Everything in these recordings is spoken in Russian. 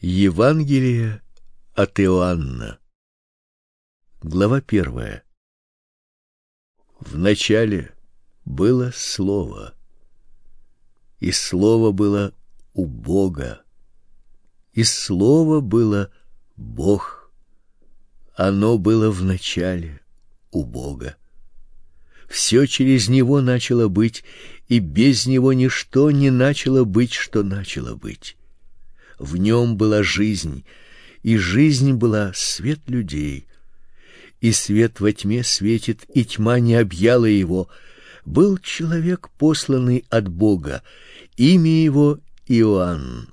Евангелие от Иоанна. Глава первая. В начале было слово, и слово было у Бога, и слово было Бог. Оно было в начале у Бога. Все через него начало быть, и без него ничто не начало быть, что начало быть в нем была жизнь, и жизнь была свет людей. И свет во тьме светит, и тьма не объяла его. Был человек, посланный от Бога, имя его Иоанн.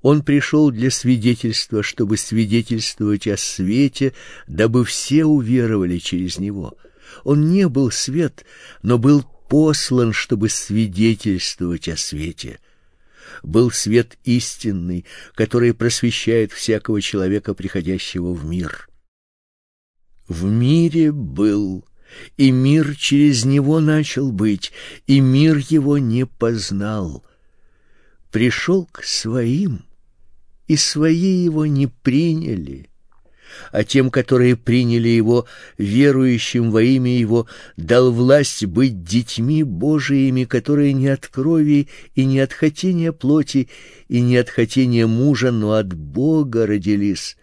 Он пришел для свидетельства, чтобы свидетельствовать о свете, дабы все уверовали через него. Он не был свет, но был послан, чтобы свидетельствовать о свете был свет истинный, который просвещает всякого человека, приходящего в мир. В мире был, и мир через него начал быть, и мир его не познал. Пришел к своим, и свои его не приняли а тем, которые приняли его, верующим во имя его, дал власть быть детьми Божиими, которые не от крови и не от хотения плоти и не от хотения мужа, но от Бога родились.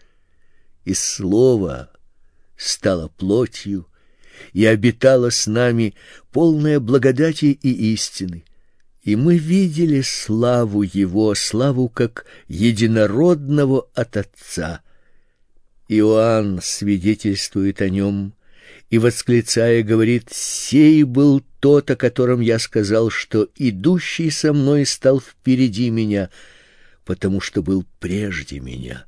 И слово стало плотью и обитало с нами, полное благодати и истины. И мы видели славу его, славу как единородного от Отца — Иоанн свидетельствует о нем и, восклицая, говорит, «Сей был тот, о котором я сказал, что идущий со мной стал впереди меня, потому что был прежде меня».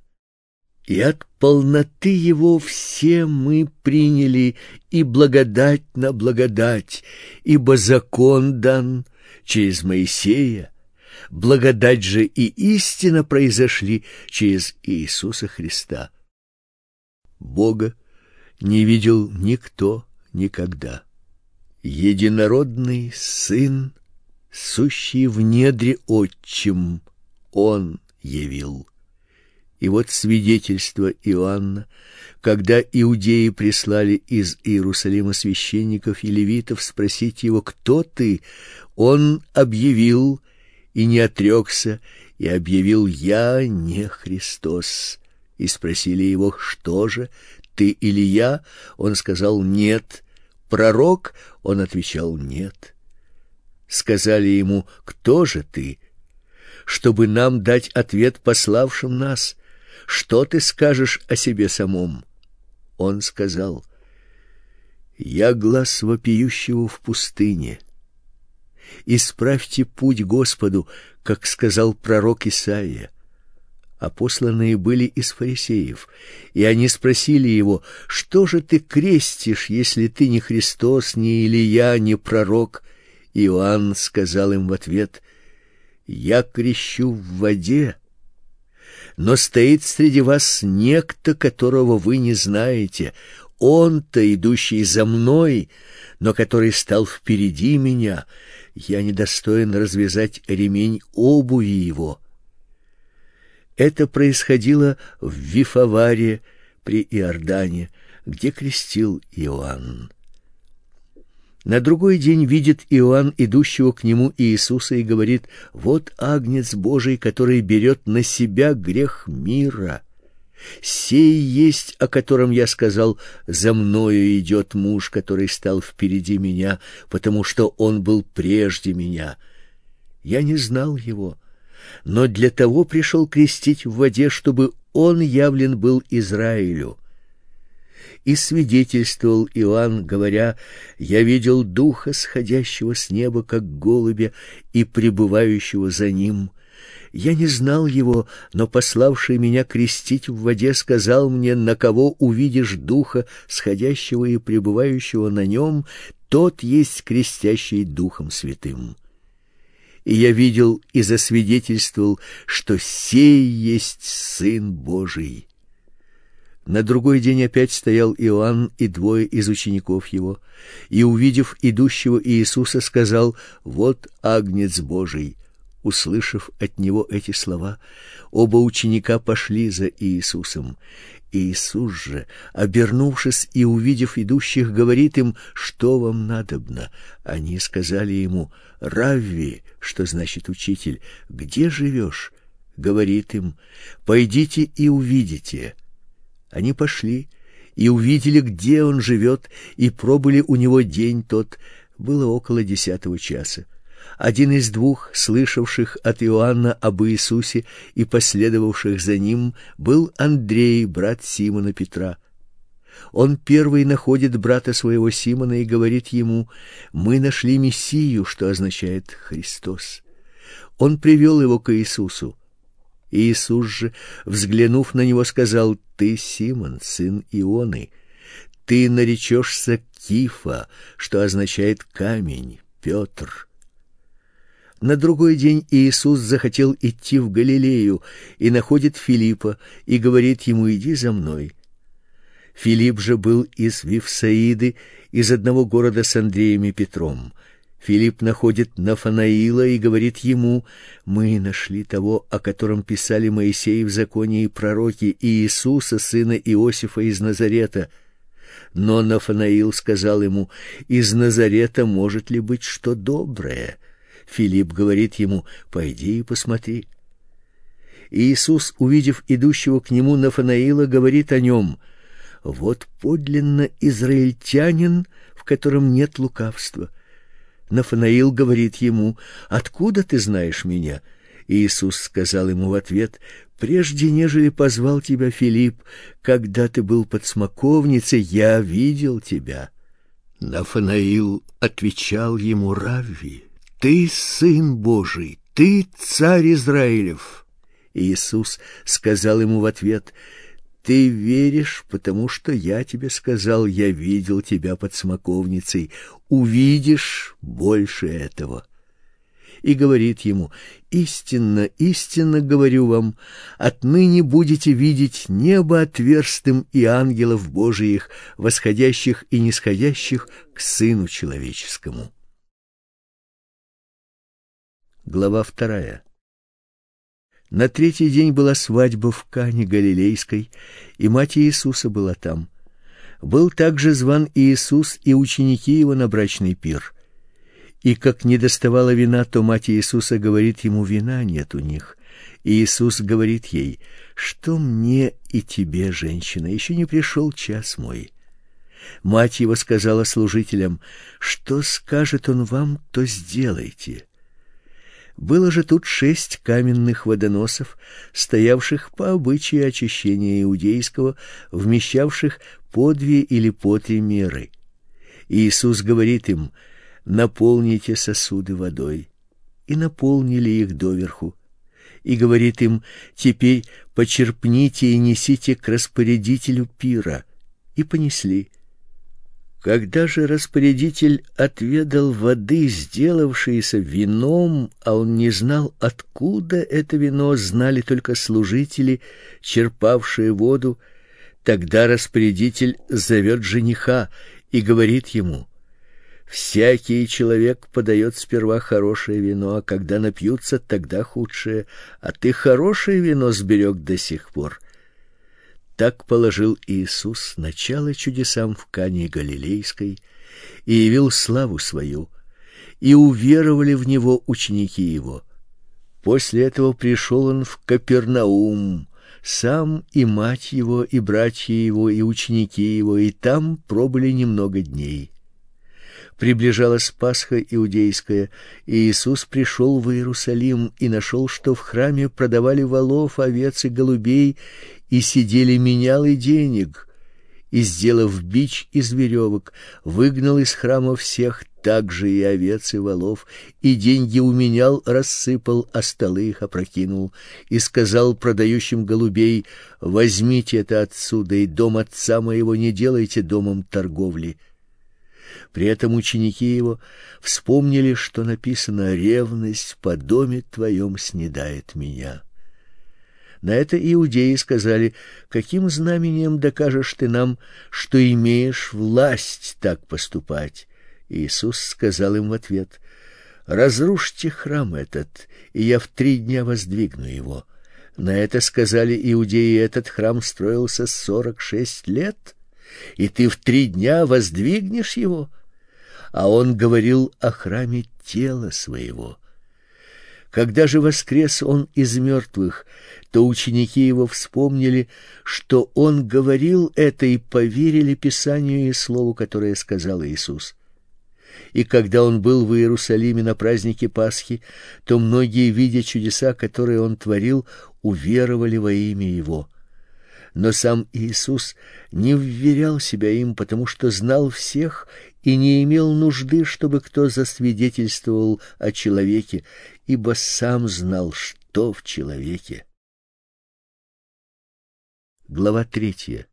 И от полноты его все мы приняли и благодать на благодать, ибо закон дан через Моисея, благодать же и истина произошли через Иисуса Христа. Бога не видел никто никогда. Единородный Сын, сущий в недре Отчим, Он явил. И вот свидетельство Иоанна, когда иудеи прислали из Иерусалима священников и левитов спросить его, кто ты, он объявил и не отрекся, и объявил «Я не Христос» и спросили его, что же, ты или я? Он сказал, нет. Пророк? Он отвечал, нет. Сказали ему, кто же ты? Чтобы нам дать ответ пославшим нас. Что ты скажешь о себе самом? Он сказал, я глаз вопиющего в пустыне. Исправьте путь Господу, как сказал пророк Исаия а посланные были из фарисеев. И они спросили его, что же ты крестишь, если ты не Христос, не Илия, не пророк? Иоанн сказал им в ответ, я крещу в воде, но стоит среди вас некто, которого вы не знаете, он-то, идущий за мной, но который стал впереди меня, я недостоин развязать ремень обуви его. Это происходило в Вифаваре при Иордане, где крестил Иоанн. На другой день видит Иоанн идущего к нему Иисуса и говорит: "Вот агнец Божий, который берет на себя грех мира. Сей есть, о котором я сказал: за мною идет муж, который стал впереди меня, потому что он был прежде меня. Я не знал его, но для того пришел крестить в воде, чтобы он явлен был Израилю. И свидетельствовал Иоанн, говоря: "Я видел духа, сходящего с неба, как голубя, и пребывающего за ним. Я не знал его, но пославший меня крестить в воде сказал мне: на кого увидишь духа, сходящего и пребывающего на нем, тот есть крестящий духом святым" и я видел и засвидетельствовал, что сей есть сын Божий. На другой день опять стоял Иоанн и двое из учеников его, и увидев идущего Иисуса, сказал: "Вот агнец Божий, Услышав от него эти слова, оба ученика пошли за Иисусом. Иисус же, обернувшись и увидев идущих, говорит им: "Что вам надобно?" Они сказали ему: "Равви", что значит учитель. "Где живешь?» Говорит им: "Пойдите и увидите". Они пошли и увидели, где он живет, и пробыли у него день тот. Было около десятого часа один из двух, слышавших от Иоанна об Иисусе и последовавших за ним, был Андрей, брат Симона Петра. Он первый находит брата своего Симона и говорит ему: "Мы нашли Мессию", что означает Христос. Он привел его к Иисусу. Иисус же, взглянув на него, сказал: "Ты Симон, сын Ионы, ты наречешься Кифа, что означает камень, Петр". На другой день Иисус захотел идти в Галилею и находит Филиппа и говорит ему: "Иди за мной". Филипп же был из Вифсаиды, из одного города с Андреем и Петром. Филипп находит Нафанаила и говорит ему: "Мы нашли того, о котором писали Моисей в законе и пророки, Иисуса, сына Иосифа из Назарета". Но Нафанаил сказал ему: "Из Назарета может ли быть что доброе?" Филипп говорит ему: "Пойди и посмотри". Иисус, увидев идущего к нему Нафанаила, говорит о нем: "Вот подлинно израильтянин, в котором нет лукавства". Нафанаил говорит ему: "Откуда ты знаешь меня?" Иисус сказал ему в ответ: "Прежде нежели позвал тебя Филипп, когда ты был под смоковницей, я видел тебя". Нафанаил отвечал ему: "Равви, ты сын Божий, ты царь Израилев. Иисус сказал ему в ответ: Ты веришь, потому что я тебе сказал, я видел тебя под смоковницей, увидишь больше этого. И говорит ему: Истинно, истинно говорю вам, отныне будете видеть небо отверстым и ангелов Божиих, восходящих и нисходящих к сыну человеческому. Глава вторая. На третий день была свадьба в Кане Галилейской, и мать Иисуса была там. Был также зван Иисус и ученики его на брачный пир. И как не доставало вина, то мать Иисуса говорит ему: "Вина нет у них". И Иисус говорит ей: "Что мне и тебе, женщина, еще не пришел час мой". Мать его сказала служителям: "Что скажет он вам, то сделайте". Было же тут шесть каменных водоносов, стоявших по обычаю очищения иудейского, вмещавших по две или по три меры. Иисус говорит им: "Наполните сосуды водой". И наполнили их доверху. И говорит им: "Теперь почерпните и несите к распорядителю пира". И понесли. Когда же распорядитель отведал воды, сделавшейся вином, а он не знал, откуда это вино, знали только служители, черпавшие воду, тогда распорядитель зовет жениха и говорит ему: Всякий человек подает сперва хорошее вино, а когда напьются, тогда худшее, а ты хорошее вино сберег до сих пор. Так положил Иисус начало чудесам в Кане Галилейской и явил славу свою, и уверовали в него ученики его. После этого пришел он в Капернаум, сам и мать его, и братья его, и ученики его, и там пробыли немного дней. Приближалась Пасха иудейская, и Иисус пришел в Иерусалим и нашел, что в храме продавали волов, овец и голубей, и сидели менялы денег, и, сделав бич из веревок, выгнал из храма всех, также и овец и волов, и деньги уменял, рассыпал, а столы их опрокинул, и сказал продающим голубей: возьмите это отсюда, и дом отца моего не делайте домом торговли. При этом ученики его вспомнили, что написано: ревность по доме твоем снедает меня. На это иудеи сказали: "Каким знамением докажешь ты нам, что имеешь власть так поступать?" Иисус сказал им в ответ: Разрушьте храм этот, и я в три дня воздвигну его. На это сказали иудеи, этот храм строился сорок шесть лет, и ты в три дня воздвигнешь его. А он говорил о храме тела своего. Когда же воскрес он из мертвых, то ученики его вспомнили, что он говорил это и поверили Писанию и слову, которое сказал Иисус. И когда он был в Иерусалиме на празднике Пасхи, то многие, видя чудеса, которые он творил, уверовали во имя его. Но сам Иисус не вверял себя им, потому что знал всех и не имел нужды, чтобы кто засвидетельствовал о человеке, ибо сам знал, что в человеке. Глава третья.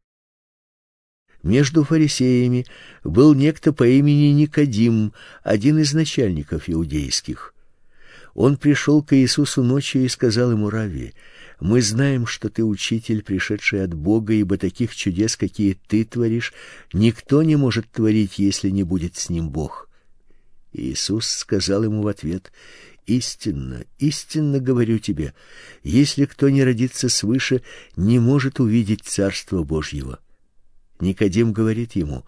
Между фарисеями был некто по имени Никодим, один из начальников иудейских. Он пришел к Иисусу ночью и сказал ему: "Рави, мы знаем, что ты учитель, пришедший от Бога, ибо таких чудес, какие ты творишь, никто не может творить, если не будет с ним Бог". Иисус сказал ему в ответ: "Истинно, истинно говорю тебе, если кто не родится свыше, не может увидеть царство Божьего". Никодим говорит ему: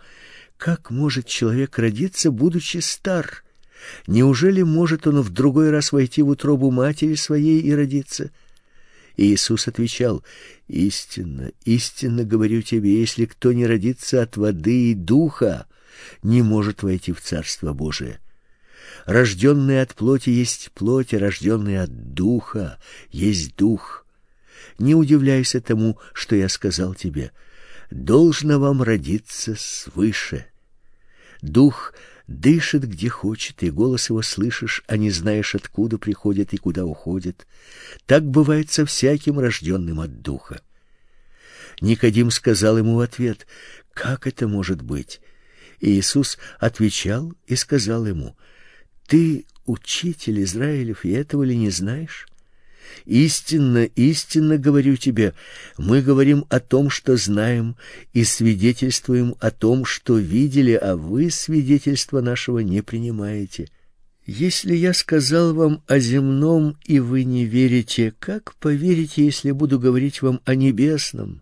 "Как может человек родиться, будучи стар? Неужели может он в другой раз войти в утробу матери своей и родиться?" И Иисус отвечал: "Истинно, истинно говорю тебе, если кто не родится от воды и духа, не может войти в царство Божие. Рожденный от плоти есть плоть, рожденный от духа есть дух. Не удивляйся тому, что я сказал тебе должно вам родиться свыше. Дух дышит где хочет, и голос его слышишь, а не знаешь, откуда приходит и куда уходит. Так бывает со всяким рожденным от духа. Никодим сказал ему в ответ: "Как это может быть?" И Иисус отвечал и сказал ему: "Ты учитель Израилев, и этого ли не знаешь? Истинно, истинно говорю тебе, мы говорим о том, что знаем, и свидетельствуем о том, что видели, а вы свидетельства нашего не принимаете. Если я сказал вам о земном, и вы не верите, как поверите, если буду говорить вам о небесном?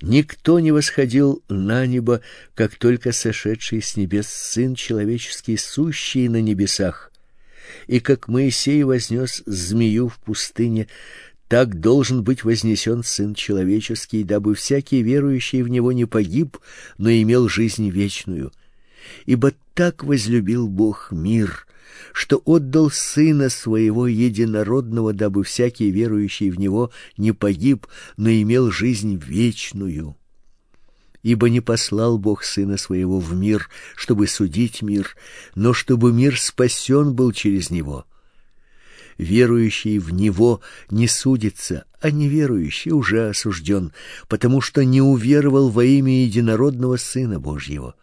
Никто не восходил на небо, как только сошедший с небес Сын Человеческий, сущий на небесах и как Моисей вознес змею в пустыне, так должен быть вознесен сын человеческий, дабы всякий верующий в него не погиб, но имел жизнь вечную. Ибо так возлюбил Бог мир, что отдал сына своего единородного, дабы всякий верующий в него не погиб, но имел жизнь вечную ибо не послал Бог сына своего в мир, чтобы судить мир, но чтобы мир спасен был через него. Верующий в него не судится, а неверующий уже осужден, потому что не уверовал во имя единородного сына Божьего.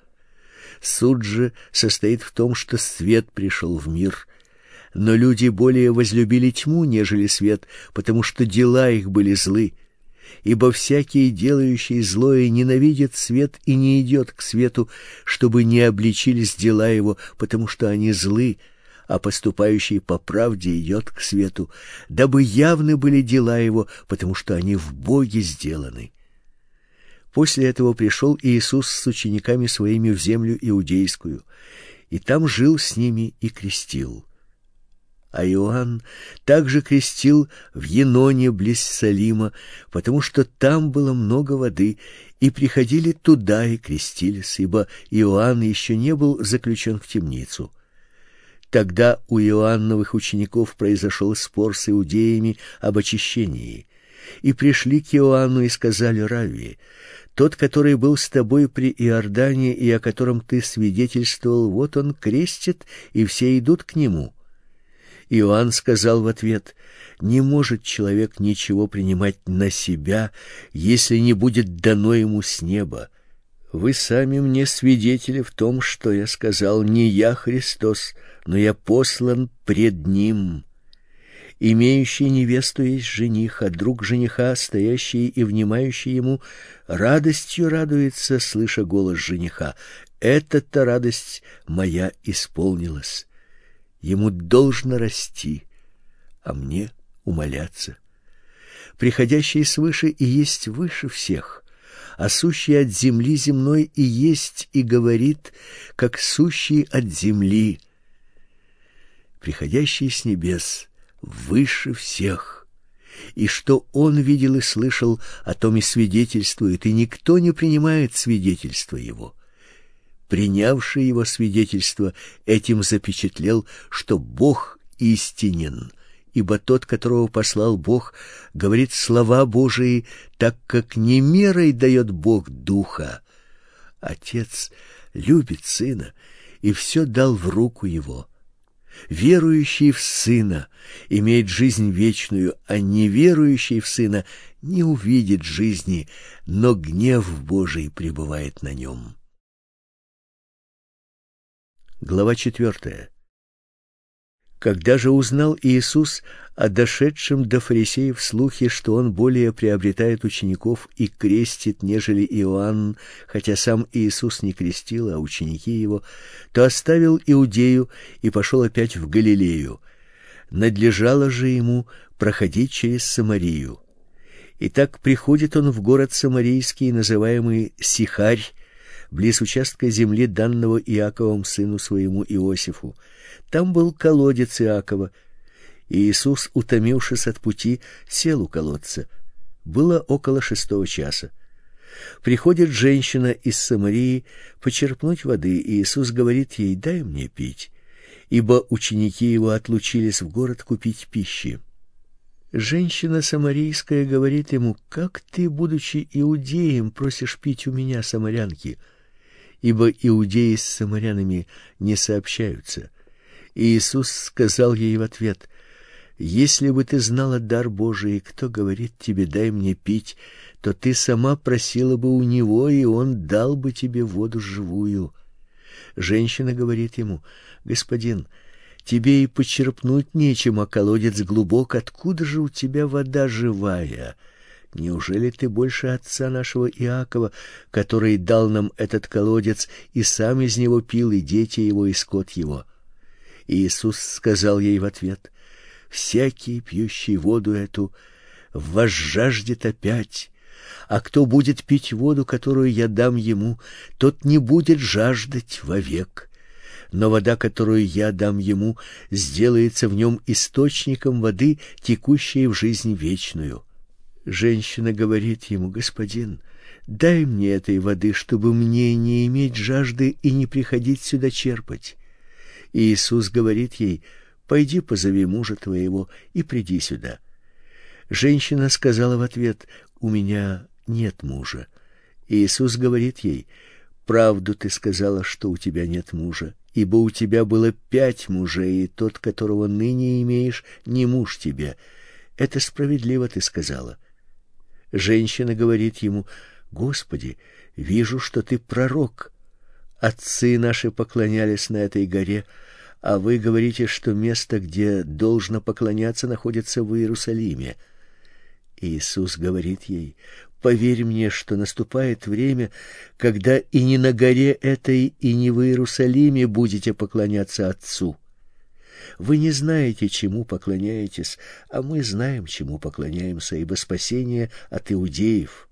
Суд же состоит в том, что свет пришел в мир, но люди более возлюбили тьму, нежели свет, потому что дела их были злы ибо всякий делающий злое ненавидит свет и не идет к свету, чтобы не обличились дела его, потому что они злы, а поступающий по правде идет к свету, дабы явны были дела его, потому что они в Боге сделаны. После этого пришел Иисус с учениками своими в землю иудейскую, и там жил с ними и крестил а Иоанн также крестил в Еноне близ Салима, потому что там было много воды, и приходили туда и крестились, ибо Иоанн еще не был заключен в темницу. Тогда у Иоанновых учеников произошел спор с иудеями об очищении. И пришли к Иоанну и сказали Равви: тот, который был с тобой при Иордане и о котором ты свидетельствовал, вот он крестит, и все идут к нему. Иоанн сказал в ответ: "Не может человек ничего принимать на себя, если не будет дано ему с неба. Вы сами мне свидетели в том, что я сказал: не я Христос, но я послан пред ним". Имеющий невесту есть жених, а друг жениха, стоящий и внимающий ему, радостью радуется, слыша голос жениха. Эта-то радость моя исполнилась. ему должно расти, а мне умоляться. Приходящий свыше и есть выше всех, а сущий от земли земной и есть и говорит, как сущий от земли. Приходящий с небес выше всех. И что он видел и слышал, о том и свидетельствует, и никто не принимает свидетельства его. Принявший его свидетельство этим запечатлел, что Бог истинен — ибо тот, которого послал Бог, говорит слова Божии, так как не мерой дает Бог духа. Отец любит сына и все дал в руку его. Верующий в сына имеет жизнь вечную, а неверующий в сына не увидит жизни, но гнев Божий пребывает на нем. Глава четвертая. Когда же узнал Иисус о дошедшем до фарисеев слухе, что он более приобретает учеников и крестит, нежели Иоанн, хотя сам Иисус не крестил, а ученики его, то оставил Иудею и пошел опять в Галилею. Надлежало же ему проходить через Самарию. Итак, приходит он в город самарийский, называемый Сихарь, близ участка земли данного Иаковом сыну своему Иосифу. Там был колодец Иакова. И Иисус, утомившись от пути, сел у колодца. Было около шестого часа. Приходит женщина из Самарии почерпнуть воды, и Иисус говорит ей: "Дай мне пить", ибо ученики его отлучились в город купить пищи. Женщина самарийская говорит ему: "Как ты, будучи иудеем, просишь пить у меня, самарянки?" Ибо иудеи с самарянами не сообщаются. И Иисус сказал ей в ответ: если бы ты знала дар Божий, кто говорит тебе: "Дай мне пить", то ты сама просила бы у него, и он дал бы тебе воду живую. Женщина говорит ему: "Господин, тебе и почерпнуть нечем, а колодец глубок, откуда же у тебя вода живая?" Неужели ты больше отца нашего Иакова, который дал нам этот колодец и сам из него пил и дети его и скот его? Иисус сказал ей в ответ: Всякий пьющий воду эту возжаждет опять, а кто будет пить воду, которую я дам ему, тот не будет жаждать вовек. Но вода, которую я дам ему, сделается в нем источником воды, текущей в жизнь вечную. Женщина говорит ему: "Господин, дай мне этой воды, чтобы мне не иметь жажды и не приходить сюда черпать". Иисус говорит ей: "Пойди позови мужа твоего и приди сюда". Женщина сказала в ответ: "У меня нет мужа". Иисус говорит ей: "Правду ты сказала, что у тебя нет мужа, ибо у тебя было пять мужей, и тот, которого ныне имеешь, не муж тебе. Это справедливо ты сказала". Женщина говорит ему: "Господи, вижу, что ты пророк. Отцы наши поклонялись на этой горе, а вы говорите, что место, где должно поклоняться, находится в Иерусалиме. Иисус говорит ей: "Поверь мне, что наступает время, когда и не на горе этой, и не в Иерусалиме будете поклоняться Отцу. Вы не знаете, чему поклоняетесь, а мы знаем, чему поклоняемся, ибо спасение от иудеев.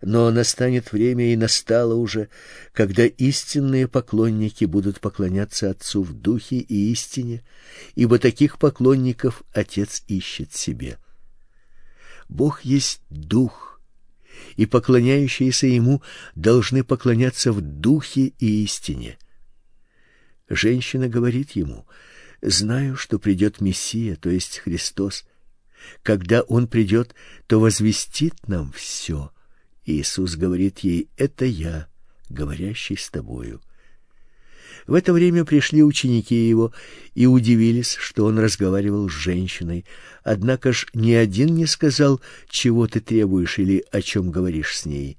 Но настанет время и настало уже, когда истинные поклонники будут поклоняться Отцу в духе и истине, ибо таких поклонников Отец ищет себе. Бог есть дух, и поклоняющиеся ему должны поклоняться в духе и истине. Женщина говорит ему: "Знаю, что придет Мессия, то есть Христос. Когда он придет, то возвестит нам все. Иисус говорит ей: "Это я, говорящий с тобою". В это время пришли ученики его и удивились, что он разговаривал с женщиной. Однако ж ни один не сказал, чего ты требуешь или о чем говоришь с ней.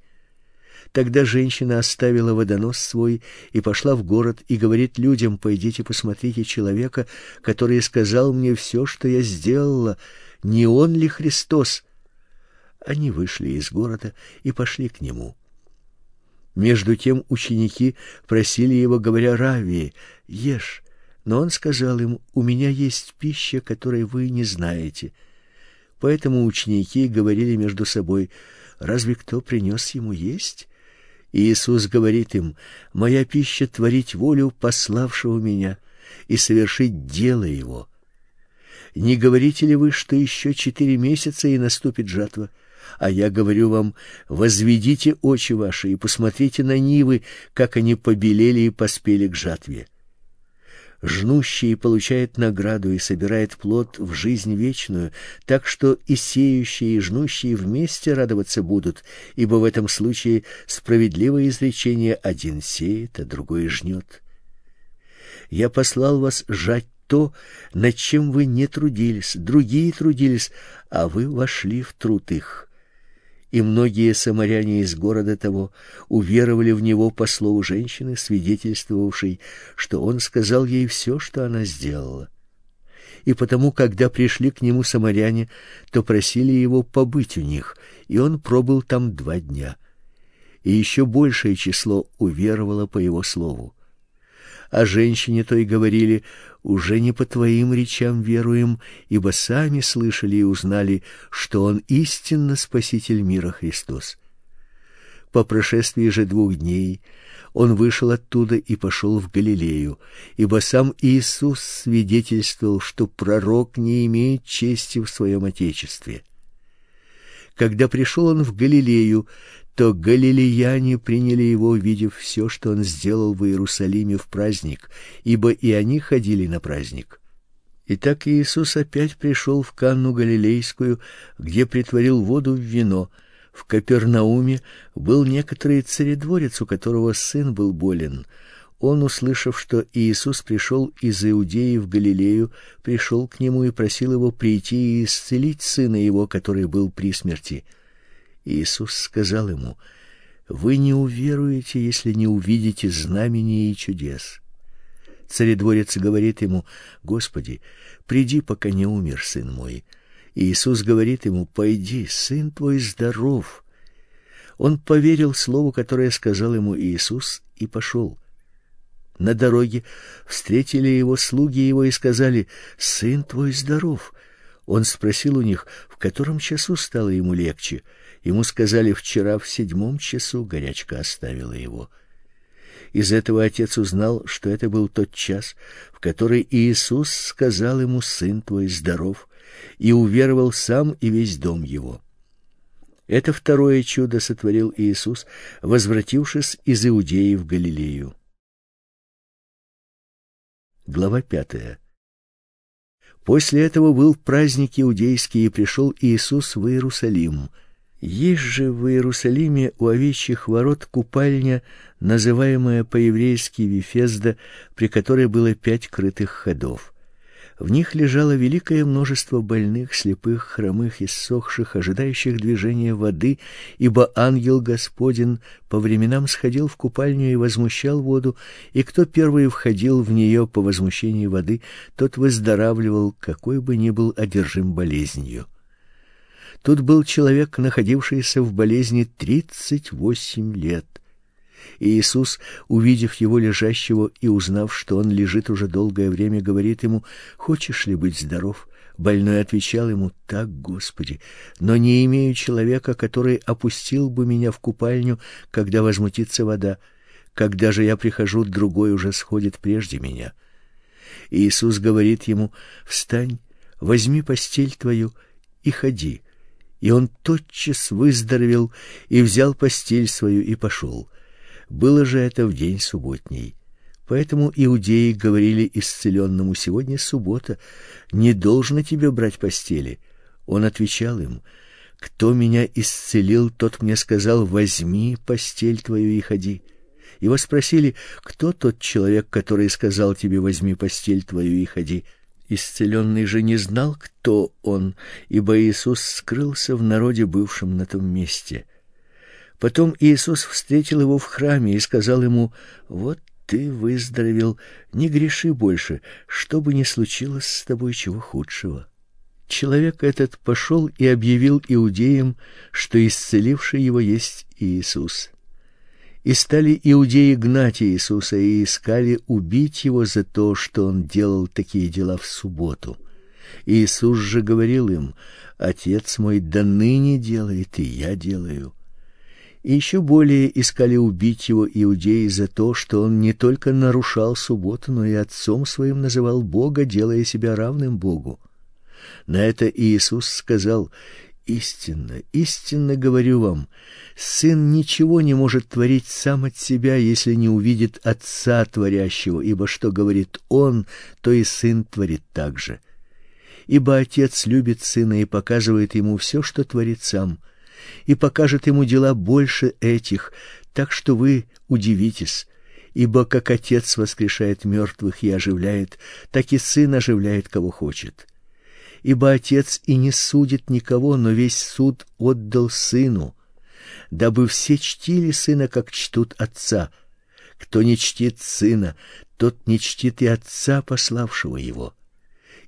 Тогда женщина оставила водонос свой и пошла в город и говорит людям: "Пойдите посмотрите человека, который сказал мне все, что я сделала. Не он ли Христос?" Они вышли из города и пошли к нему. Между тем ученики просили его, говоря: "Рави, ешь". Но он сказал им: "У меня есть пища, которой вы не знаете". Поэтому ученики говорили между собой: "Разве кто принес ему есть?" И Иисус говорит им: "Моя пища творить волю пославшего меня и совершить дело его". Не говорите ли вы, что еще четыре месяца и наступит жатва? А я говорю вам: возведите очи ваши и посмотрите на нивы, как они побелели и поспели к жатве жнущий получает награду и собирает плод в жизнь вечную, так что и сеющие, и жнущие вместе радоваться будут, ибо в этом случае справедливое изречение один сеет, а другой жнет. Я послал вас жать то, над чем вы не трудились, другие трудились, а вы вошли в труд их и многие самаряне из города того уверовали в него по слову женщины, свидетельствовавшей, что он сказал ей все, что она сделала. И потому, когда пришли к нему самаряне, то просили его побыть у них, и он пробыл там два дня. И еще большее число уверовало по его слову. А женщине той говорили: уже не по твоим речам веруем, ибо сами слышали и узнали, что он истинно спаситель мира Христос. По прошествии же двух дней он вышел оттуда и пошел в Галилею, ибо сам Иисус свидетельствовал, что пророк не имеет чести в своем отечестве. Когда пришел он в Галилею, то галилеяне приняли его, увидев все, что он сделал в Иерусалиме в праздник, ибо и они ходили на праздник. Итак, Иисус опять пришел в Канну Галилейскую, где притворил воду в вино. В Капернауме был некоторый царедворец, у которого сын был болен. Он, услышав, что Иисус пришел из Иудеи в Галилею, пришел к нему и просил его прийти и исцелить сына его, который был при смерти. Иисус сказал ему: "Вы не уверуете, если не увидите знамений и чудес". Царедворец говорит ему: "Господи, приди, пока не умер сын мой". Иисус говорит ему: "Пойди, сын твой здоров". Он поверил слову, которое сказал ему Иисус, и пошел. На дороге встретили его слуги его и сказали: "Сын твой здоров". Он спросил у них, в котором часу стало ему легче. Ему сказали вчера в седьмом часу горячка оставила его. Из этого отец узнал, что это был тот час, в который Иисус сказал ему: "Сын твой здоров", и уверовал сам и весь дом его. Это второе чудо сотворил Иисус, возвратившись из Иудеи в Галилею. Глава пятая. После этого был праздник иудейский, и пришел Иисус в Иерусалим. Есть же в Иерусалиме у овечьих ворот купальня, называемая по-еврейски Вифезда, при которой было пять крытых ходов. В них лежало великое множество больных, слепых, хромых и ссохших, ожидающих движения воды, ибо ангел Господин по временам сходил в купальню и возмущал воду, и кто первый входил в нее по возмущении воды, тот выздоравливал, какой бы ни был одержим болезнью. Тут был человек, находившийся в болезни тридцать восемь лет. И Иисус, увидев его лежащего и узнав, что он лежит уже долгое время, говорит ему: "Хочешь ли быть здоров?" Больной отвечал ему: "Так, Господи, но не имею человека, который опустил бы меня в купальню, когда возмутится вода. Когда же я прихожу, другой уже сходит прежде меня". И Иисус говорит ему: "Встань, возьми постель твою и ходи" и он тотчас выздоровел и взял постель свою и пошел. Было же это в день субботний. Поэтому иудеи говорили исцеленному: "Сегодня суббота, не должно тебе брать постели". Он отвечал им: "Кто меня исцелил, тот мне сказал: возьми постель твою и ходи". Его спросили: "Кто тот человек, который сказал тебе: возьми постель твою и ходи?" Исцеленный же не знал, кто он, ибо Иисус скрылся в народе, бывшем на том месте. Потом Иисус встретил его в храме и сказал ему: "Вот ты выздоровел, не греши больше, что бы ни случилось с тобой чего худшего". Человек этот пошел и объявил иудеям, что исцеливший его есть Иисус. И стали иудеи гнать Иисуса и искали убить его за то, что он делал такие дела в субботу. Иисус же говорил им: Отец мой до ныне делает, и я делаю. И еще более искали убить его иудеи за то, что он не только нарушал субботу, но и отцом своим называл Бога, делая себя равным Богу. На это Иисус сказал: Истинно, истинно говорю вам, сын ничего не может творить сам от себя, если не увидит отца творящего, ибо что говорит он, то и сын творит также. Ибо отец любит сына и показывает ему все, что творит сам, и покажет ему дела больше этих, так что вы удивитесь. Ибо как отец воскрешает мертвых и оживляет, так и сын оживляет кого хочет ибо Отец и не судит никого, но весь суд отдал Сыну, дабы все чтили Сына, как чтут Отца. Кто не чтит Сына, тот не чтит и Отца, пославшего Его.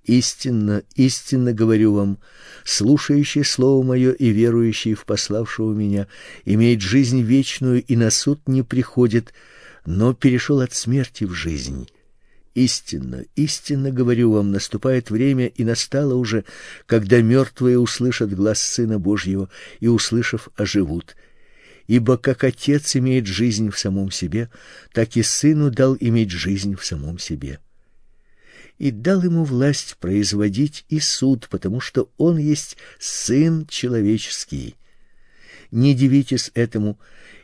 Истинно, истинно говорю вам, слушающий слово мое и верующий в пославшего меня имеет жизнь вечную и на суд не приходит, но перешел от смерти в жизнь. Истинно, истинно говорю вам, наступает время и настало уже, когда мертвые услышат глаз Сына Божьего и, услышав, оживут. Ибо как Отец имеет жизнь в самом себе, так и Сыну дал иметь жизнь в самом себе. И дал ему власть производить и суд, потому что он есть Сын человеческий. Не дивитесь этому,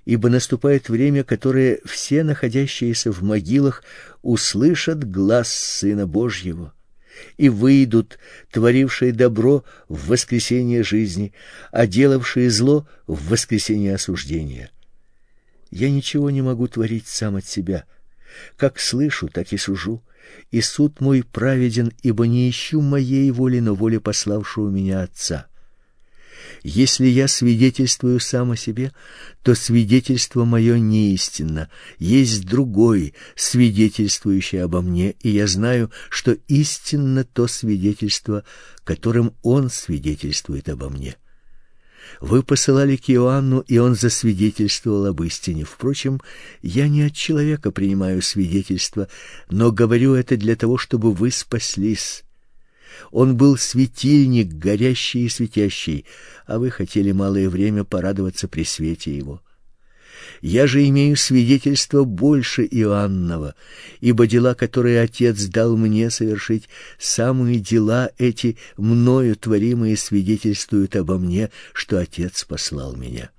ибо наступает время, которое все находящиеся в могилах услышат глаз Сына Божьего и выйдут, творившие добро в воскресение жизни, а делавшие зло в воскресение осуждения. Я ничего не могу творить сам от себя. Как слышу, так и сужу, и суд мой праведен, ибо не ищу моей воли, но воли пославшего меня Отца. Если я свидетельствую сам о себе, то свидетельство мое неистинно. Есть другой, свидетельствующий обо мне, и я знаю, что истинно то свидетельство, которым он свидетельствует обо мне. Вы посылали к Иоанну, и он засвидетельствовал об истине. Впрочем, я не от человека принимаю свидетельство, но говорю это для того, чтобы вы спаслись. Он был светильник, горящий и светящий, а вы хотели малое время порадоваться при свете его. Я же имею свидетельство больше Иоаннова, ибо дела, которые Отец дал мне совершить, самые дела эти мною творимые свидетельствуют обо мне, что Отец послал меня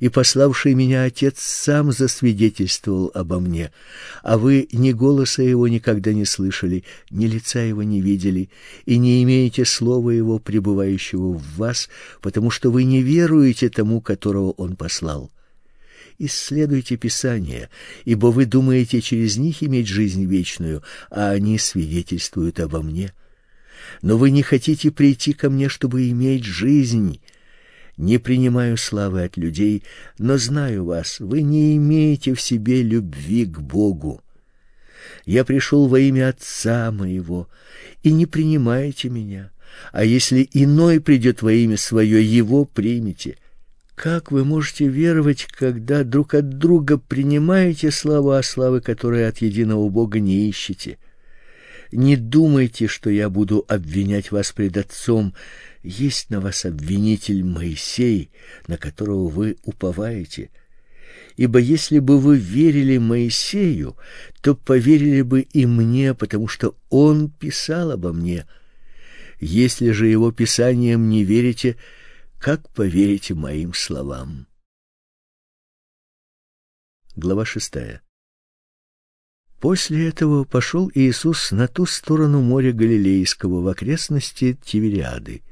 и пославший меня Отец сам засвидетельствовал обо мне, а вы ни голоса его никогда не слышали, ни лица его не видели, и не имеете слова его, пребывающего в вас, потому что вы не веруете тому, которого он послал. Исследуйте Писание, ибо вы думаете через них иметь жизнь вечную, а они свидетельствуют обо мне. Но вы не хотите прийти ко мне, чтобы иметь жизнь, не принимаю славы от людей, но знаю вас, вы не имеете в себе любви к Богу. Я пришел во имя Отца моего, и не принимаете меня. А если иной придет во имя свое, его примите. Как вы можете веровать, когда друг от друга принимаете слова, славы которые от единого Бога не ищете? Не думайте, что я буду обвинять вас пред Отцом, есть на вас обвинитель Моисей, на которого вы уповаете. Ибо если бы вы верили Моисею, то поверили бы и мне, потому что он писал обо мне. Если же его писаниям не верите, как поверите моим словам? Глава шестая. После этого пошел Иисус на ту сторону моря Галилейского в окрестности Тивериады.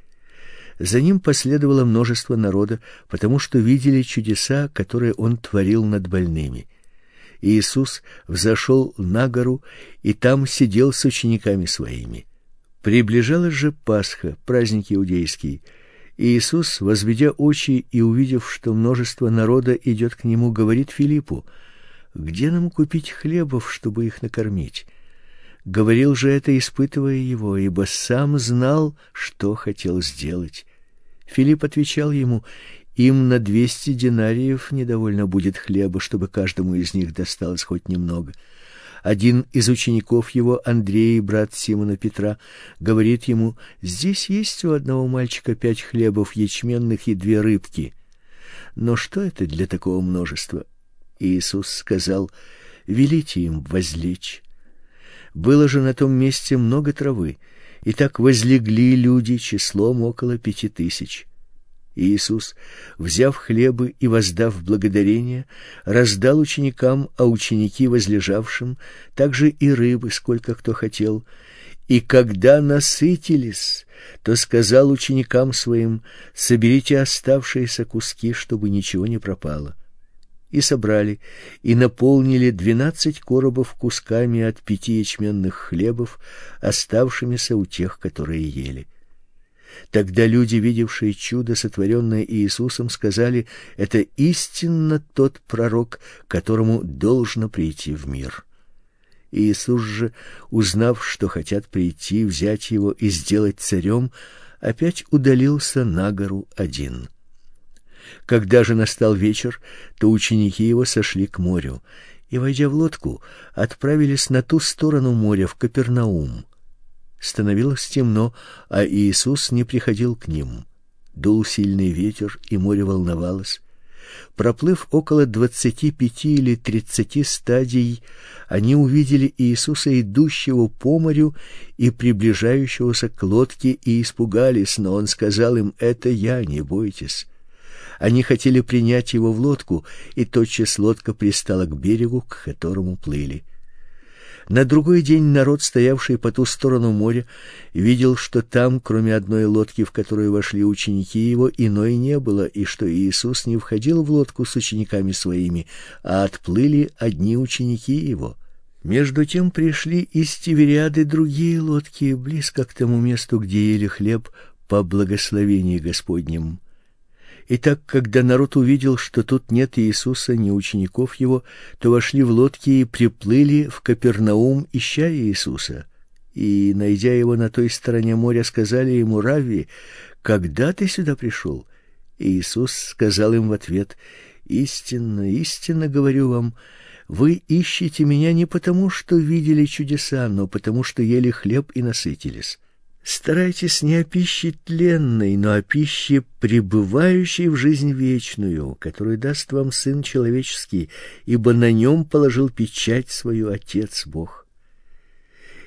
За ним последовало множество народа, потому что видели чудеса, которые он творил над больными. Иисус взошел на гору и там сидел с учениками своими. Приближалась же Пасха, праздник иудейский. И Иисус, возведя очи и увидев, что множество народа идет к нему, говорит Филиппу: "Где нам купить хлебов, чтобы их накормить?" Говорил же это, испытывая его, ибо сам знал, что хотел сделать. Филипп отвечал ему: им на двести динариев недовольно будет хлеба, чтобы каждому из них досталось хоть немного. Один из учеников его, Андрей, брат Симона Петра, говорит ему: "Здесь есть у одного мальчика пять хлебов ячменных и две рыбки. Но что это для такого множества?" Иисус сказал: "Велите им возлечь". Было же на том месте много травы, и так возлегли люди числом около пяти тысяч. Иисус, взяв хлебы и воздав благодарение, раздал ученикам, а ученики возлежавшим также и рыбы, сколько кто хотел. И когда насытились, то сказал ученикам своим: соберите оставшиеся куски, чтобы ничего не пропало. И собрали и наполнили двенадцать коробов кусками от пяти ячменных хлебов, оставшимися у тех, которые ели. Тогда люди, видевшие чудо, сотворенное Иисусом, сказали: "Это истинно тот пророк, которому должно прийти в мир". Иисус же, узнав, что хотят прийти, взять его и сделать царем, опять удалился на гору один. Когда же настал вечер, то ученики его сошли к морю и, войдя в лодку, отправились на ту сторону моря в Капернаум. Становилось темно, а Иисус не приходил к ним. Дул сильный ветер, и море волновалось. Проплыв около двадцати пяти или тридцати стадий, они увидели Иисуса, идущего по морю и приближающегося к лодке, и испугались, но он сказал им: "Это я, не бойтесь". Они хотели принять его в лодку, и тотчас лодка пристала к берегу, к которому плыли. На другой день народ, стоявший по ту сторону моря, видел, что там, кроме одной лодки, в которую вошли ученики его, иной не было, и что Иисус не входил в лодку с учениками своими, а отплыли одни ученики его. Между тем пришли из Тивериады другие лодки близко к тому месту, где ели хлеб по благословении Господнем. И так, когда народ увидел, что тут нет Иисуса, ни учеников его, то вошли в лодки и приплыли в Капернаум, ища Иисуса. И, найдя его на той стороне моря, сказали ему: "Рави, когда ты сюда пришел?» Иисус сказал им в ответ: "Истинно, истинно говорю вам, вы ищете меня не потому, что видели чудеса, но потому, что ели хлеб и насытились. Старайтесь не о пище тленной, но о пище, пребывающей в жизнь вечную, которую даст вам Сын Человеческий, ибо на нем положил печать свою Отец Бог.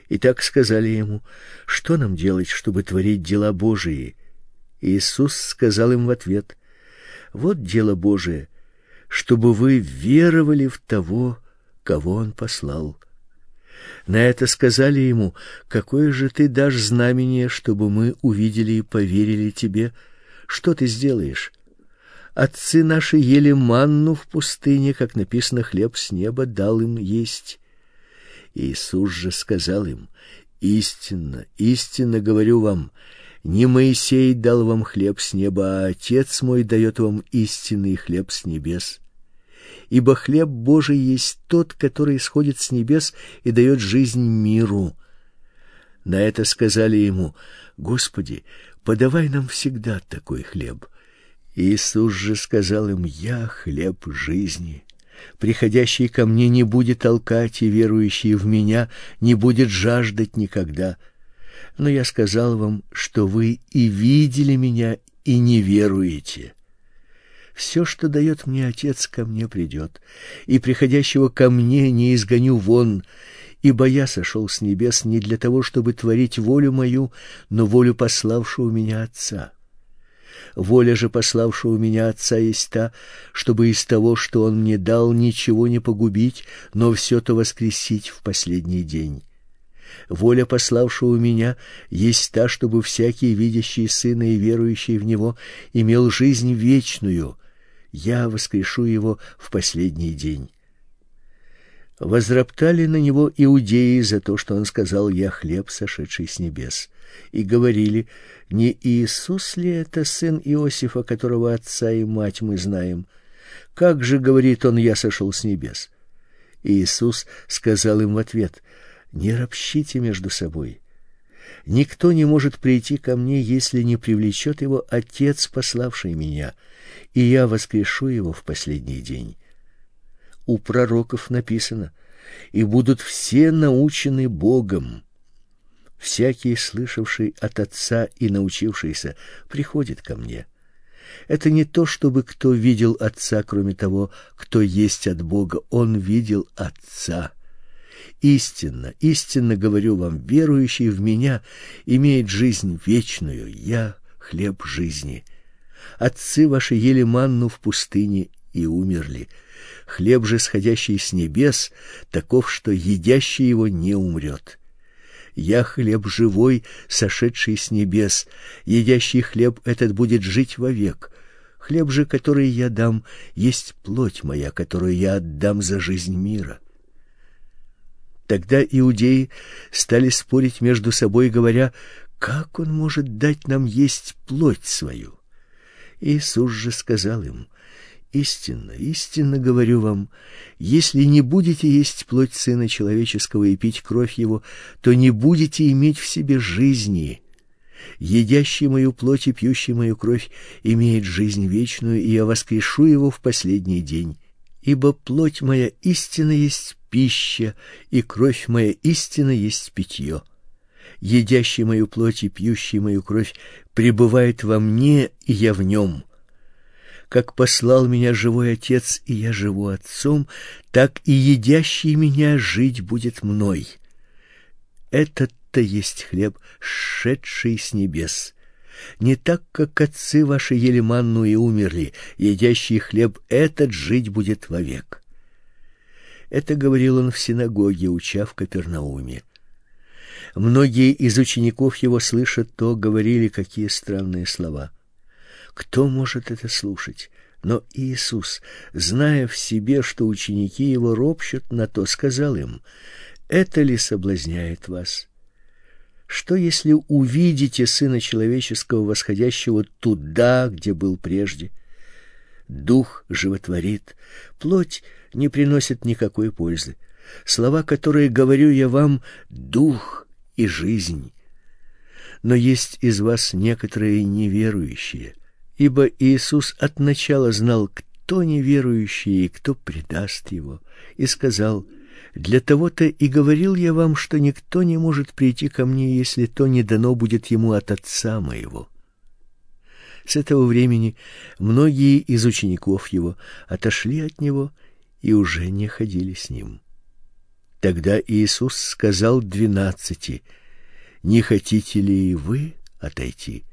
И так сказали ему, что нам делать, чтобы творить дела Божии? Иисус сказал им в ответ, вот дело Божие, чтобы вы веровали в того, кого Он послал. На это сказали ему: "Какое же ты дашь знамение, чтобы мы увидели и поверили тебе? Что ты сделаешь?" Отцы наши ели манну в пустыне, как написано, хлеб с неба дал им есть. Иисус же сказал им: "Истинно, истинно говорю вам, не Моисей дал вам хлеб с неба, а Отец мой дает вам истинный хлеб с небес ибо хлеб Божий есть тот, который исходит с небес и дает жизнь миру. На это сказали ему: Господи, подавай нам всегда такой хлеб. Иисус же сказал им: Я хлеб жизни. Приходящий ко мне не будет толкать, и верующий в меня не будет жаждать никогда. Но я сказал вам, что вы и видели меня, и не веруете. Все, что дает мне Отец, ко мне придет, и приходящего ко мне не изгоню вон, ибо я сошел с небес не для того, чтобы творить волю мою, но волю пославшего меня Отца. Воля же пославшего меня Отца есть та, чтобы из того, что Он мне дал, ничего не погубить, но все то воскресить в последний день. Воля пославшего меня есть та, чтобы всякий, видящий Сына и верующий в Него, имел жизнь вечную, я воскрешу его в последний день. Возроптали на него иудеи за то, что он сказал: "Я хлеб, сошедший с небес", и говорили: "Не Иисус ли это сын Иосифа, которого отца и мать мы знаем? Как же говорит он: я сошел с небес?" Иисус сказал им в ответ: "Не ропщите между собой. Никто не может прийти ко мне, если не привлечет его Отец, пославший меня, и я воскрешу его в последний день. У пророков написано: "И будут все научены Богом". Всякий, слышавший от Отца и научившийся, приходит ко мне. Это не то, чтобы кто видел Отца, кроме того, кто есть от Бога. Он видел Отца. Истинно, истинно говорю вам, верующий в меня имеет жизнь вечную. Я хлеб жизни. Отцы ваши ели манну в пустыне и умерли. Хлеб же, сходящий с небес, таков, что едящий его не умрет. Я хлеб живой, сошедший с небес. Едящий хлеб этот будет жить вовек. Хлеб же, который я дам, есть плоть моя, которую я отдам за жизнь мира. Тогда иудеи стали спорить между собой, говоря: "Как он может дать нам есть плоть свою?" Иисус же сказал им: Истинно, истинно говорю вам, если не будете есть плоть сына человеческого и пить кровь его, то не будете иметь в себе жизни. Едящий мою плоть и пьющий мою кровь имеет жизнь вечную, и я воскрешу его в последний день. Ибо плоть моя истинно есть пища, и кровь моя истинно есть питье. Едящий мою плоть и пьющий мою кровь пребывает во мне, и я в нем как послал меня живой Отец, и я живу Отцом, так и едящий меня жить будет мной. Этот-то есть хлеб, шедший с небес. Не так, как отцы ваши ели манну и умерли, едящий хлеб этот жить будет вовек. Это говорил он в синагоге, уча в Капернауме. Многие из учеников его, слышат то, говорили какие странные слова. Кто может это слушать? Но Иисус, зная в себе, что ученики его ропщут на то, сказал им: "Это ли соблазняет вас? Что если увидите сына человеческого восходящего туда, где был прежде? Дух животворит, плоть не приносит никакой пользы. Слова, которые говорю я вам, дух и жизнь. Но есть из вас некоторые неверующие ибо Иисус от начала знал, кто неверующий и кто предаст его, и сказал: "Для того-то и говорил я вам, что никто не может прийти ко мне, если то не дано будет ему от Отца моего". С этого времени многие из учеников его отошли от него и уже не ходили с ним. Тогда Иисус сказал двенадцати: "Не хотите ли и вы отойти?"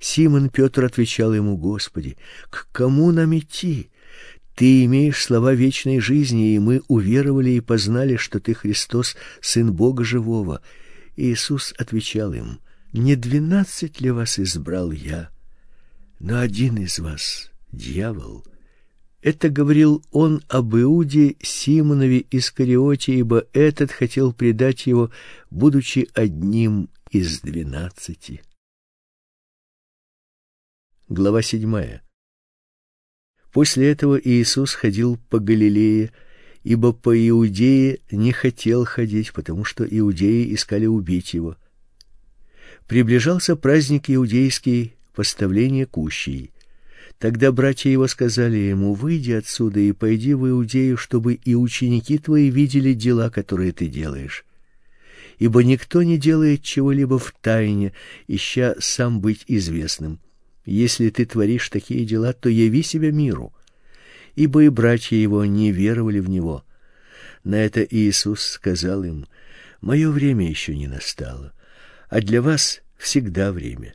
Симон Петр отвечал ему: "Господи, к кому нам идти? Ты имеешь слова вечной жизни, и мы уверовали и познали, что ты Христос, сын Бога живого". Иисус отвечал им: "Не двенадцать ли вас избрал я, но один из вас дьявол". Это говорил он об Иуде Симонове Искариоте, ибо этот хотел предать его, будучи одним из двенадцати. Глава 7. После этого Иисус ходил по Галилее, ибо по Иудее не хотел ходить, потому что иудеи искали убить его. Приближался праздник иудейский, поставление кущей. Тогда братья его сказали ему: "Выйди отсюда и пойди в Иудею, чтобы и ученики твои видели дела, которые ты делаешь. Ибо никто не делает чего-либо в тайне, ища сам быть известным". Если ты творишь такие дела, то яви себя миру. Ибо и братья его не веровали в него. На это Иисус сказал им: Мое время еще не настало, а для вас всегда время.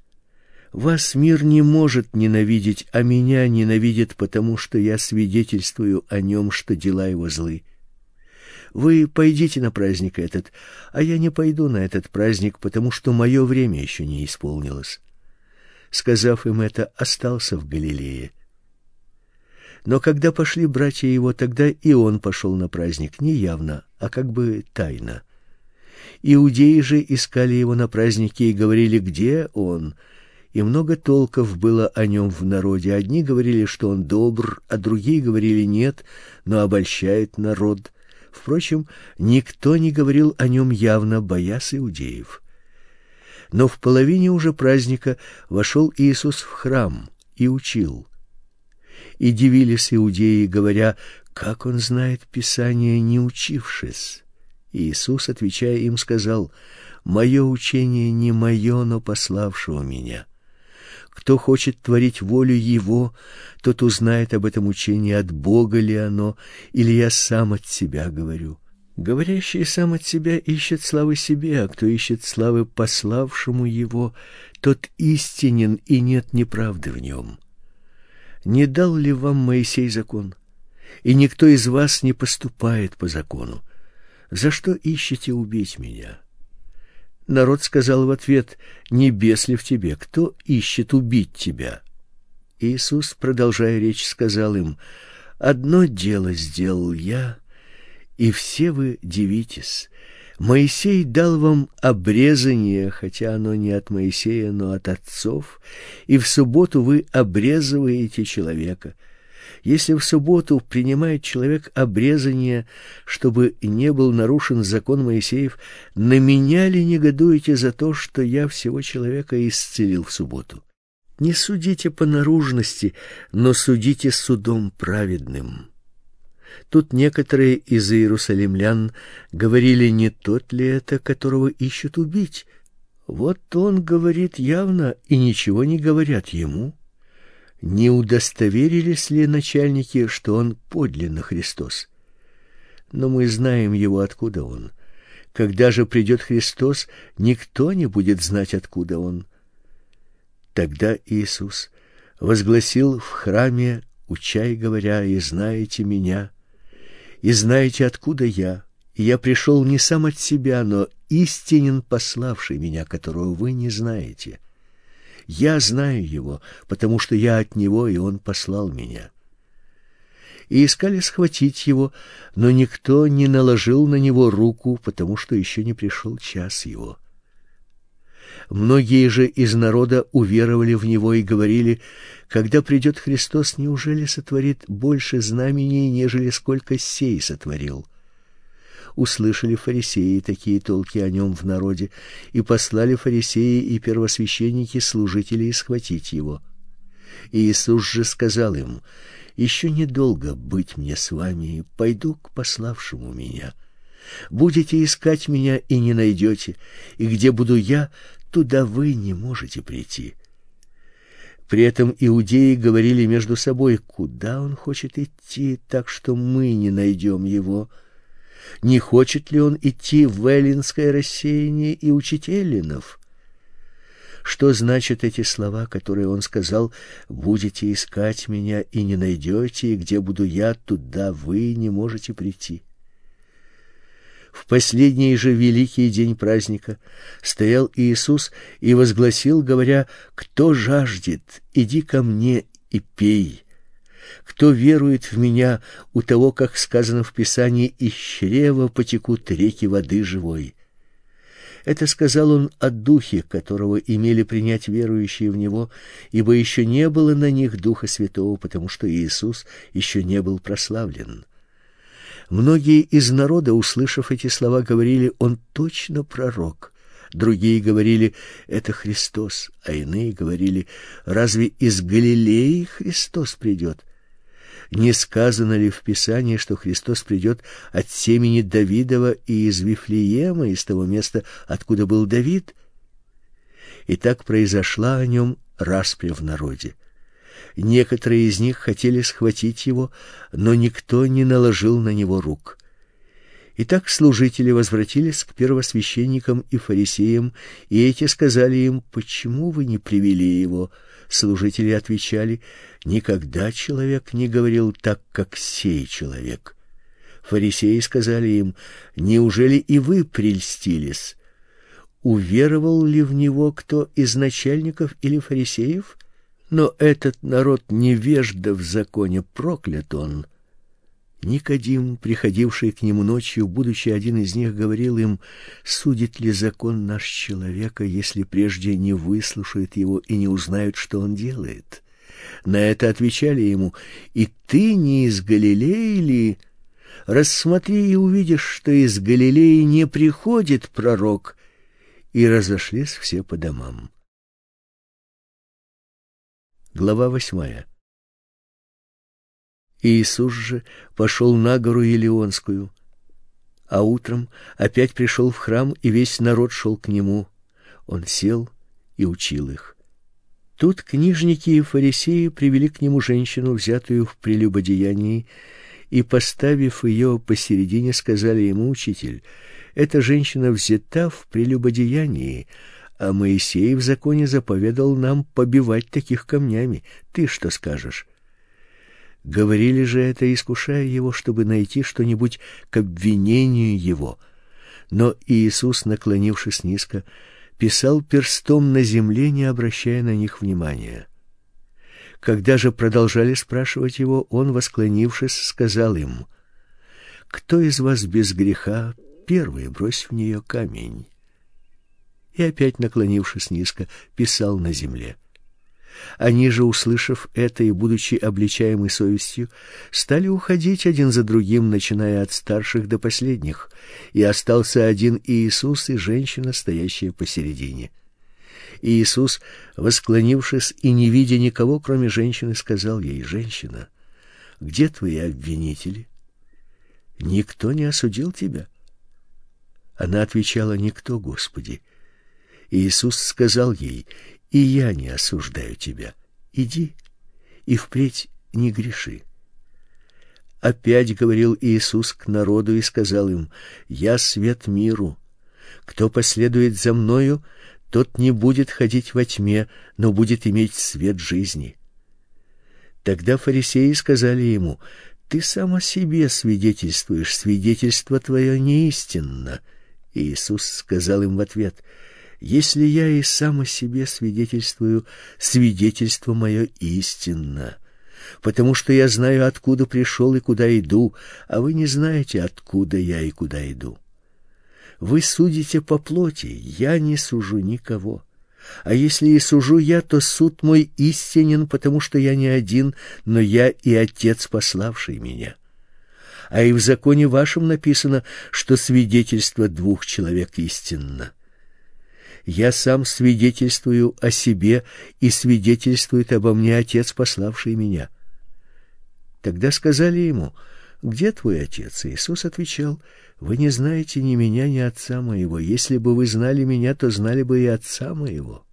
Вас мир не может ненавидеть, а меня ненавидит, потому что я свидетельствую о нем, что дела его злы. Вы пойдите на праздник этот, а я не пойду на этот праздник, потому что мое время еще не исполнилось сказав им это, остался в Галилее. Но когда пошли братья его, тогда и он пошел на праздник не явно, а как бы тайно. Иудеи же искали его на празднике и говорили: "Где он?" И много толков было о нем в народе. Одни говорили, что он добр, а другие говорили: "Нет, но обольщает народ". Впрочем, никто не говорил о нем явно, боясь иудеев. Но в половине уже праздника вошел Иисус в храм и учил. И дивились иудеи, говоря, как он знает Писание, не учившись. Иисус, отвечая им, сказал, «Мое учение не мое, но пославшего меня. Кто хочет творить волю Его, тот узнает об этом учении, от Бога ли оно, или я сам от себя говорю». Говорящий сам от себя ищет славы себе, а кто ищет славы пославшему его, тот истинен, и нет неправды в нем. Не дал ли вам Моисей закон? И никто из вас не поступает по закону. За что ищете убить меня? Народ сказал в ответ: Небес ли в тебе, кто ищет убить тебя? Иисус, продолжая речь, сказал им: Одно дело сделал я, и все вы дивитесь. Моисей дал вам обрезание, хотя оно не от Моисея, но от отцов, и в субботу вы обрезываете человека. Если в субботу принимает человек обрезание, чтобы не был нарушен закон Моисеев, на меня ли негодуете за то, что я всего человека исцелил в субботу? Не судите по наружности, но судите судом праведным. Тут некоторые из иерусалимлян говорили, не тот ли это, которого ищут убить. Вот он говорит явно, и ничего не говорят ему. Не удостоверились ли начальники, что он подлинно Христос? Но мы знаем его, откуда он. Когда же придет Христос, никто не будет знать, откуда он. Тогда Иисус возгласил в храме, уча говоря, «И знаете меня, и знаете, откуда я. И я пришел не сам от себя, но истинен пославший меня, которого вы не знаете. Я знаю его, потому что я от него, и он послал меня. И искали схватить его, но никто не наложил на него руку, потому что еще не пришел час его. Многие же из народа уверовали в него и говорили, когда придет Христос, неужели сотворит больше знамений, нежели сколько сей сотворил? Услышали фарисеи такие толки о нем в народе, и послали фарисеи и первосвященники служителей схватить его. И Иисус же сказал им, «Еще недолго быть мне с вами, пойду к пославшему меня». Будете искать меня и не найдете, и где буду я, туда вы не можете прийти. При этом иудеи говорили между собой, куда он хочет идти, так что мы не найдем его. Не хочет ли он идти в эллинское рассеяние и учить эллинов? Что значат эти слова, которые он сказал: "Будете искать меня и не найдете, и где буду я, туда вы не можете прийти"? В последний же великий день праздника стоял Иисус и возгласил, говоря, «Кто жаждет, иди ко мне и пей. Кто верует в меня, у того, как сказано в Писании, из чрева потекут реки воды живой». Это сказал он о духе, которого имели принять верующие в него, ибо еще не было на них духа святого, потому что Иисус еще не был прославлен. Многие из народа, услышав эти слова, говорили: "Он точно пророк". Другие говорили: "Это Христос", а иные говорили: "Разве из Галилеи Христос придет? Не сказано ли в Писании, что Христос придет от семени Давидова и из Вифлеема, из того места, откуда был Давид?" И так произошла о нем распря в народе. Некоторые из них хотели схватить его, но никто не наложил на него рук. Итак, служители возвратились к первосвященникам и фарисеям, и эти сказали им: "Почему вы не привели его?" Служители отвечали: "Никогда человек не говорил так, как сей человек". Фарисеи сказали им: "Неужели и вы прельстились? Уверовал ли в него кто из начальников или фарисеев?" Но этот народ невежда в законе, проклят он. Никодим, приходивший к нему ночью, будучи один из них, говорил им, «Судит ли закон наш человека, если прежде не выслушают его и не узнают, что он делает?» На это отвечали ему, «И ты не из Галилеи ли? Рассмотри и увидишь, что из Галилеи не приходит пророк». и разошлись все по домам. Глава восьмая. Иисус же пошел на гору Елеонскую, а утром опять пришел в храм, и весь народ шел к нему. Он сел и учил их. Тут книжники и фарисеи привели к нему женщину, взятую в прелюбодеянии, и, поставив ее посередине, сказали ему, «Учитель, эта женщина взята в прелюбодеянии, а Моисей в законе заповедал нам побивать таких камнями. Ты что скажешь?» Говорили же это, искушая его, чтобы найти что-нибудь к обвинению его. Но Иисус, наклонившись низко, писал перстом на земле, не обращая на них внимания. Когда же продолжали спрашивать его, он, восклонившись, сказал им, «Кто из вас без греха, первый брось в нее камень?» И опять, наклонившись низко, писал на земле. Они же, услышав это и будучи обличаемы совестью, стали уходить один за другим, начиная от старших до последних, и остался один Иисус и женщина, стоящая посередине. Иисус, восклонившись и не видя никого, кроме женщины, сказал ей: "Женщина, где твои обвинители? Никто не осудил тебя?" Она отвечала: "Никто, Господи". Иисус сказал ей: и я не осуждаю тебя. Иди и впредь не греши. Опять говорил Иисус к народу и сказал им: Я свет миру. Кто последует за мною, тот не будет ходить во тьме, но будет иметь свет жизни. Тогда фарисеи сказали ему: Ты сам о себе свидетельствуешь, свидетельство твое неистинно. Иисус сказал им в ответ: если я и сам о себе свидетельствую, свидетельство мое истинно, потому что я знаю, откуда пришел и куда иду, а вы не знаете, откуда я и куда иду. Вы судите по плоти, я не сужу никого. А если и сужу я, то суд мой истинен, потому что я не один, но я и Отец, пославший меня. А и в законе вашем написано, что свидетельство двух человек истинно я сам свидетельствую о себе, и свидетельствует обо мне Отец, пославший меня. Тогда сказали ему, «Где твой Отец?» Иисус отвечал, «Вы не знаете ни меня, ни Отца моего. Если бы вы знали меня, то знали бы и Отца моего».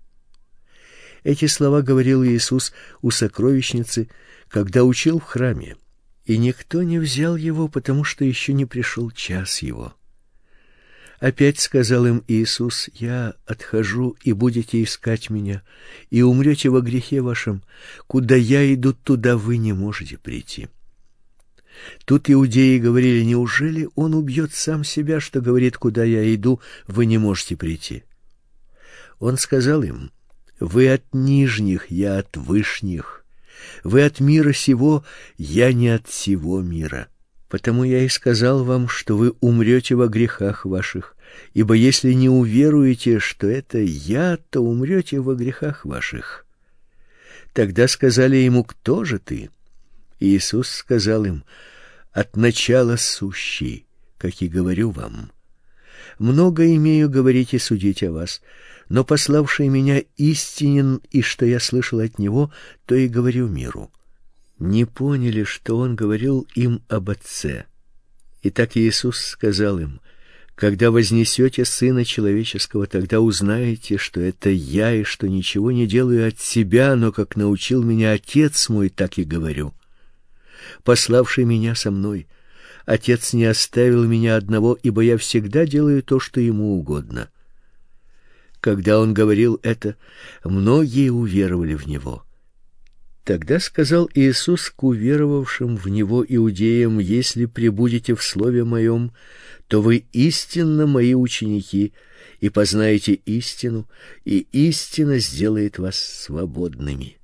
Эти слова говорил Иисус у сокровищницы, когда учил в храме, и никто не взял его, потому что еще не пришел час его. Опять сказал им Иисус, «Я отхожу, и будете искать меня, и умрете во грехе вашем. Куда я иду, туда вы не можете прийти». Тут иудеи говорили, «Неужели он убьет сам себя, что говорит, куда я иду, вы не можете прийти?» Он сказал им, «Вы от нижних, я от вышних. Вы от мира сего, я не от всего мира». Потому я и сказал вам, что вы умрете во грехах ваших, ибо если не уверуете, что это я, то умрете во грехах ваших. Тогда сказали ему, кто же ты? Иисус сказал им, от начала сущий, как и говорю вам. Много имею говорить и судить о вас, но пославший меня истинен, и что я слышал от него, то и говорю миру не поняли, что он говорил им об Отце. И так Иисус сказал им, «Когда вознесете Сына Человеческого, тогда узнаете, что это Я, и что ничего не делаю от себя, но как научил меня Отец мой, так и говорю. Пославший меня со мной, Отец не оставил меня одного, ибо я всегда делаю то, что Ему угодно». Когда он говорил это, многие уверовали в Него. Тогда сказал Иисус к уверовавшим в Него иудеям, «Если пребудете в Слове Моем, то вы истинно Мои ученики, и познаете истину, и истина сделает вас свободными».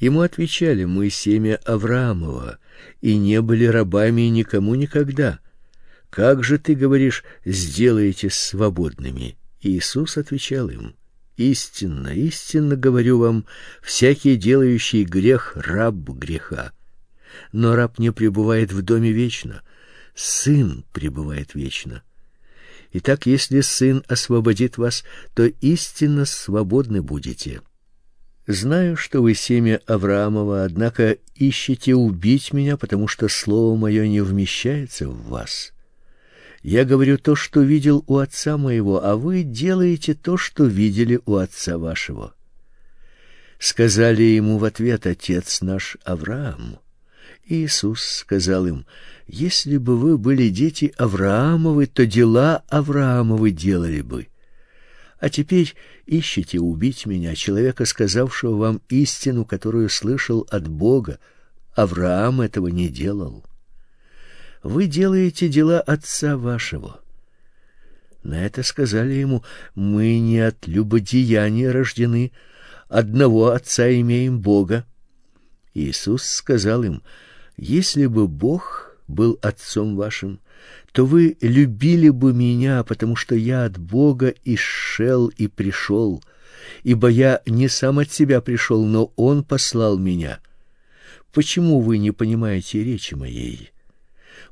Ему отвечали, «Мы семя Авраамова, и не были рабами никому никогда. Как же ты говоришь, сделаете свободными?» Иисус отвечал им, Истинно, истинно говорю вам, всякий делающий грех раб греха. Но раб не пребывает в доме вечно, сын пребывает вечно. Итак, если сын освободит вас, то истинно свободны будете. Знаю, что вы семя Авраамова, однако ищете убить меня, потому что слово мое не вмещается в вас. Я говорю то, что видел у отца моего, а вы делаете то, что видели у отца вашего. Сказали ему в ответ отец наш Авраам. Иисус сказал им: если бы вы были дети Авраамовы, то дела Авраамовы делали бы. А теперь ищете убить меня, человека, сказавшего вам истину, которую слышал от Бога. Авраам этого не делал. Вы делаете дела отца вашего. На это сказали ему: мы не от любодеяния рождены, одного отца имеем Бога. Иисус сказал им: если бы Бог был отцом вашим, то вы любили бы меня, потому что я от Бога и шел и пришел, ибо я не сам от себя пришел, но Он послал меня. Почему вы не понимаете речи моей?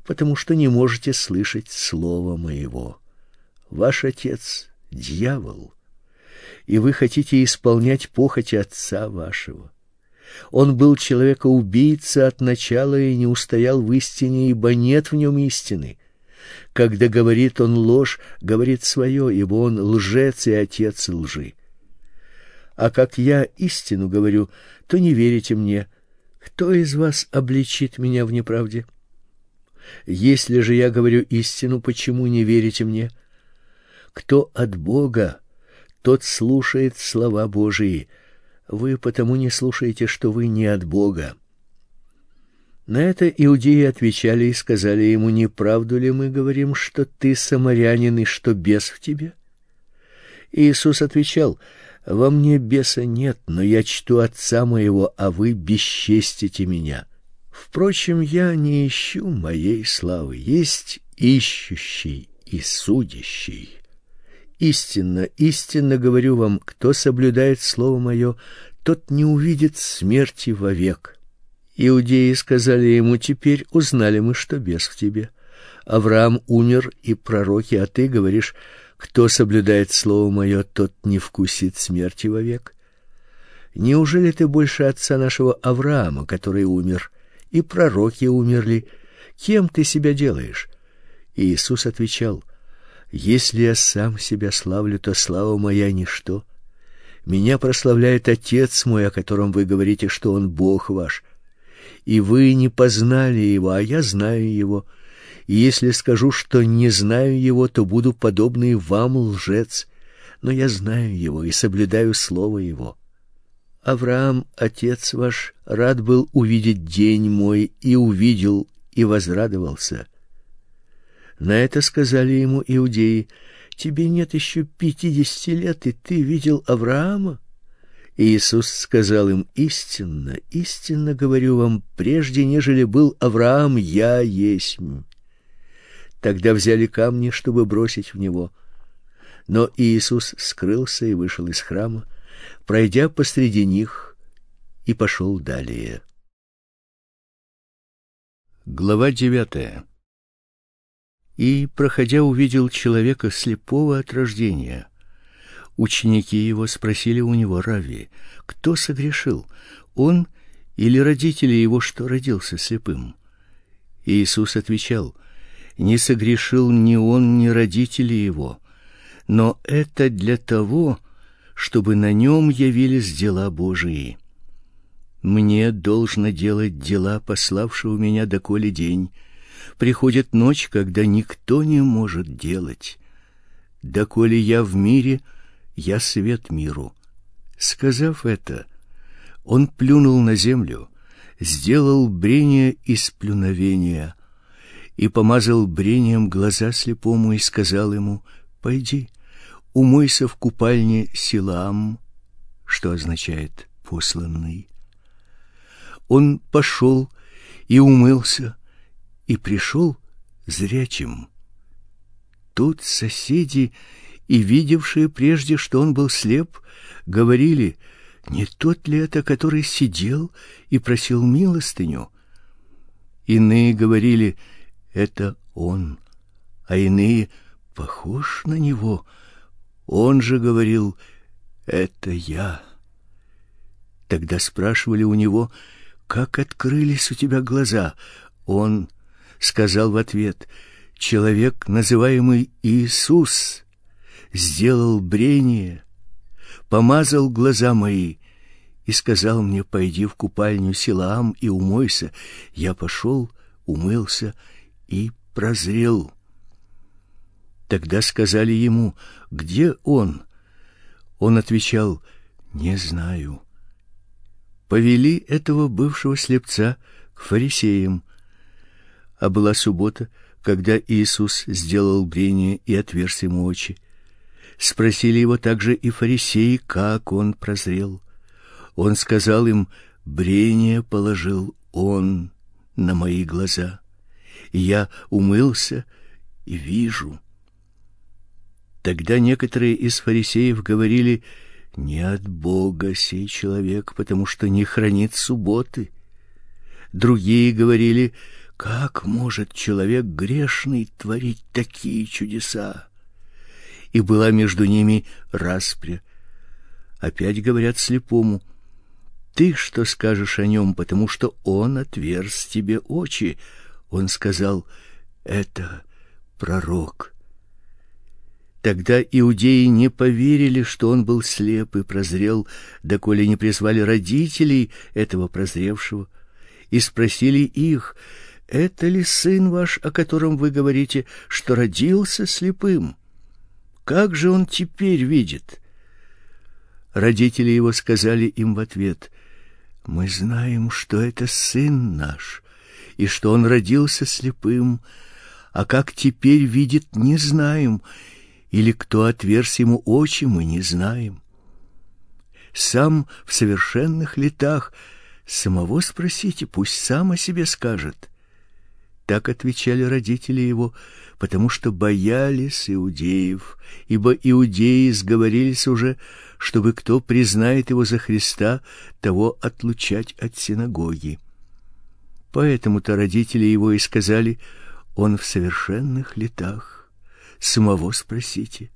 Потому что не можете слышать слова моего. Ваш отец — дьявол, и вы хотите исполнять похоти отца вашего. Он был человека-убийца от начала и не устоял в истине, ибо нет в нем истины. Когда говорит он ложь, говорит свое, ибо он лжец и отец лжи. А как я истину говорю, то не верите мне. Кто из вас обличит меня в неправде? Если же я говорю истину, почему не верите мне? Кто от Бога, тот слушает слова Божии. Вы потому не слушаете, что вы не от Бога. На это иудеи отвечали и сказали ему: "Не правду ли мы говорим, что ты самарянин и что бес в тебе?" Иисус отвечал: "Во мне беса нет, но я чту отца моего, а вы бесчестите меня. Впрочем, я не ищу моей славы, есть ищущий и судящий. Истинно, истинно говорю вам, кто соблюдает слово мое, тот не увидит смерти вовек". Иудеи сказали ему: "Теперь узнали мы, что бес в тебе. Авраам умер и пророки, а ты говоришь: кто соблюдает слово мое, тот не вкусит смерти вовек. Неужели ты больше отца нашего Авраама, который умер, и пророки умерли? Кем ты себя делаешь?" Иисус отвечал: "Если я сам себя славлю, то слава моя ничто. Меня прославляет Отец мой, о котором вы говорите, что он Бог ваш" и вы не познали его, а я знаю его. И если скажу, что не знаю его, то буду подобный вам лжец, но я знаю его и соблюдаю слово его. Авраам, отец ваш, рад был увидеть день мой и увидел и возрадовался. На это сказали ему иудеи: тебе нет еще пятидесяти лет, и ты видел Авраама? Иисус сказал им: "Истинно, истинно говорю вам, прежде нежели был Авраам, я есть". Тогда взяли камни, чтобы бросить в него. Но Иисус скрылся и вышел из храма, пройдя посреди них, и пошел далее. Глава девятая. И, проходя, увидел человека слепого от рождения. Ученики его спросили у него Рави, кто согрешил, он или родители его, что родился слепым? Иисус отвечал: не согрешил ни он, ни родители его, но это для того, чтобы на нем явились дела Божии. Мне должно делать дела пославшего меня доколе день. Приходит ночь, когда никто не может делать. Доколе я в мире, я свет миру. Сказав это, он плюнул на землю, сделал брение из плюновения и помазал брением глаза слепому и сказал ему: "Пойди, умойся в купальне Силам", что означает посланный. Он пошел и умылся и пришел зрячим. Тут соседи и видевшие прежде, что он был слеп, говорили: не тот ли это, который сидел и просил милостыню? Иные говорили: это он, а иные: похож на него. Он же говорил: "Это я". Тогда спрашивали у него: "Как открылись у тебя глаза?" Он сказал в ответ: "Человек, называемый Иисус, сделал брение, помазал глаза мои и сказал мне: "Пойди в купальню Силаам и умойся". Я пошел, умылся и прозрел. Тогда сказали ему: "Где он?" Он отвечал: "Не знаю". Повели этого бывшего слепца к фарисеям. А была суббота, когда Иисус сделал брение и отверз ему очи. Спросили его также и фарисеи, как он прозрел. Он сказал им: "Брение положил он на мои глаза. И я умылся и вижу". Тогда некоторые из фарисеев говорили: "Не от Бога сей человек, потому что не хранит субботы". Другие говорили: "Как может человек грешный творить такие чудеса?" И была между ними распря. Опять говорят слепому: "Ты что скажешь о нем, потому что он отверз тебе очи?" Он сказал: "Это пророк". Тогда иудеи не поверили, что он был слеп и прозрел, доколе не призвали родителей этого прозревшего и спросили их: "Это ли сын ваш, о котором вы говорите, что родился слепым? Как же он теперь видит?" Родители его сказали им в ответ: "Мы знаем, что это сын наш, и что он родился слепым, а как теперь видит, не знаем." Или кто отверз ему очи, мы не знаем. Сам в совершенных летах самого спросите, пусть сам о себе скажет. Так отвечали родители его, потому что боялись иудеев, ибо иудеи сговорились уже, чтобы кто признает его за Христа, того отлучать от синагоги. Поэтому-то родители его и сказали: он в совершенных летах самого спросите.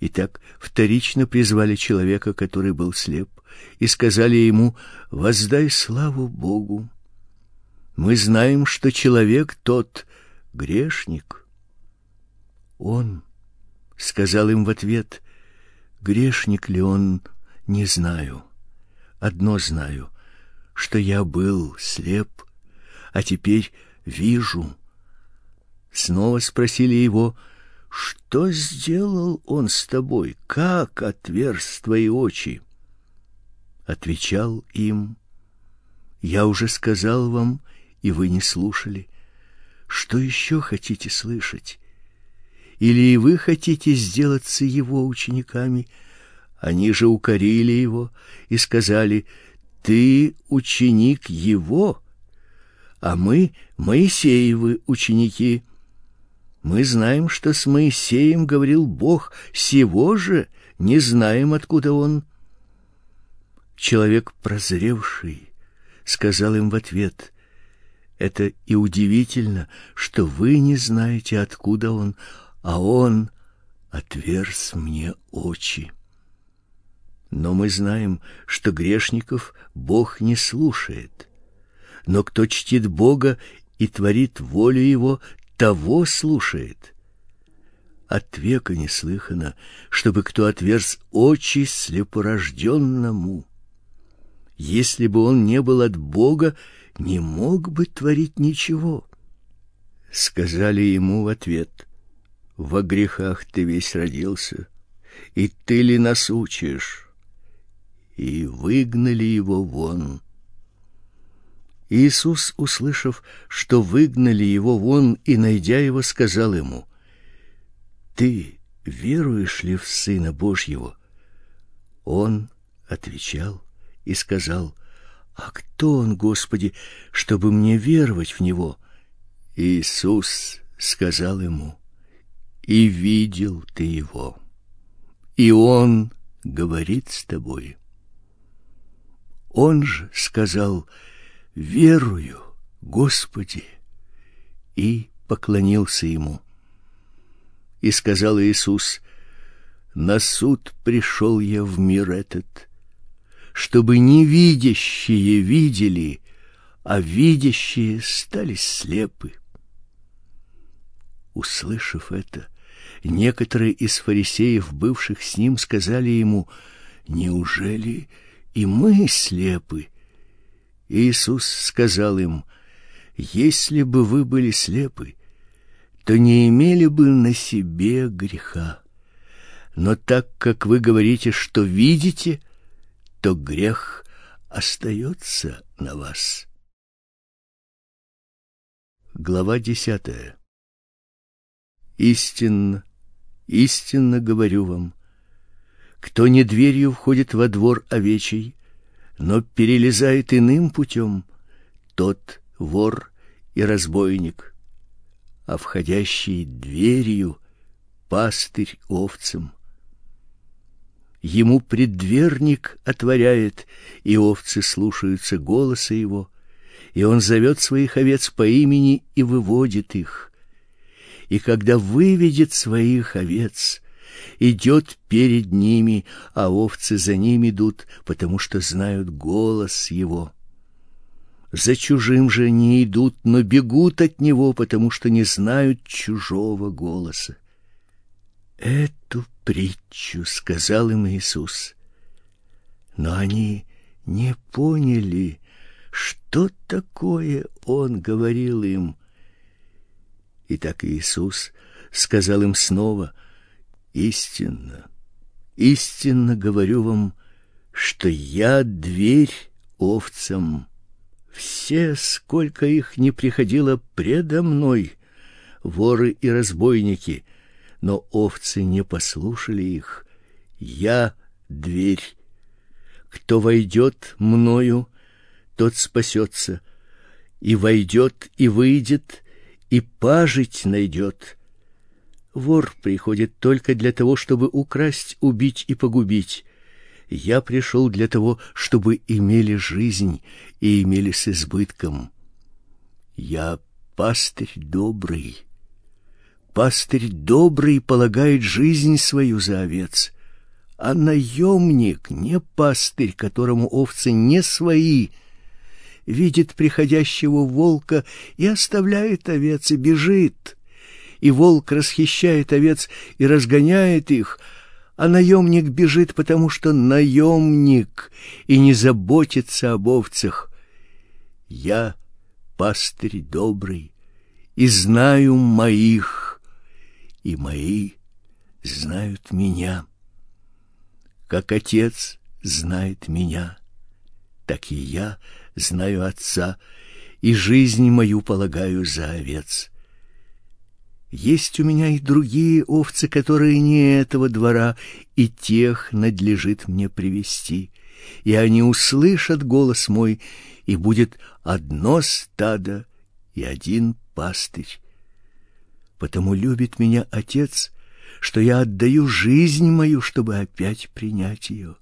Итак, вторично призвали человека, который был слеп, и сказали ему: "Воздай славу Богу. Мы знаем, что человек тот грешник". Он сказал им в ответ: "Грешник ли он, не знаю. Одно знаю, что я был слеп, а теперь вижу". Снова спросили его: "Что сделал он с тобой? Как отверз твои очи?" Отвечал им: "Я уже сказал вам, и вы не слушали. Что еще хотите слышать? Или и вы хотите сделаться его учениками?" Они же укорили его и сказали: "Ты ученик его, а мы Моисеевы ученики". Мы знаем, что с Моисеем говорил Бог, сего же не знаем, откуда он. Человек прозревший сказал им в ответ: "Это и удивительно, что вы не знаете, откуда он, а он отверз мне очи. Но мы знаем, что грешников Бог не слушает. Но кто чтит Бога и творит волю его, того слушает. От века не слыхано, чтобы кто отверз очи слепорожденному. Если бы он не был от Бога, не мог бы творить ничего. Сказали ему в ответ: во грехах ты весь родился, и ты ли нас учишь? И выгнали его вон. Иисус, услышав, что выгнали его вон и найдя его, сказал ему: Ты веруешь ли в Сына Божьего? Он отвечал и сказал: А кто он, Господи, чтобы мне веровать в него? Иисус сказал ему: И видел ты его, и он говорит с тобой. Он же сказал: верую, Господи, и поклонился ему. И сказал Иисус: На суд пришел я в мир этот, чтобы невидящие видели, а видящие стали слепы. Услышав это, некоторые из фарисеев, бывших с ним, сказали ему: "Неужели и мы слепы?" Иисус сказал им: "Если бы вы были слепы, то не имели бы на себе греха. Но так как вы говорите, что видите, то грех остается на вас". Глава десятая. Истинно, истинно говорю вам, кто не дверью входит во двор овечий, но перелезает иным путем, тот вор и разбойник, а входящий дверью пастырь овцам. Ему преддверник отворяет, и овцы слушаются голоса его и он зовет своих овец по имени и выводит их. И когда выведет своих овец, идет перед ними, а овцы за ним идут, потому что знают голос его. За чужим же не идут, но бегут от него, потому что не знают чужого голоса. Эту притчу сказал им Иисус. Но они не поняли, что такое он говорил им? И так Иисус сказал им снова: истинно, истинно говорю вам, что я дверь овцам. Все, сколько их не приходило предо мной, воры и разбойники, но овцы не послушали их. Я дверь. Кто войдет мною, тот спасется, и войдет, и выйдет, и пажить найдет. Вор приходит только для того, чтобы украсть, убить и погубить. Я пришел для того, чтобы имели жизнь и имели с избытком. Я пастырь добрый. Пастырь добрый полагает жизнь свою за овец, а наемник не пастырь, которому овцы не свои, видит приходящего волка и оставляет овец и бежит. И волк расхищает овец и разгоняет их, а наемник бежит, потому что наемник и не заботится об овцах. Я пастырь добрый и знаю моих, и мои знают меня. Как отец знает меня, так и я знаю отца, и жизнь мою полагаю за овец. Есть у меня и другие овцы, которые не этого двора, и тех надлежит мне привести. И они услышат голос мой, и будет одно стадо и один пастырь. Потому любит меня Отец, что я отдаю жизнь мою, чтобы опять принять ее.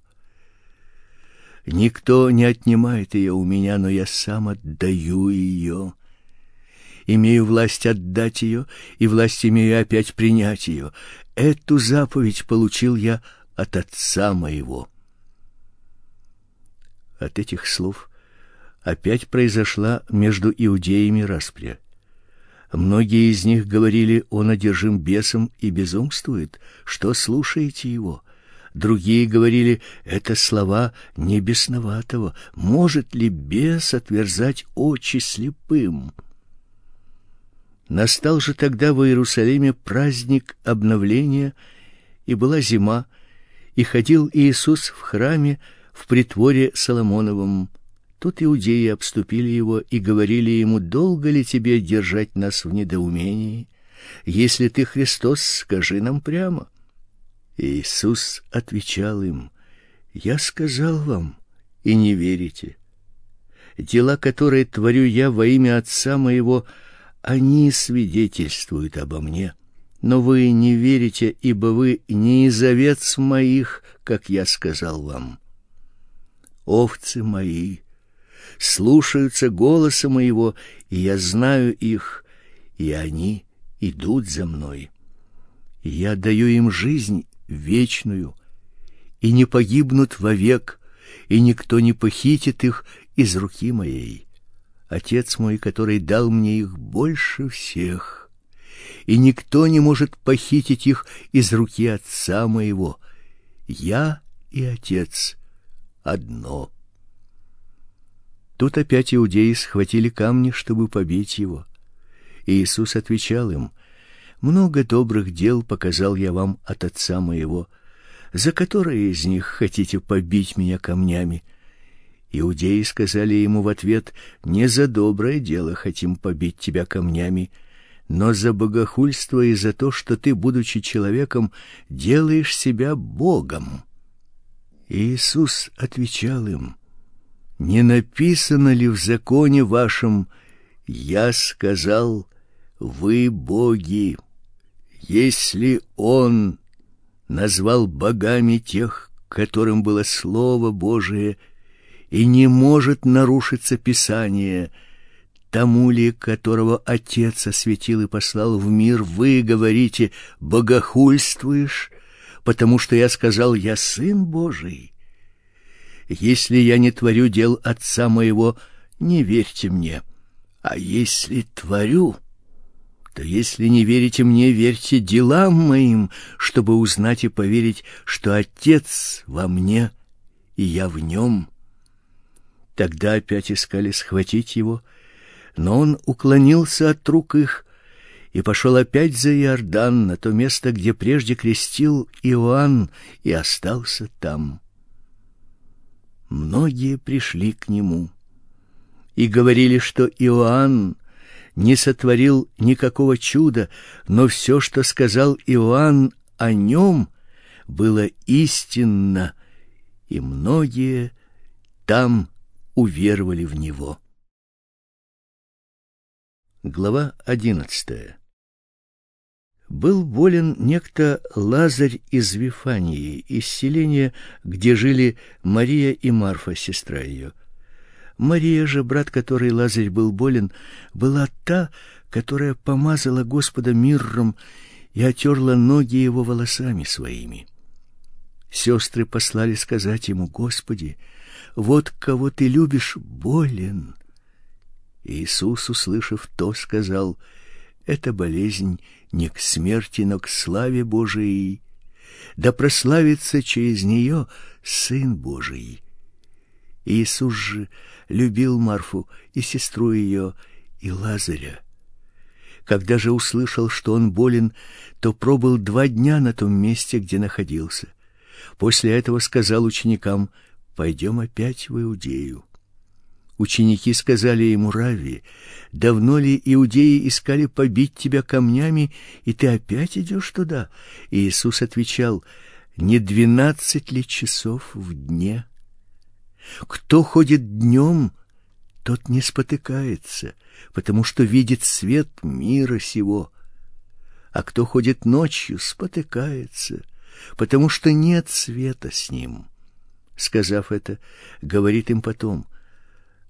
Никто не отнимает ее у меня, но я сам отдаю ее. Имею власть отдать ее, и власть имею опять принять ее. Эту заповедь получил я от отца моего. От этих слов опять произошла между иудеями распря. Многие из них говорили: "Он одержим бесом и безумствует. Что слушаете его?" Другие говорили: "Это слова небесноватого. Может ли бес отверзать очи слепым?" Настал же тогда в Иерусалиме праздник обновления, и была зима, и ходил Иисус в храме в притворе Соломоновом. Тут иудеи обступили его и говорили ему: "Долго ли тебе держать нас в недоумении? Если ты Христос, скажи нам прямо". Иисус отвечал им: "Я сказал вам, и не верите. Дела, которые творю я во имя Отца моего, они свидетельствуют обо мне. Но вы не верите, ибо вы не из овец моих, как я сказал вам. Овцы мои слушаются голоса моего, и я знаю их, и они идут за мной Я даю им жизнь вечную, и не погибнут вовек, и никто не похитит их из руки моей. Отец мой, который дал мне их больше всех, и никто не может похитить их из руки отца моего. Я и отец одно. Тут опять иудеи схватили камни, чтобы побить его. И Иисус отвечал им: много добрых дел показал я вам от отца моего, за которые из них хотите побить меня камнями? Иудеи сказали ему в ответ: не за доброе дело хотим побить тебя камнями, но за богохульство и за то, что ты, будучи человеком, делаешь себя богом. Иисус отвечал им: Не написано ли в законе вашем: я сказал, вы боги? Если он назвал богами тех, которым было слово Божие, и не может нарушиться Писание, тому ли, которого Отец осветил и послал в мир, вы говорите: богохульствуешь, потому что я сказал: я сын Божий. Если я не творю дел Отца моего, не верьте мне. А если творю, то если не верите мне, верьте делам моим, чтобы узнать и поверить, что Отец во мне и я в нем. Тогда опять искали схватить его, но он уклонился от рук их и пошел опять за Иордан, на то место, где прежде крестил Иоанн, и остался там. Многие пришли к нему и говорили, что Иоанн не сотворил никакого чуда, но все, что сказал Иоанн о нем, было истинно, и многие там уверовали в него. Глава одиннадцатая. Был болен некто Лазарь из Вифании, из селения, где жили Мария и Марфа, сестра ее. Мария же, брат которой Лазарь был болен, была та, которая помазала Господа мирром и отерла ноги его волосами своими. Сестры послали сказать ему: "Господи, вот кого ты любишь, болен". Иисус, услышав то, сказал: "Эта болезнь не к смерти, но к славе Божией, да прославится через нее Сын Божий". Иисус же любил Марфу и сестру ее, и Лазаря. Когда же услышал, что он болен, то пробыл два дня на том месте, где находился. После этого сказал ученикам: «Пойдем опять в Иудею". Ученики сказали ему: "Рави, давно ли иудеи искали побить тебя камнями, и ты опять идешь туда?" И Иисус отвечал: "Не двенадцать ли часов в дне?" Кто ходит днем, тот не спотыкается, потому что видит свет мира сего. А кто ходит ночью, спотыкается, потому что нет света с ним. Сказав это, говорит им потом: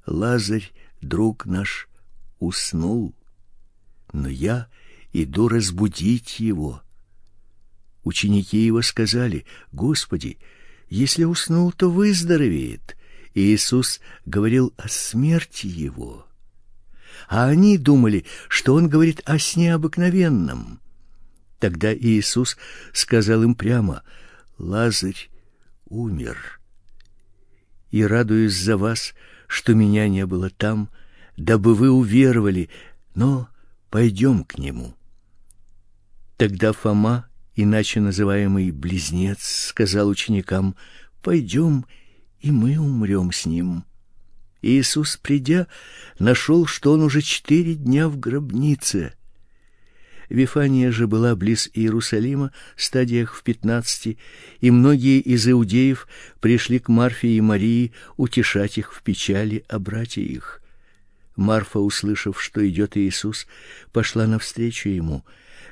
Лазарь, друг наш, уснул, но я иду разбудить его. Ученики его сказали: Господи, если уснул, то выздоровеет. Иисус говорил о смерти его, а они думали, что он говорит о сне обыкновенном. Тогда Иисус сказал им прямо: Лазарь умер. И радуюсь за вас, что меня не было там, дабы вы уверовали, но пойдем к нему. Тогда Фома, иначе называемый близнец, сказал ученикам: "Пойдем и мы умрем с ним. Иисус, придя, нашел, что он уже четыре дня в гробнице. Вифания же была близ Иерусалима, стадиях в пятнадцати, и многие из иудеев пришли к Марфе и Марии утешать их в печали о брате их. Марфа, услышав, что идет Иисус, пошла навстречу ему.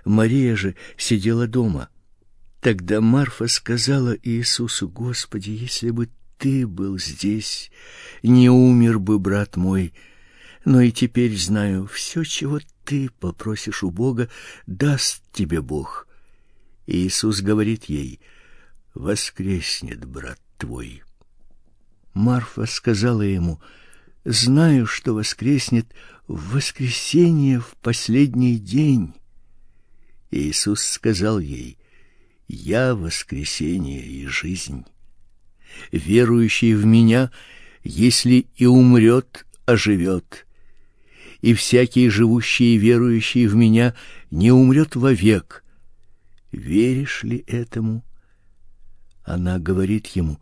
Мария же сидела дома. Тогда Марфа сказала Иисусу: "Господи, если бы ты был здесь, не умер бы, брат мой. Но и теперь знаю, все, чего ты попросишь у Бога, даст тебе Бог. Иисус говорит ей: "Воскреснет брат твой". Марфа сказала ему: "Знаю, что воскреснет в воскресенье в последний день". Иисус сказал ей: "Я воскресение и жизнь. Верующий в меня, если и умрет, оживет, и всякий живущий и верующий в меня не умрет вовек. Веришь ли этому? Она говорит ему: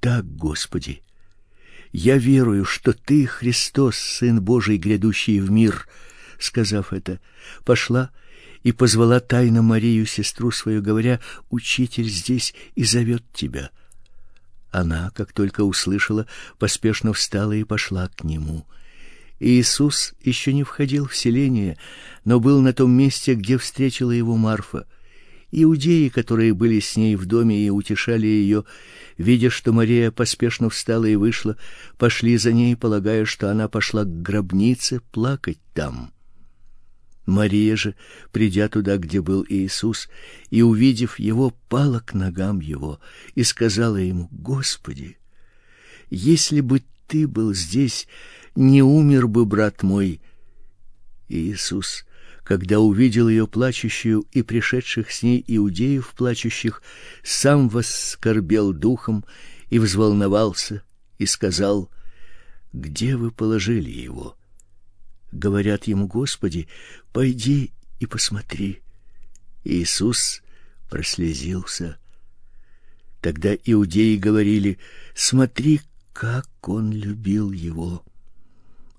"Так, Господи, я верую, что ты Христос, сын Божий, грядущий в мир". Сказав это, пошла и позвала тайно Марию, сестру свою, говоря: "Учитель здесь и зовет тебя". Она, как только услышала, поспешно встала и пошла к нему. Иисус еще не входил в селение, но был на том месте, где встретила его Марфа. Иудеи, которые были с ней в доме и утешали ее, видя, что Мария поспешно встала и вышла, пошли за ней, полагая, что она пошла к гробнице плакать там. Мария же, придя туда, где был Иисус, и увидев его, пала к ногам его и сказала ему: "Господи, если бы ты был здесь, не умер бы брат мой". Иисус, когда увидел ее плачущую и пришедших с ней иудеев плачущих, сам воскорбел духом и взволновался и сказал: "Где вы положили его?" говорят ему: "Господи, пойди и посмотри". Иисус прослезился. Тогда иудеи говорили: "Смотри, как он любил его".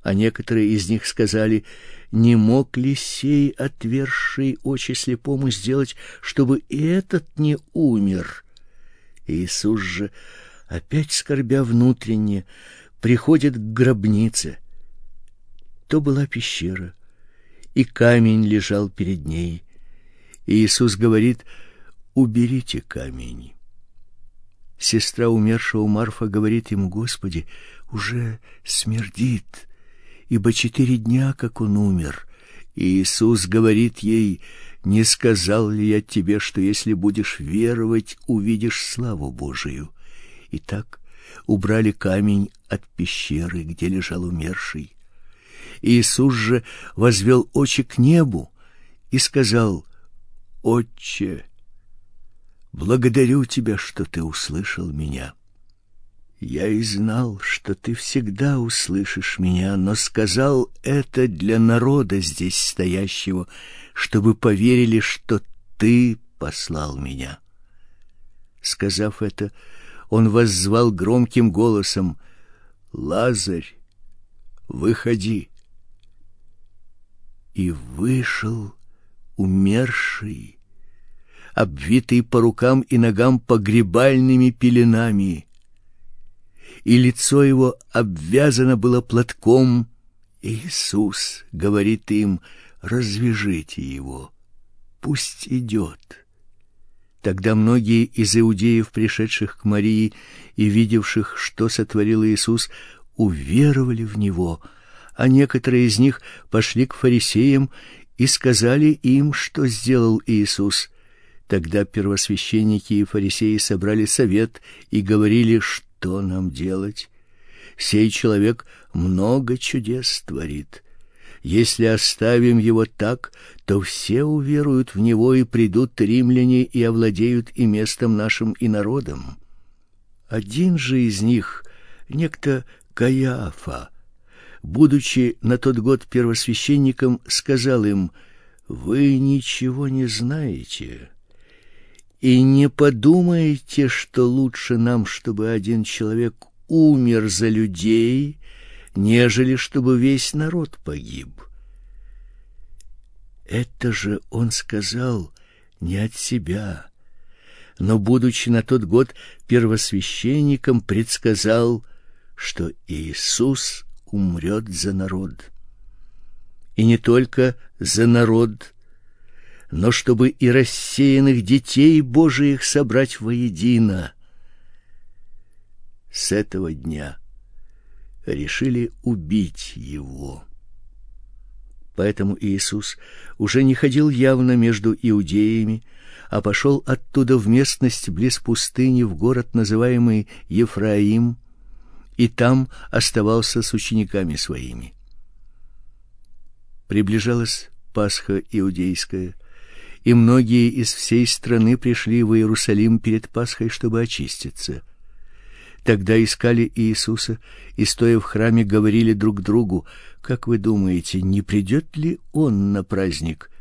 А некоторые из них сказали: "Не мог ли сей отверший очи слепому сделать, чтобы и этот не умер?" Иисус же, опять скорбя внутренне, приходит к гробнице то была пещера, и камень лежал перед ней. И Иисус говорит: "Уберите камень". Сестра умершего Марфа говорит ему: "Господи, уже смердит, ибо четыре дня, как он умер". И Иисус говорит ей: "Не сказал ли я тебе, что если будешь веровать, увидишь славу Божию?" Итак, убрали камень от пещеры, где лежал умерший. Иисус же возвел очи к небу и сказал: Отче, благодарю тебя, что ты услышал меня. Я и знал, что ты всегда услышишь меня, но сказал это для народа здесь стоящего, чтобы поверили, что ты послал меня. Сказав это, он воззвал громким голосом: Лазарь, выходи и вышел умерший, обвитый по рукам и ногам погребальными пеленами, и лицо его обвязано было платком. Иисус говорит им: "Развяжите его, пусть идет". Тогда многие из иудеев, пришедших к Марии и видевших, что сотворил Иисус, уверовали в него а некоторые из них пошли к фарисеям и сказали им, что сделал Иисус. Тогда первосвященники и фарисеи собрали совет и говорили, что нам делать. Сей человек много чудес творит. Если оставим его так, то все уверуют в него и придут римляне и овладеют и местом нашим и народом. Один же из них, некто Каиафа, будучи на тот год первосвященником, сказал им: "Вы ничего не знаете и не подумайте, что лучше нам, чтобы один человек умер за людей, нежели чтобы весь народ погиб". Это же он сказал не от себя, но будучи на тот год первосвященником, предсказал, что Иисус умрет за народ. И не только за народ, но чтобы и рассеянных детей Божиих собрать воедино. С этого дня решили убить его. Поэтому Иисус уже не ходил явно между иудеями, а пошел оттуда в местность близ пустыни в город, называемый Ефраим, и там оставался с учениками своими. Приближалась Пасха иудейская, и многие из всей страны пришли в Иерусалим перед Пасхой, чтобы очиститься. Тогда искали Иисуса и стоя в храме говорили друг другу: "Как вы думаете, не придет ли он на праздник?"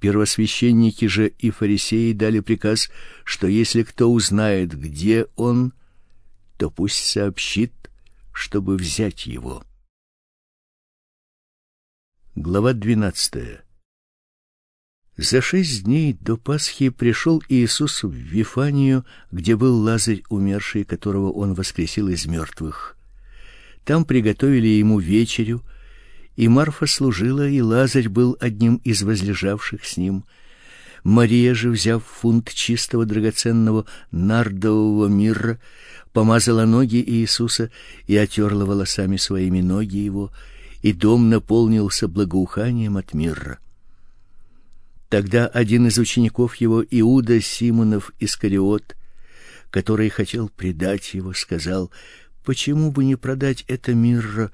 Первосвященники же и фарисеи дали приказ, что если кто узнает, где он, то пусть сообщит, чтобы взять его. Глава двенадцатая. За шесть дней до Пасхи пришел Иисус в Вифанию, где был Лазарь умерший, которого он воскресил из мертвых. Там приготовили ему вечерю, и Марфа служила, и Лазарь был одним из возлежавших с ним. Мария же, взяв фунт чистого драгоценного нардового мирра, помазала ноги Иисуса и отерла волосами своими ноги его, и дом наполнился благоуханием от мирра. Тогда один из учеников его, Иуда Симонов Искариот, который хотел предать его, сказал: "Почему бы не продать это мирра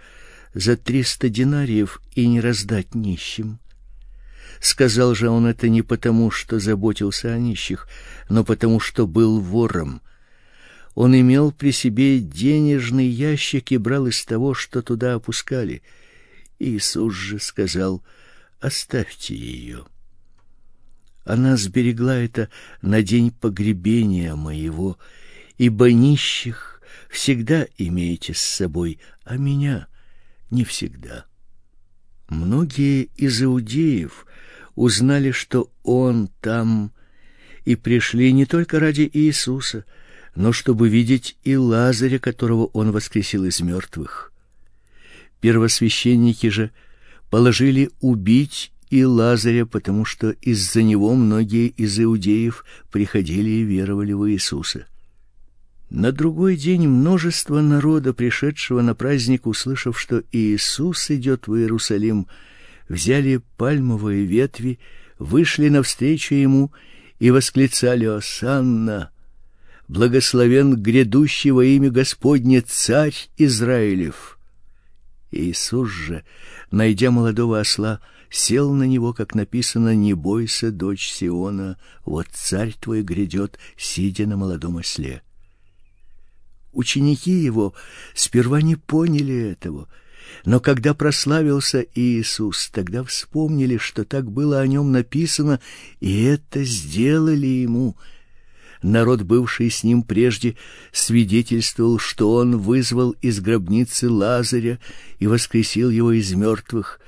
за триста динариев и не раздать нищим?" Сказал же он это не потому, что заботился о нищих, но потому, что был вором. Он имел при себе денежный ящик и брал из того, что туда опускали. Иисус же сказал: "Оставьте ее. Она сберегла это на день погребения моего, ибо нищих всегда имеете с собой, а меня не всегда. Многие из иудеев узнали, что он там, и пришли не только ради Иисуса, но чтобы видеть и Лазаря, которого он воскресил из мертвых. Первосвященники же положили убить и Лазаря, потому что из-за него многие из иудеев приходили и веровали в Иисуса. На другой день множество народа, пришедшего на праздник, услышав, что Иисус идет в Иерусалим, взяли пальмовые ветви, вышли навстречу ему и восклицали: "Осанна! Благословен грядущий во имя Господне царь Израилев!" Иисус же, найдя молодого осла, сел на него, как написано: "Не бойся, дочь Сиона, вот царь твой грядет, сидя на молодом осле". Ученики его сперва не поняли этого, но когда прославился Иисус, тогда вспомнили, что так было о нем написано, и это сделали ему. Народ, бывший с ним прежде, свидетельствовал, что он вызвал из гробницы Лазаря и воскресил его из мертвых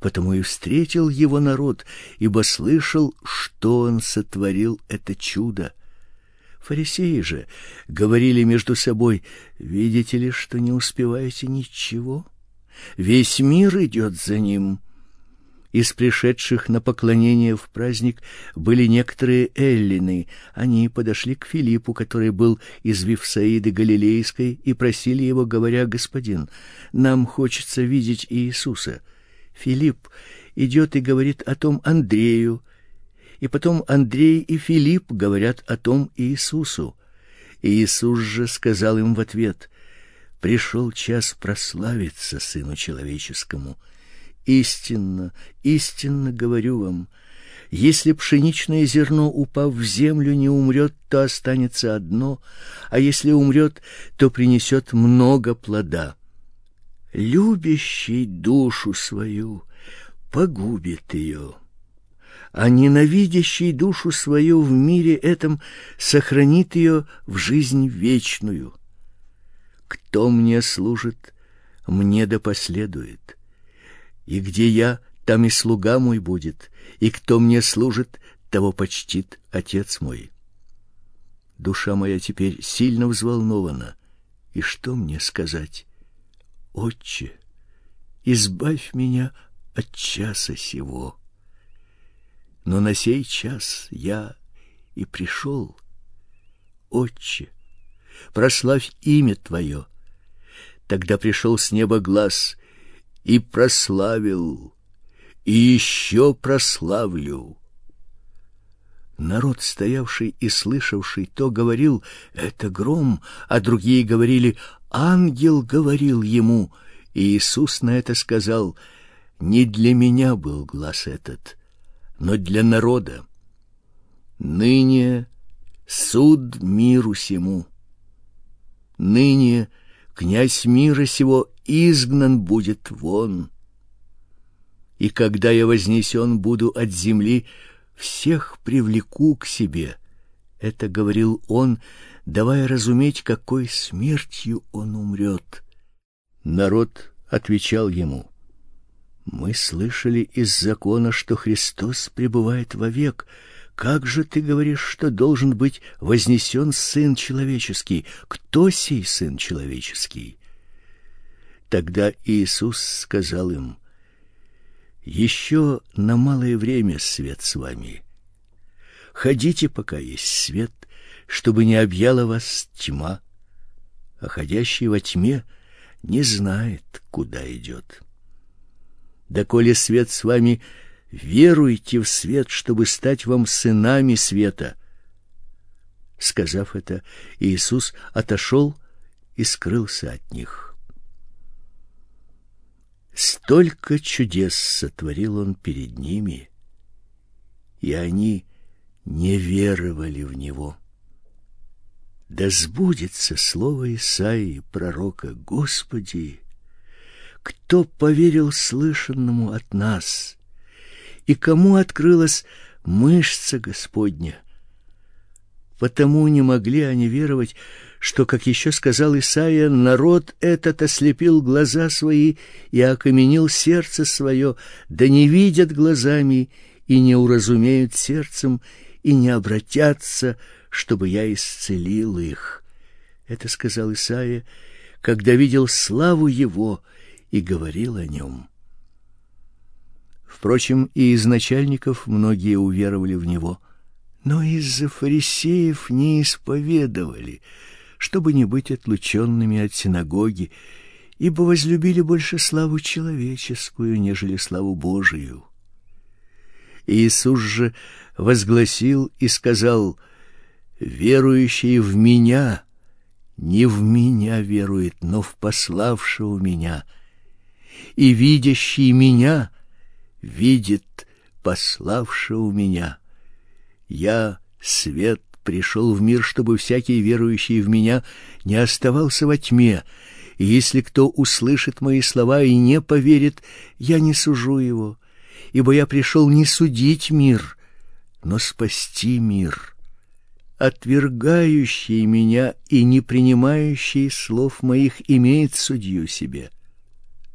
потому и встретил его народ, ибо слышал, что он сотворил это чудо. Фарисеи же говорили между собой: "Видите ли, что не успеваете ничего? Весь мир идет за ним". Из пришедших на поклонение в праздник были некоторые эллины. Они подошли к Филиппу, который был из Вифсаиды галилейской, и просили его, говоря: "Господин, нам хочется видеть Иисуса". Филипп идет и говорит о том Андрею, и потом Андрей и Филипп говорят о том Иисусу. И Иисус же сказал им в ответ: «Пришел час прославиться сыну человеческому. Истинно, истинно говорю вам, если пшеничное зерно, упав в землю, не умрет, то останется одно, а если умрет, то принесет много плода любящий душу свою погубит ее, а ненавидящий душу свою в мире этом сохранит ее в жизнь вечную. Кто мне служит, мне да последует. И где я, там и слуга мой будет, и кто мне служит, того почтит отец мой. Душа моя теперь сильно взволнована, и что мне сказать? Отче, избавь меня от часа сего. Но на сей час я и пришел. Отче, прославь имя Твое. Тогда пришел с неба глаз и прославил, и еще прославлю. Народ, стоявший и слышавший, то говорил «это гром», а другие говорили «ангел говорил ему». И Иисус на это сказал «не для меня был глаз этот, но для народа. Ныне суд миру сему. Ныне князь мира сего изгнан будет вон. И когда я вознесен буду от земли, всех привлеку к себе. Это говорил он, давая разуметь, какой смертью он умрет. Народ отвечал ему: Мы слышали из закона, что Христос пребывает вовек. Как же ты говоришь, что должен быть вознесен сын человеческий? Кто сей сын человеческий? Тогда Иисус сказал им: еще на малое время свет с вами. Ходите, пока есть свет, чтобы не объяла вас тьма, а ходящий во тьме не знает, куда идет. Да коли свет с вами, веруйте в свет, чтобы стать вам сынами света. Сказав это, Иисус отошел и скрылся от них. Столько чудес сотворил он перед ними, и они не веровали в него. Да сбудется слово Исаии, пророка: Господи, кто поверил слышанному от нас, и кому открылась мышца Господня? Потому не могли они веровать, что, как еще сказал Исаия, народ этот ослепил глаза свои и окаменил сердце свое, да не видят глазами и не уразумеют сердцем и не обратятся, чтобы я исцелил их. Это сказал Исаия, когда видел славу его и говорил о нем. Впрочем, и из начальников многие уверовали в него, но из-за фарисеев не исповедовали, чтобы не быть отлученными от синагоги, ибо возлюбили больше славу человеческую, нежели славу Божию. Иисус же возгласил и сказал: верующий в меня не в меня верует, но в пославшего меня, и видящий меня видит пославшего меня. Я свет пришел в мир, чтобы всякий верующий в меня не оставался во тьме. И если кто услышит мои слова и не поверит, я не сужу его, ибо я пришел не судить мир, но спасти мир. Отвергающий меня и не принимающий слов моих имеет судью себе.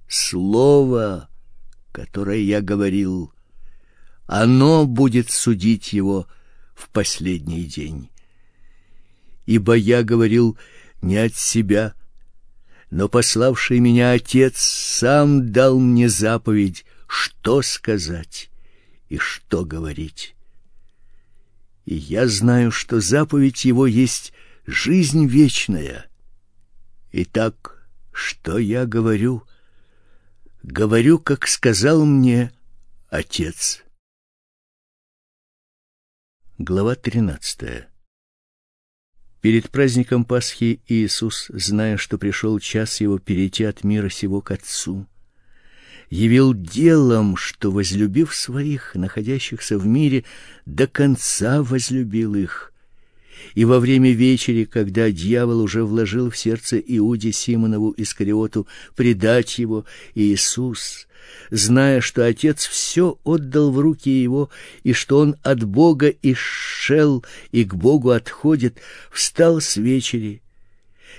Слово, которое я говорил, оно будет судить его в последний день. Ибо я говорил не от себя, но пославший меня Отец сам дал мне заповедь, что сказать и что говорить. И я знаю, что заповедь его есть жизнь вечная. Итак, что я говорю? Говорю, как сказал мне Отец. Глава 13. Перед праздником Пасхи Иисус, зная, что пришел час его перейти от мира сего к Отцу, явил делом, что возлюбив своих, находящихся в мире, до конца возлюбил их. И во время вечери, когда дьявол уже вложил в сердце Иуде Симонову Искариоту предать его, Иисус зная, что Отец все отдал в руки его, и что он от Бога исшел и к Богу отходит, встал с вечери,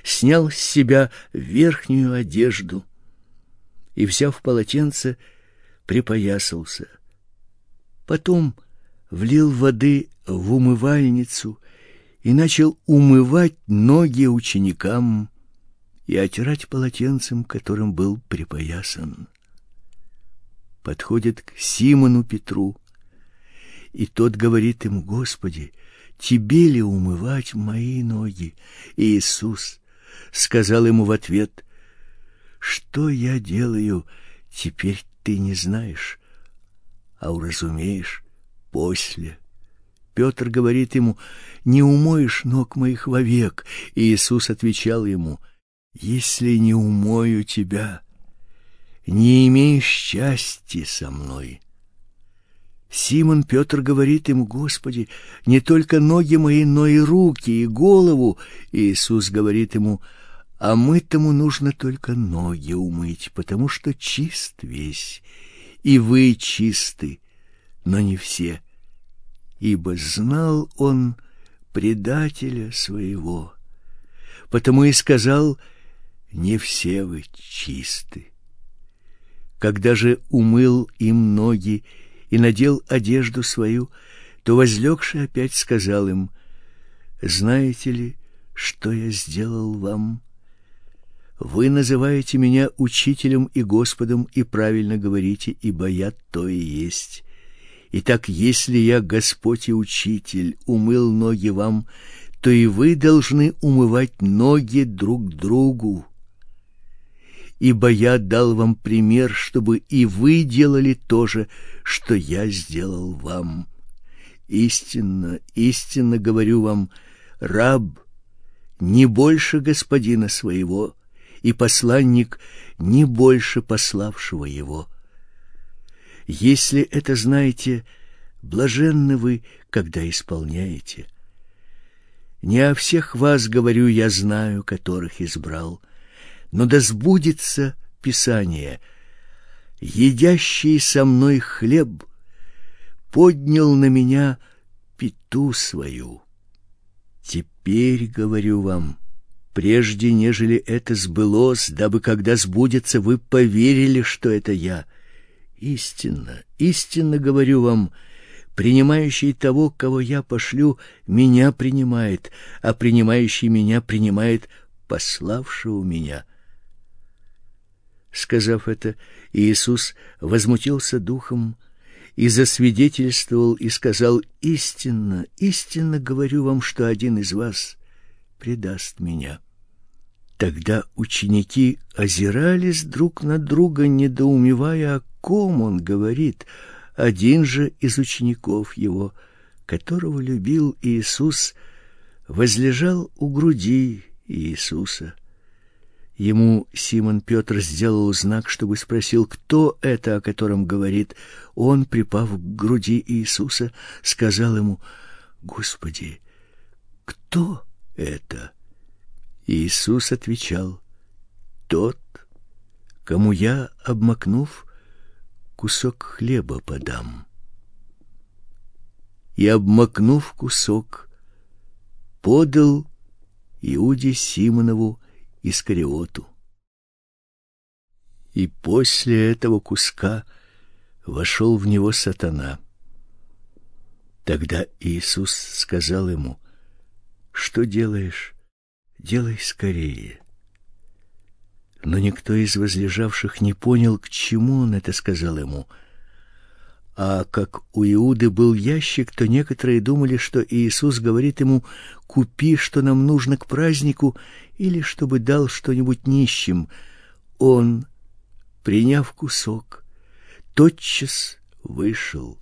снял с себя верхнюю одежду и, взяв полотенце, припоясался. Потом влил воды в умывальницу и начал умывать ноги ученикам и отирать полотенцем, которым был припоясан подходит к Симону Петру, и тот говорит ему: "Господи, тебе ли умывать мои ноги?" И Иисус сказал ему в ответ: "Что я делаю, теперь ты не знаешь, а уразумеешь после". Петр говорит ему, «Не умоешь ног моих вовек». И Иисус отвечал ему, «Если не умою тебя, не имеешь счастья со мной». Симон Петр говорит ему, «Господи, не только ноги мои, но и руки, и голову». И Иисус говорит ему, «А мы-тому нужно только ноги умыть, потому что чист весь, и вы чисты, но не все» ибо знал он предателя своего. Потому и сказал, не все вы чисты. Когда же умыл им ноги и надел одежду свою, то возлегший опять сказал им, «Знаете ли, что я сделал вам? Вы называете меня учителем и Господом и правильно говорите, ибо я то и есть. Итак, если я, Господь и Учитель, умыл ноги вам, то и вы должны умывать ноги друг другу. Ибо я дал вам пример, чтобы и вы делали то же, что я сделал вам. Истинно, истинно говорю вам, раб не больше господина своего, и посланник не больше пославшего его. Если это знаете, блаженны вы, когда исполняете. Не о всех вас говорю я знаю, которых избрал, но да сбудется Писание. Едящий со мной хлеб поднял на меня пету свою. Теперь говорю вам, прежде нежели это сбылось, дабы когда сбудется, вы поверили, что это я — Истинно, истинно говорю вам, принимающий того, кого я пошлю, меня принимает, а принимающий меня принимает пославшего меня. Сказав это, Иисус возмутился духом и засвидетельствовал и сказал: "Истинно, истинно говорю вам, что один из вас предаст меня". Тогда ученики озирались друг на друга, недоумевая, о ком он говорит. Один же из учеников его, которого любил Иисус, возлежал у груди Иисуса. Ему Симон Петр сделал знак, чтобы спросил, кто это, о котором говорит. Он, припав к груди Иисуса, сказал ему, «Господи, кто это?» Иисус отвечал, «Тот, кому я, обмакнув, кусок хлеба подам». И, обмакнув кусок, подал Иуде Симонову Искариоту. И после этого куска вошел в него сатана. Тогда Иисус сказал ему, «Что делаешь?» Делай скорее. Но никто из возлежавших не понял, к чему он это сказал ему. А как у Иуды был ящик, то некоторые думали, что Иисус говорит ему «купи, что нам нужно к празднику» или чтобы дал что-нибудь нищим. Он, приняв кусок, тотчас вышел.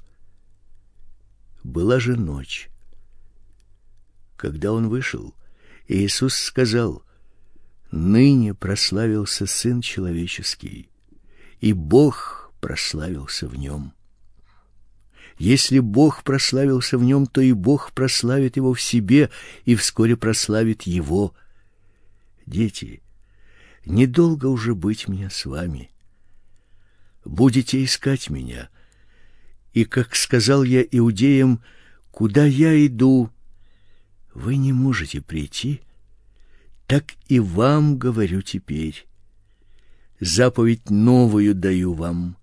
Была же ночь. Когда он вышел, Иисус сказал, «Ныне прославился Сын Человеческий, и Бог прославился в нем». Если Бог прославился в нем, то и Бог прославит его в себе и вскоре прославит его. Дети, недолго уже быть мне с вами. Будете искать меня. И, как сказал я иудеям, куда я иду, вы не можете прийти, так и вам говорю теперь. Заповедь новую даю вам.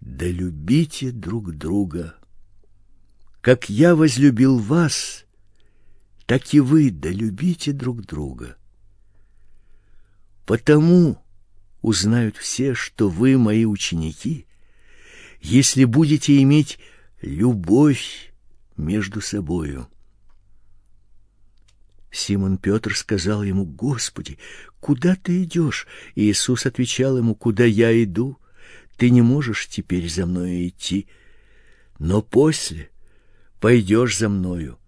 Да любите друг друга. Как я возлюбил вас, так и вы да любите друг друга. Потому узнают все, что вы мои ученики, если будете иметь любовь между собою. Симон Петр сказал ему, «Господи, куда ты идешь?» Иисус отвечал ему, «Куда я иду, ты не можешь теперь за мной идти, но после пойдешь за мною.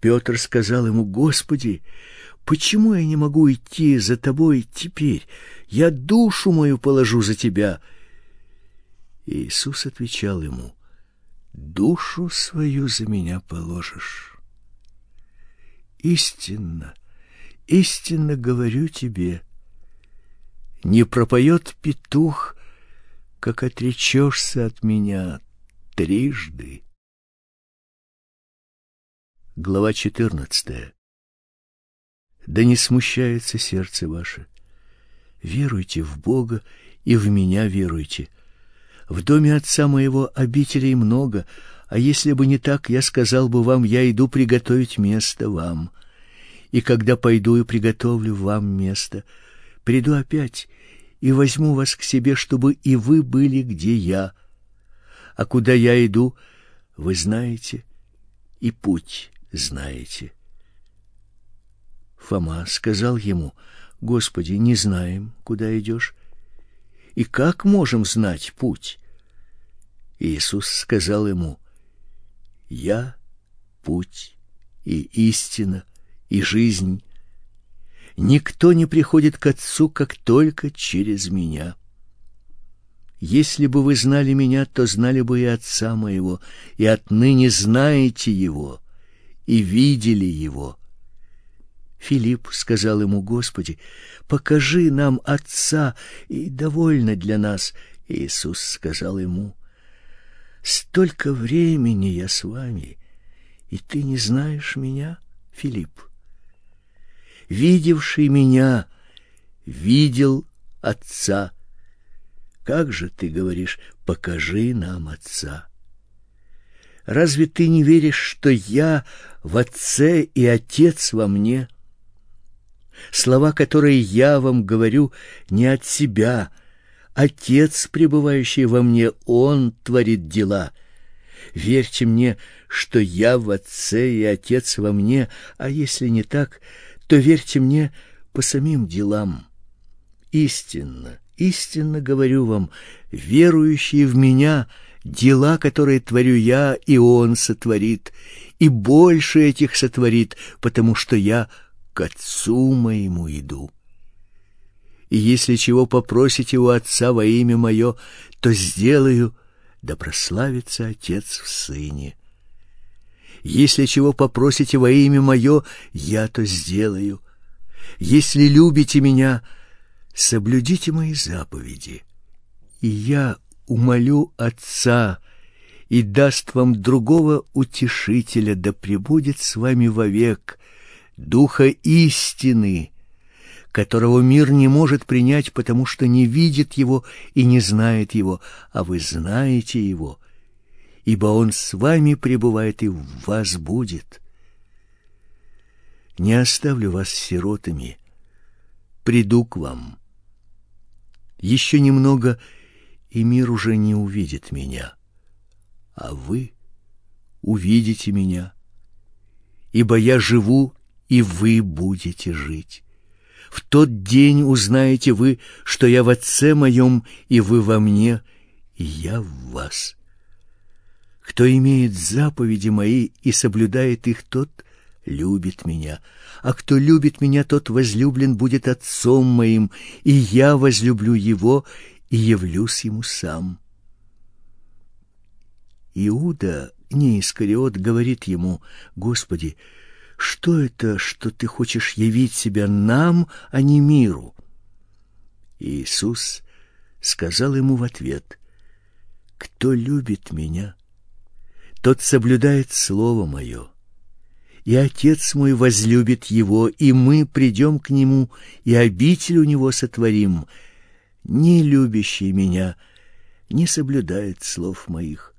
Петр сказал ему: "Господи, почему я не могу идти за тобой теперь? Я душу мою положу за тебя". Иисус отвечал ему: "Душу свою за меня положишь. Истинно, истинно говорю тебе, не пропоет петух, как отречешься от меня трижды". Глава 14. Да не смущается сердце ваше. Веруйте в Бога и в меня веруйте. В доме отца моего обителей много, а если бы не так, я сказал бы вам: я иду приготовить место вам. И когда пойду и приготовлю вам место, приду опять и возьму вас к себе, чтобы и вы были где я. А куда я иду, вы знаете, и путь знаете. Фома сказал ему: Господи, не знаем, куда идешь, и как можем знать путь? Иисус сказал ему: Я путь и истина и жизнь. Никто не приходит к Отцу, как только через меня. Если бы вы знали меня, то знали бы и Отца моего, и отныне знаете его и видели его. Филипп сказал ему: "Господи, покажи нам Отца, и довольно для нас". Иисус сказал ему: "Столько времени я с вами, и ты не знаешь меня, Филипп. Видевший меня видел Отца. Как же ты говоришь: покажи нам Отца?" Разве ты не веришь, что я в Отце и Отец во мне? Слова, которые я вам говорю, не от себя. Отец, пребывающий во мне, Он творит дела. Верьте мне, что я в Отце и Отец во мне, а если не так, то верьте мне по самим делам. Истинно, истинно говорю вам, верующие в меня — Дела, которые творю я, и он сотворит, и больше этих сотворит, потому что я к отцу моему иду. И если чего попросите у отца во имя мое, то сделаю, да прославится отец в сыне. Если чего попросите во имя мое, я то сделаю. Если любите меня, соблюдите мои заповеди. И я умолю Отца и даст вам другого утешителя, да пребудет с вами вовек, Духа истины, которого мир не может принять, потому что не видит его и не знает его, а вы знаете его, ибо он с вами пребывает и в вас будет. Не оставлю вас сиротами, приду к вам. Еще немного — и мир уже не увидит меня, а вы увидите меня, ибо я живу, и вы будете жить. В тот день узнаете вы, что я в Отце моем, и вы во мне, и я в вас. Кто имеет заповеди мои и соблюдает их, тот любит меня, а кто любит меня, тот возлюблен будет Отцом моим, и я возлюблю его и явлюсь ему сам. Иуда, не Искариот, говорит ему, «Господи, что это, что ты хочешь явить себя нам, а не миру?» Иисус сказал ему в ответ, «Кто любит меня, тот соблюдает слово мое, и Отец мой возлюбит его, и мы придем к нему, и обитель у него сотворим, не любящий меня не соблюдает слов моих.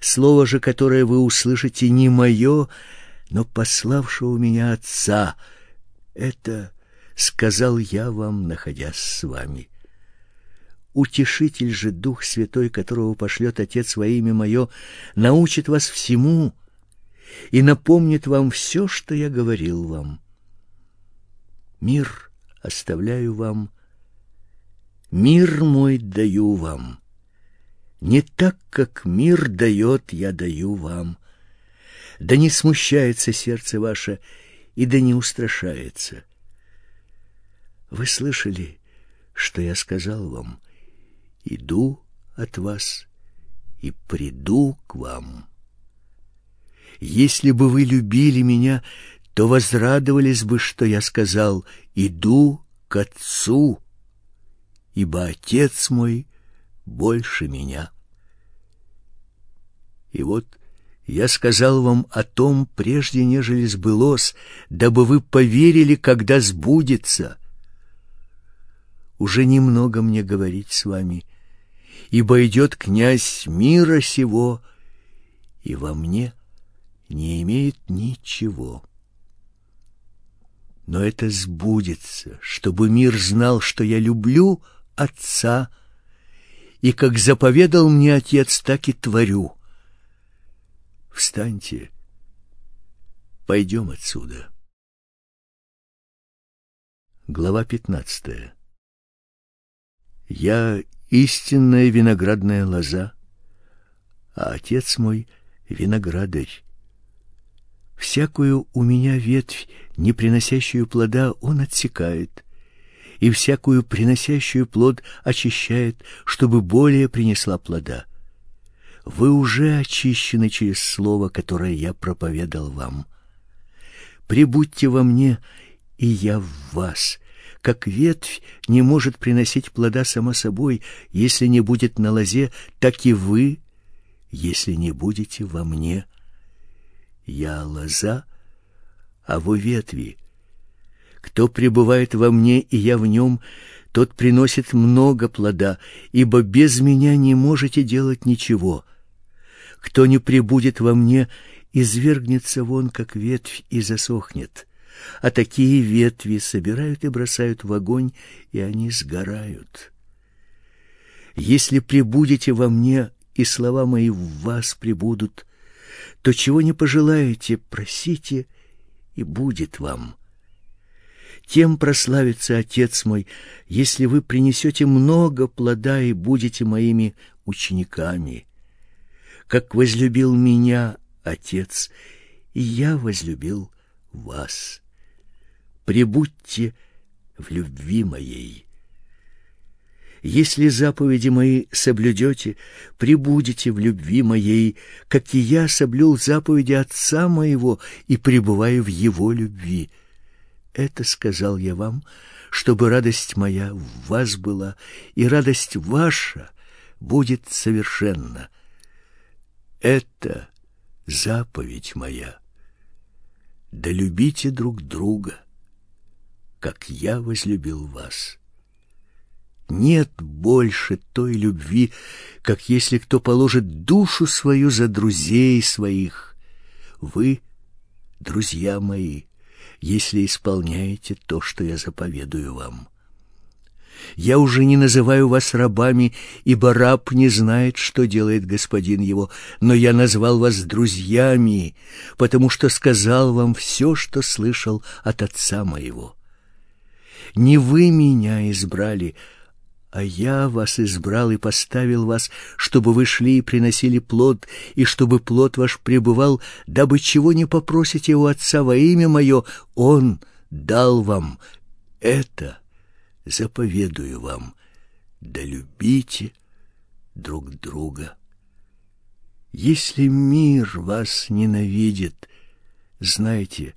Слово же, которое вы услышите, не мое, но пославшего меня Отца. Это сказал я вам, находясь с вами. Утешитель же Дух Святой, которого пошлет Отец во имя мое, научит вас всему и напомнит вам все, что я говорил вам. Мир оставляю вам, Мир мой даю вам. Не так, как мир дает, я даю вам. Да не смущается сердце ваше, и да не устрашается. Вы слышали, что я сказал вам? Иду от вас и приду к вам. Если бы вы любили меня, то возрадовались бы, что я сказал: иду к отцу, ибо отец мой больше меня. И вот я сказал вам о том, прежде нежели сбылось, дабы вы поверили, когда сбудется. Уже немного мне говорить с вами, ибо идет князь мира сего, и во мне не имеет ничего. Но это сбудется, чтобы мир знал, что я люблю Отца, и как заповедал мне Отец, так и творю. Встаньте, пойдем отсюда. Глава пятнадцатая. Я истинная виноградная лоза, а отец мой виноградарь. Всякую у меня ветвь, не приносящую плода, он отсекает, и всякую приносящую плод очищает, чтобы более принесла плода. Вы уже очищены через слово, которое я проповедал вам. Прибудьте во мне, и я в вас. Как ветвь не может приносить плода сама собой, если не будет на лозе, так и вы, если не будете во мне. Я лоза, а вы ветви. Кто пребывает во мне, и я в нем, тот приносит много плода, ибо без меня не можете делать ничего. Кто не пребудет во мне, извергнется вон, как ветвь, и засохнет. А такие ветви собирают и бросают в огонь, и они сгорают. Если пребудете во мне, и слова мои в вас пребудут, то чего не пожелаете, просите, и будет вам. Тем прославится Отец мой, если вы принесете много плода и будете моими учениками как возлюбил меня Отец, и я возлюбил вас. Прибудьте в любви моей. Если заповеди мои соблюдете, прибудете в любви моей, как и я соблюл заповеди Отца моего и пребываю в Его любви. Это сказал я вам, чтобы радость моя в вас была, и радость ваша будет совершенна. Это заповедь моя. Да любите друг друга, как я возлюбил вас. Нет больше той любви, как если кто положит душу свою за друзей своих. Вы, друзья мои, если исполняете то, что я заповедую вам. Я уже не называю вас рабами, ибо раб не знает, что делает господин его, но я назвал вас друзьями, потому что сказал вам все, что слышал от отца моего. Не вы меня избрали, а я вас избрал и поставил вас, чтобы вы шли и приносили плод, и чтобы плод ваш пребывал, дабы чего не попросите у Отца во имя Мое, Он дал вам это» заповедую вам, да любите друг друга. Если мир вас ненавидит, знайте,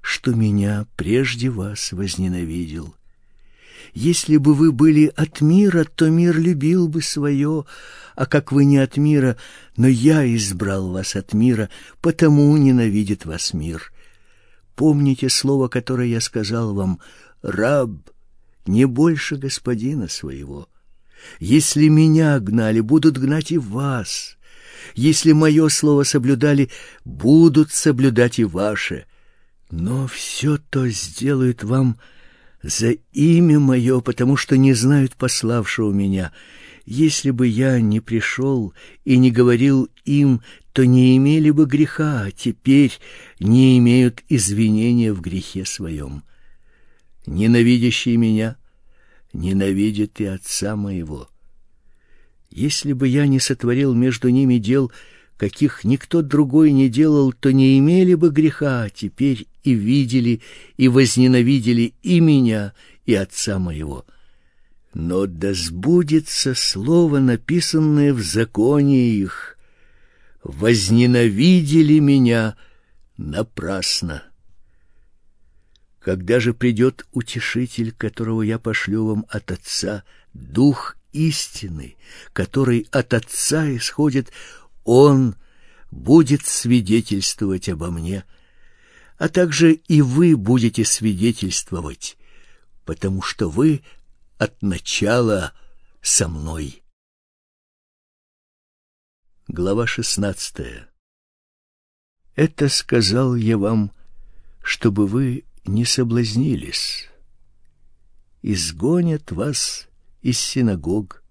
что меня прежде вас возненавидел. Если бы вы были от мира, то мир любил бы свое, а как вы не от мира, но я избрал вас от мира, потому ненавидит вас мир. Помните слово, которое я сказал вам, «Раб не больше господина своего. Если меня гнали, будут гнать и вас. Если мое слово соблюдали, будут соблюдать и ваше. Но все то сделают вам за имя мое, потому что не знают пославшего меня. Если бы я не пришел и не говорил им, то не имели бы греха, а теперь не имеют извинения в грехе своем ненавидящий меня, ненавидит и отца моего. Если бы я не сотворил между ними дел, каких никто другой не делал, то не имели бы греха, а теперь и видели, и возненавидели и меня, и отца моего. Но да сбудется слово, написанное в законе их. Возненавидели меня напрасно. Когда же придет утешитель, которого я пошлю вам от Отца, Дух истины, который от Отца исходит, Он будет свидетельствовать обо мне, а также и вы будете свидетельствовать, потому что вы от начала со мной. Глава шестнадцатая. Это сказал я вам, чтобы вы не соблазнились. Изгонят вас из синагог.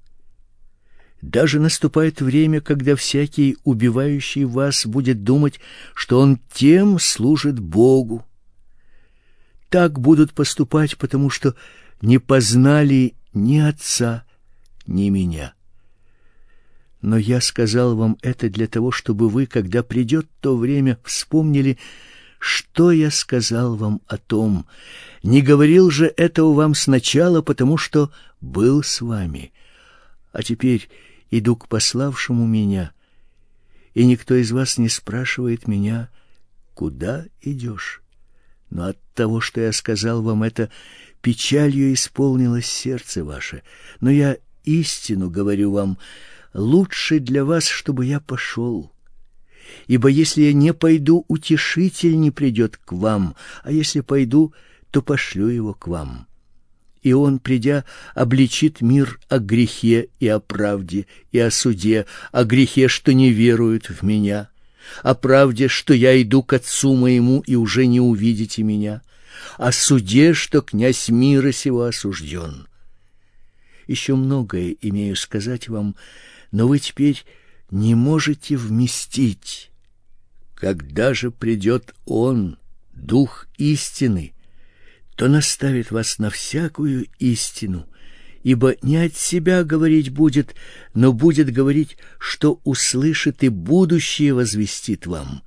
Даже наступает время, когда всякий убивающий вас будет думать, что он тем служит Богу. Так будут поступать, потому что не познали ни отца, ни меня. Но я сказал вам это для того, чтобы вы, когда придет то время, вспомнили, что я сказал вам о том? Не говорил же этого вам сначала, потому что был с вами. А теперь иду к пославшему меня, и никто из вас не спрашивает меня, куда идешь. Но от того, что я сказал вам это, печалью исполнилось сердце ваше. Но я истину говорю вам, лучше для вас, чтобы я пошел. Ибо если я не пойду, утешитель не придет к вам, а если пойду, то пошлю его к вам. И он, придя, обличит мир о грехе и о правде, и о суде, о грехе, что не веруют в меня, о правде, что я иду к отцу моему, и уже не увидите меня, о суде, что князь мира сего осужден. Еще многое имею сказать вам, но вы теперь не можете вместить. Когда же придет Он, Дух истины, то наставит вас на всякую истину, ибо не от себя говорить будет, но будет говорить, что услышит и будущее возвестит вам.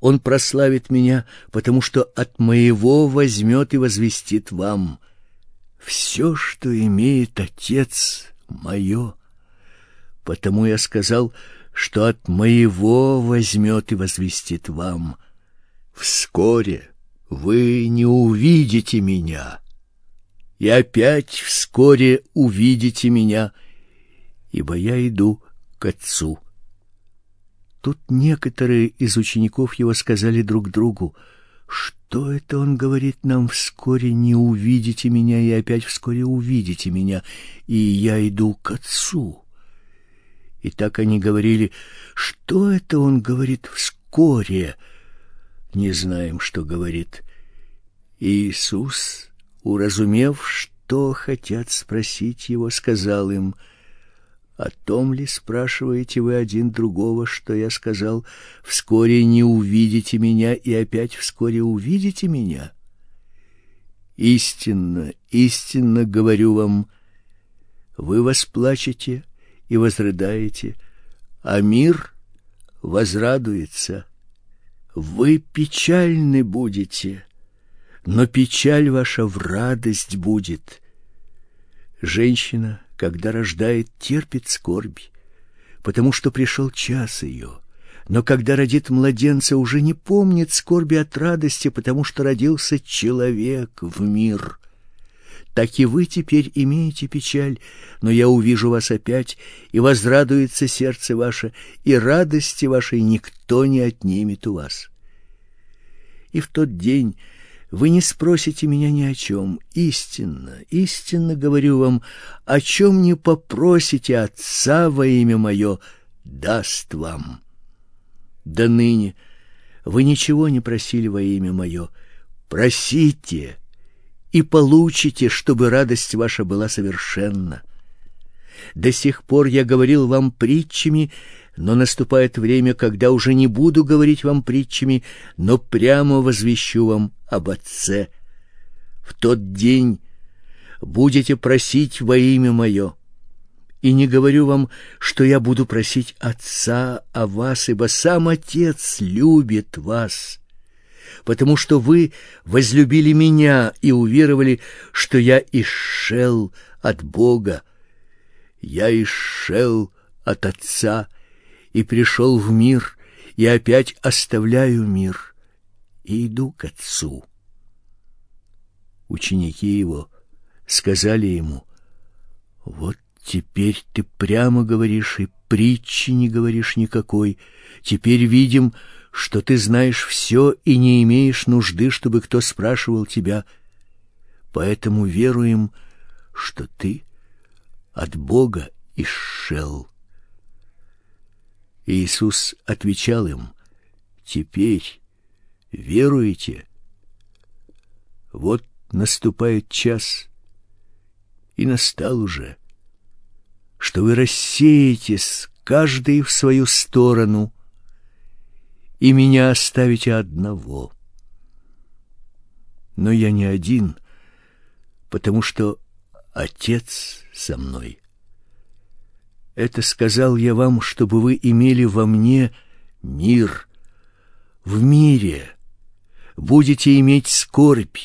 Он прославит меня, потому что от моего возьмет и возвестит вам. Все, что имеет Отец, мое. Потому я сказал, что от моего возьмет и возвестит вам. Вскоре вы не увидите меня, и опять вскоре увидите меня, ибо я иду к Отцу. Тут некоторые из учеников его сказали друг другу, что это он говорит нам вскоре не увидите меня и опять вскоре увидите меня, и я иду к Отцу. И так они говорили, что это он говорит вскоре. Не знаем, что говорит. Иисус, уразумев, что хотят спросить его, сказал им: "О том ли спрашиваете вы один другого, что я сказал: вскоре не увидите меня и опять вскоре увидите меня?" Истинно, истинно говорю вам, вы восплачете и возрыдаете, а мир возрадуется. Вы печальны будете, но печаль ваша в радость будет. Женщина, когда рождает, терпит скорбь, потому что пришел час ее. Но когда родит младенца, уже не помнит скорби от радости, потому что родился человек в мир так и вы теперь имеете печаль, но я увижу вас опять, и возрадуется сердце ваше, и радости вашей никто не отнимет у вас. И в тот день вы не спросите меня ни о чем. Истинно, истинно говорю вам, о чем не попросите Отца во имя мое, даст вам. Да ныне вы ничего не просили во имя мое. Просите, и получите, чтобы радость ваша была совершенна. До сих пор я говорил вам притчами, но наступает время, когда уже не буду говорить вам притчами, но прямо возвещу вам об Отце. В тот день будете просить во имя мое, И не говорю вам, что я буду просить Отца о вас, ибо сам Отец любит вас, потому что вы возлюбили меня и уверовали, что я исшел от Бога. Я исшел от Отца и пришел в мир, и опять оставляю мир и иду к Отцу. Ученики его сказали ему, «Вот теперь ты прямо говоришь и притчи не говоришь никакой. Теперь видим, что ты знаешь все и не имеешь нужды, чтобы кто спрашивал тебя. Поэтому веруем, что ты от Бога исшел». Иисус отвечал им, «Теперь веруете?» Вот наступает час, и настал уже, что вы рассеетесь каждый в свою сторону и меня оставите одного. Но я не один, потому что Отец со мной. Это сказал я вам, чтобы вы имели во мне мир. В мире будете иметь скорбь,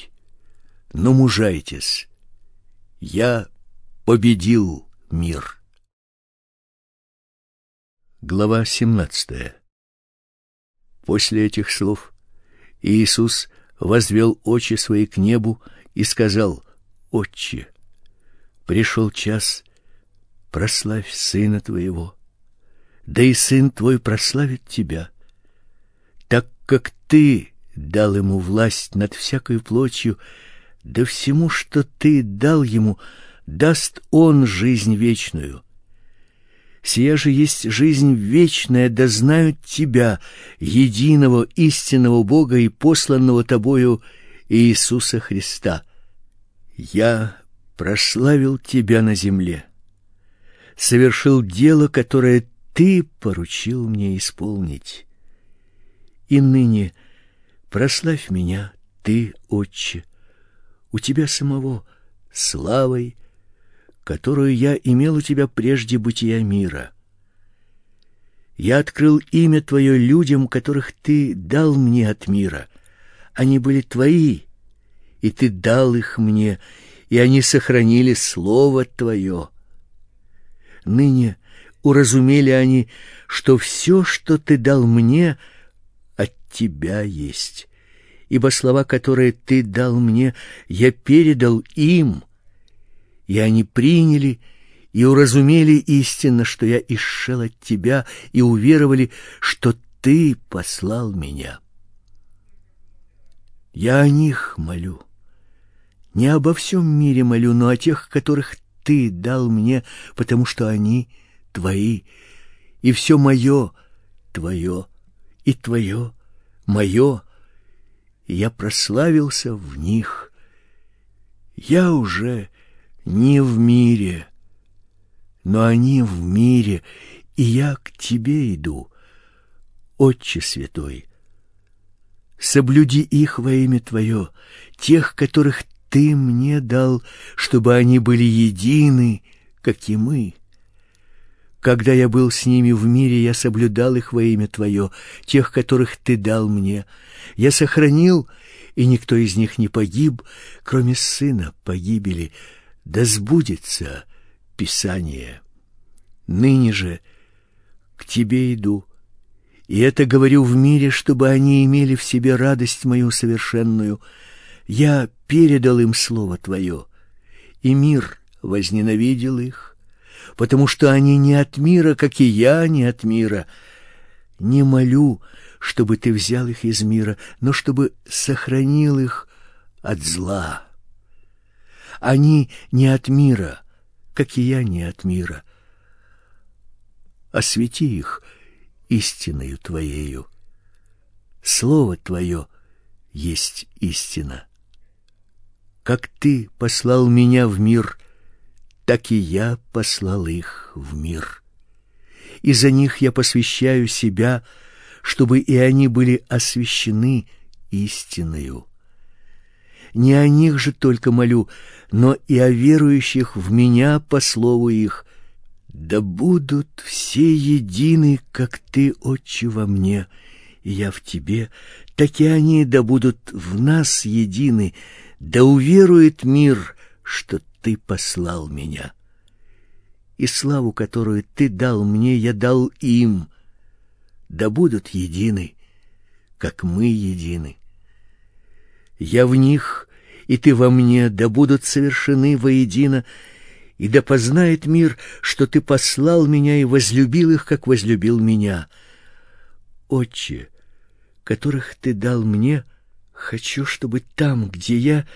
но мужайтесь. Я победил мир. Глава 17. После этих слов Иисус возвел очи свои к небу и сказал: Отче, пришел час, прославь сына твоего, да и сын твой прославит тебя, так как ты дал ему власть над всякой плотью да всему, что ты дал ему, даст он жизнь вечную. Сия же есть жизнь вечная, да знают тебя, единого истинного Бога и посланного тобою Иисуса Христа. Я прославил тебя на земле, совершил дело, которое ты поручил мне исполнить. И ныне прославь меня, ты, Отче, у тебя самого славой, которую я имел у тебя прежде бытия мира. Я открыл имя твое людям, которых ты дал мне от мира. Они были твои, и ты дал их мне, и они сохранили слово твое. Ныне уразумели они, что все, что ты дал мне, от тебя есть ибо слова, которые ты дал мне, я передал им, и они приняли и уразумели истинно, что я исшел от тебя, и уверовали, что ты послал меня. Я о них молю, не обо всем мире молю, но о тех, которых ты дал мне, потому что они твои, и все мое твое, и твое мое, и я прославился в них. Я уже не в мире, но они в мире, и я к тебе иду, Отче Святой. Соблюди их во имя Твое, тех, которых Ты мне дал, чтобы они были едины, как и мы. Когда я был с ними в мире, я соблюдал их во имя Твое, тех, которых Ты дал мне. Я сохранил, и никто из них не погиб, кроме сына погибели. Да сбудется Писание. Ныне же к Тебе иду, и это говорю в мире, чтобы они имели в себе радость мою совершенную. Я передал им Слово Твое, и мир возненавидел их, потому что они не от мира, как и я не от мира. Не молю, чтобы ты взял их из мира, но чтобы сохранил их от зла. Они не от мира, как и я не от мира. Освети их истиною Твоею. Слово Твое есть истина. Как Ты послал меня в мир, так и я послал их в мир. И за них я посвящаю себя, чтобы и они были освящены истиною. Не о них же только молю, но и о верующих в меня по слову их, Да будут все едины, как ты, Отче, во мне, и я в тебе, так и они да будут в нас едины, да уверует мир, что ты послал меня. И славу, которую ты дал мне, я дал им, да будут едины, как мы едины. Я в них, и ты во мне, да будут совершены воедино, и да познает мир, что ты послал меня и возлюбил их, как возлюбил меня. Отче, которых ты дал мне, хочу, чтобы там, где я,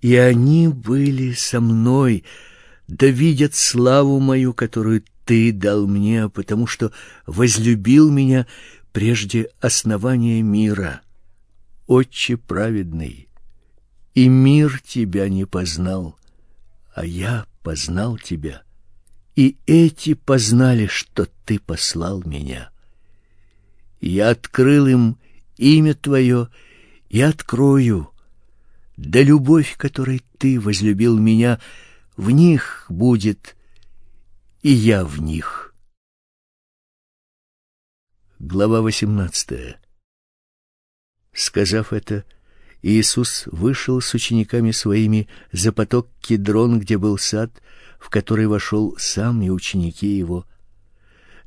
и они были со мной, да видят славу мою, которую ты дал мне, потому что возлюбил меня прежде основания мира. Отче праведный, и мир тебя не познал, а я познал тебя, и эти познали, что ты послал меня. Я открыл им имя Твое и открою. Да любовь, которой Ты возлюбил меня, в них будет, и я в них. Глава восемнадцатая. Сказав это, Иисус вышел с учениками своими за поток Кедрон, где был сад, в который вошел сам и ученики его.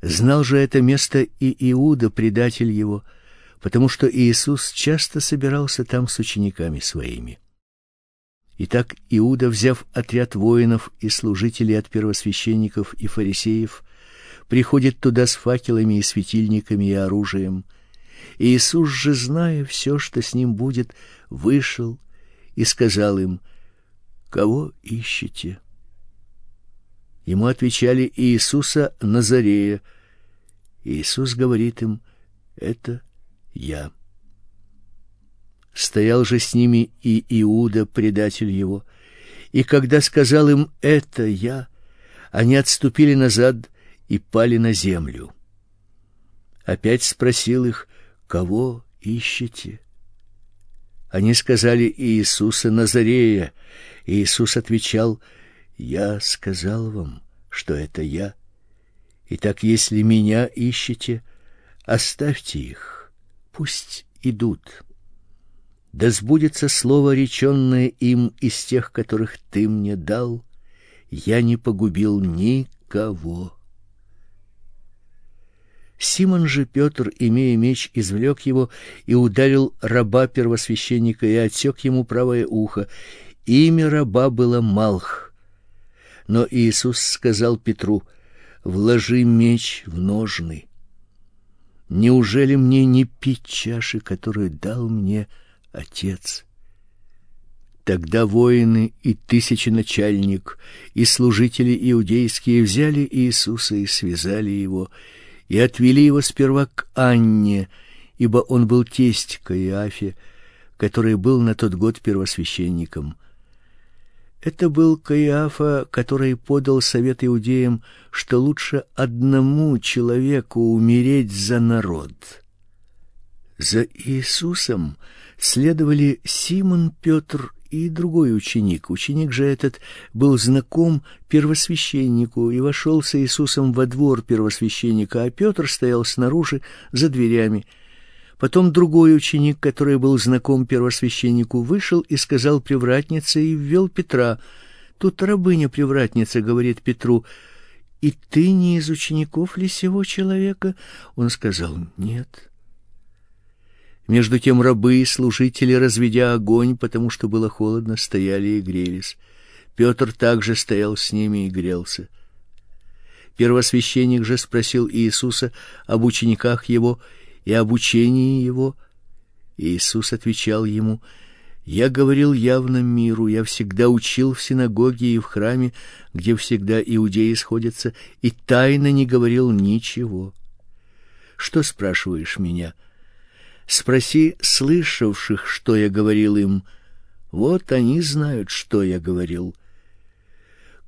Знал же это место и Иуда, предатель его, потому что Иисус часто собирался там с учениками своими. Итак, Иуда, взяв отряд воинов и служителей от первосвященников и фарисеев, приходит туда с факелами и светильниками и оружием. Иисус же, зная все, что с ним будет, вышел и сказал им: "Кого ищете?" Ему отвечали Иисуса Назарея. Иисус говорит им: "Это я. Стоял же с ними и Иуда, предатель его, и когда сказал им это я, они отступили назад и пали на землю. Опять спросил их: "Кого ищете?" Они сказали Иисуса Назарея. Иисус отвечал: "Я сказал вам, что это я. Итак, если меня ищете, оставьте их пусть идут. Да сбудется слово, реченное им из тех, которых ты мне дал. Я не погубил никого. Симон же Петр, имея меч, извлек его и ударил раба первосвященника и отсек ему правое ухо. Имя раба было Малх. Но Иисус сказал Петру: "Вложи меч в ножны". Неужели мне не пить чаши, которую дал мне отец? Тогда воины и тысяченачальник и служители иудейские взяли Иисуса и связали его и отвели его сперва к Анне, ибо он был тесть Каиафе, который был на тот год первосвященником. Это был Каиафа, который подал совет иудеям, что лучше одному человеку умереть за народ. За Иисусом следовали Симон Петр и другой ученик. Ученик же этот был знаком первосвященнику и вошел с Иисусом во двор первосвященника, а Петр стоял снаружи за дверями. Потом другой ученик, который был знаком первосвященнику, вышел и сказал привратнице и ввел Петра. Тут рабыня-привратница говорит Петру, «И ты не из учеников ли сего человека?» Он сказал, «Нет». Между тем рабы и служители, разведя огонь, потому что было холодно, стояли и грелись. Петр также стоял с ними и грелся. Первосвященник же спросил Иисуса об учениках его и обучении его. Иисус отвечал ему: я говорил явно миру, я всегда учил в синагоге и в храме, где всегда иудеи сходятся, и тайно не говорил ничего. Что спрашиваешь меня? Спроси слышавших, что я говорил им. Вот они знают, что я говорил.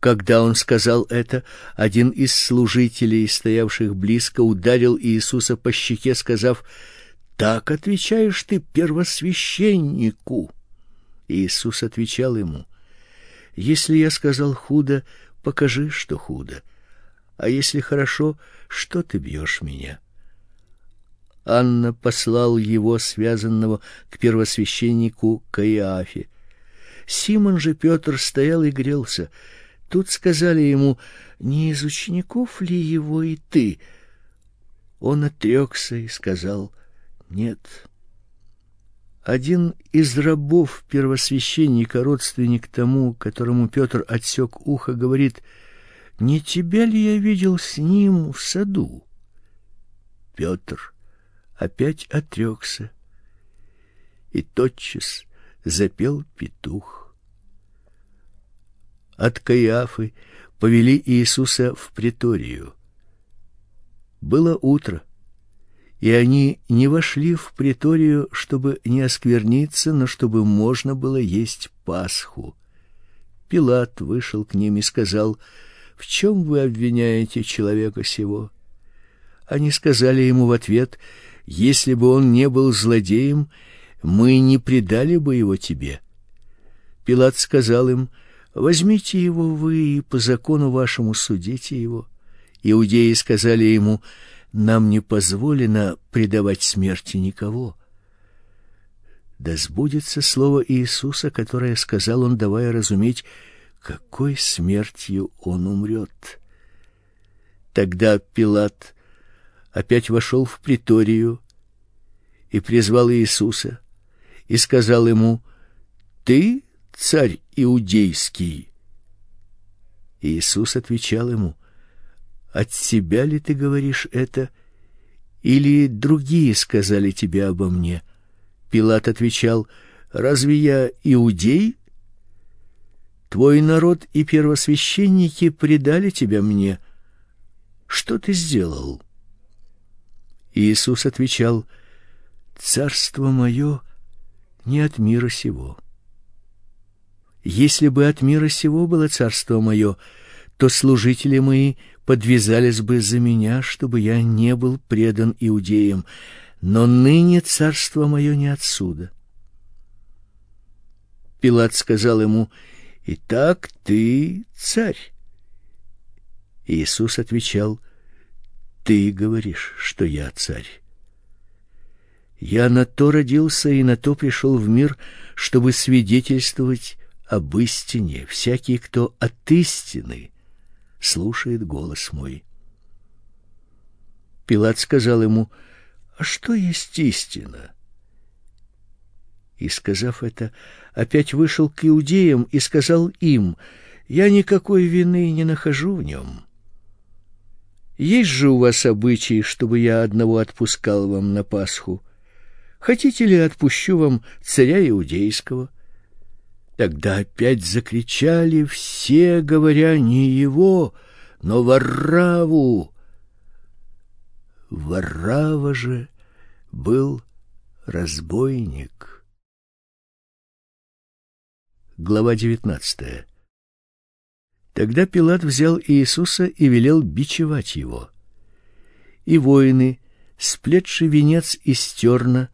Когда он сказал это, один из служителей, стоявших близко, ударил Иисуса по щеке, сказав: "Так отвечаешь ты первосвященнику". Иисус отвечал ему: "Если я сказал худо, покажи, что худо. А если хорошо, что ты бьешь меня? Анна послал его связанного к первосвященнику Каиафе. Симон же Петр стоял и грелся. Тут сказали ему: "Не из учеников ли его и ты?" Он отрекся и сказал: "Нет". Один из рабов первосвященника, родственник тому, которому Петр отсек ухо, говорит: "Не тебя ли я видел с ним в саду?" Петр опять отрекся, и тотчас запел петух. От Каиафы повели Иисуса в приторию. Было утро, и они не вошли в приторию, чтобы не оскверниться, но чтобы можно было есть Пасху. Пилат вышел к ним и сказал: "В чем вы обвиняете человека сего?" Они сказали ему в ответ: если бы он не был злодеем, мы не предали бы его тебе. Пилат сказал им: возьмите его вы и по закону вашему судите его. Иудеи сказали ему: нам не позволено предавать смерти никого. Да сбудется слово Иисуса, которое сказал он, давая разуметь, какой смертью он умрет. Тогда Пилат опять вошел в приторию и призвал Иисуса и сказал ему: "Ты царь иудейский?" Иисус отвечал ему: "От себя ли ты говоришь это, или другие сказали тебе обо мне?" Пилат отвечал: "Разве я иудей? Твой народ и первосвященники предали тебя мне. Что ты сделал?" Иисус отвечал: Царство мое не от мира сего. Если бы от мира сего было царство мое, то служители мои подвязались бы за меня, чтобы я не был предан иудеям, но ныне царство мое не отсюда. Пилат сказал ему: "Итак, ты царь?" Иисус отвечал: ты говоришь, что я царь. Я на то родился и на то пришел в мир, чтобы свидетельствовать об истине. Всякий, кто от истины слушает голос мой. Пилат сказал ему: "А что есть истина?" И сказав это, опять вышел к иудеям и сказал им: "Я никакой вины не нахожу в нем. Есть же у вас обычай, чтобы я одного отпускал вам на Пасху? Хотите ли отпущу вам царя иудейского? Тогда опять закричали все, говоря не его, но Варраву. Варрава же был разбойник. Глава девятнадцатая. Тогда Пилат взял Иисуса и велел бичевать его. И воины, сплетши венец из терна,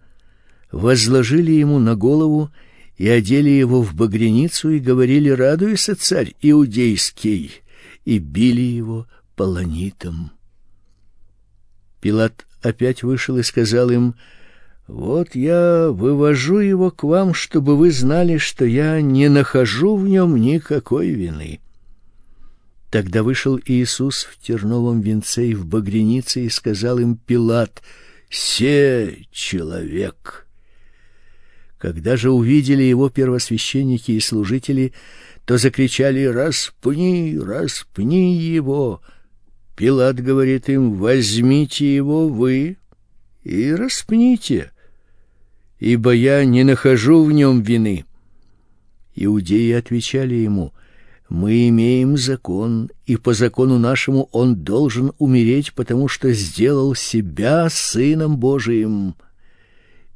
возложили ему на голову и одели его в багряницу и говорили: "Радуйся, царь иудейский!" и били его полонитом. Пилат опять вышел и сказал им: вот я вывожу его к вам, чтобы вы знали, что я не нахожу в нем никакой вины. Тогда вышел Иисус в терновом венце и в багрянице и сказал им Пилат: "Се человек". Когда же увидели его первосвященники и служители, то закричали: "Распни, распни его!" Пилат говорит им: "Возьмите его вы и распните, ибо я не нахожу в нем вины". Иудеи отвечали ему: мы имеем закон, и по закону нашему он должен умереть, потому что сделал себя сыном Божиим.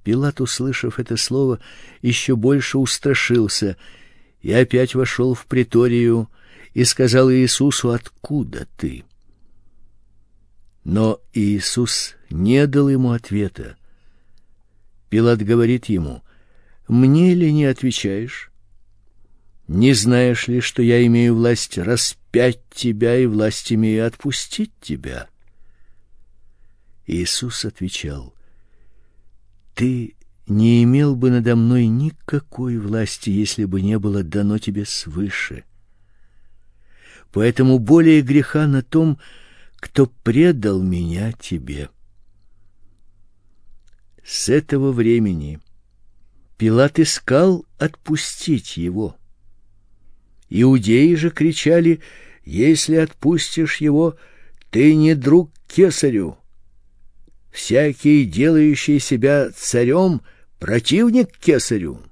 Пилат, услышав это слово, еще больше устрашился и опять вошел в приторию и сказал Иисусу: "Откуда ты?" Но Иисус не дал ему ответа. Пилат говорит ему: "Мне ли не отвечаешь? Не знаешь ли, что я имею власть распять тебя и власть имею отпустить тебя. Иисус отвечал: Ты не имел бы надо мной никакой власти, если бы не было дано тебе свыше. Поэтому более греха на том, кто предал меня тебе. С этого времени Пилат искал отпустить его. Иудеи же кричали: "Если отпустишь его, ты не друг кесарю. Всякий, делающий себя царем, противник кесарю".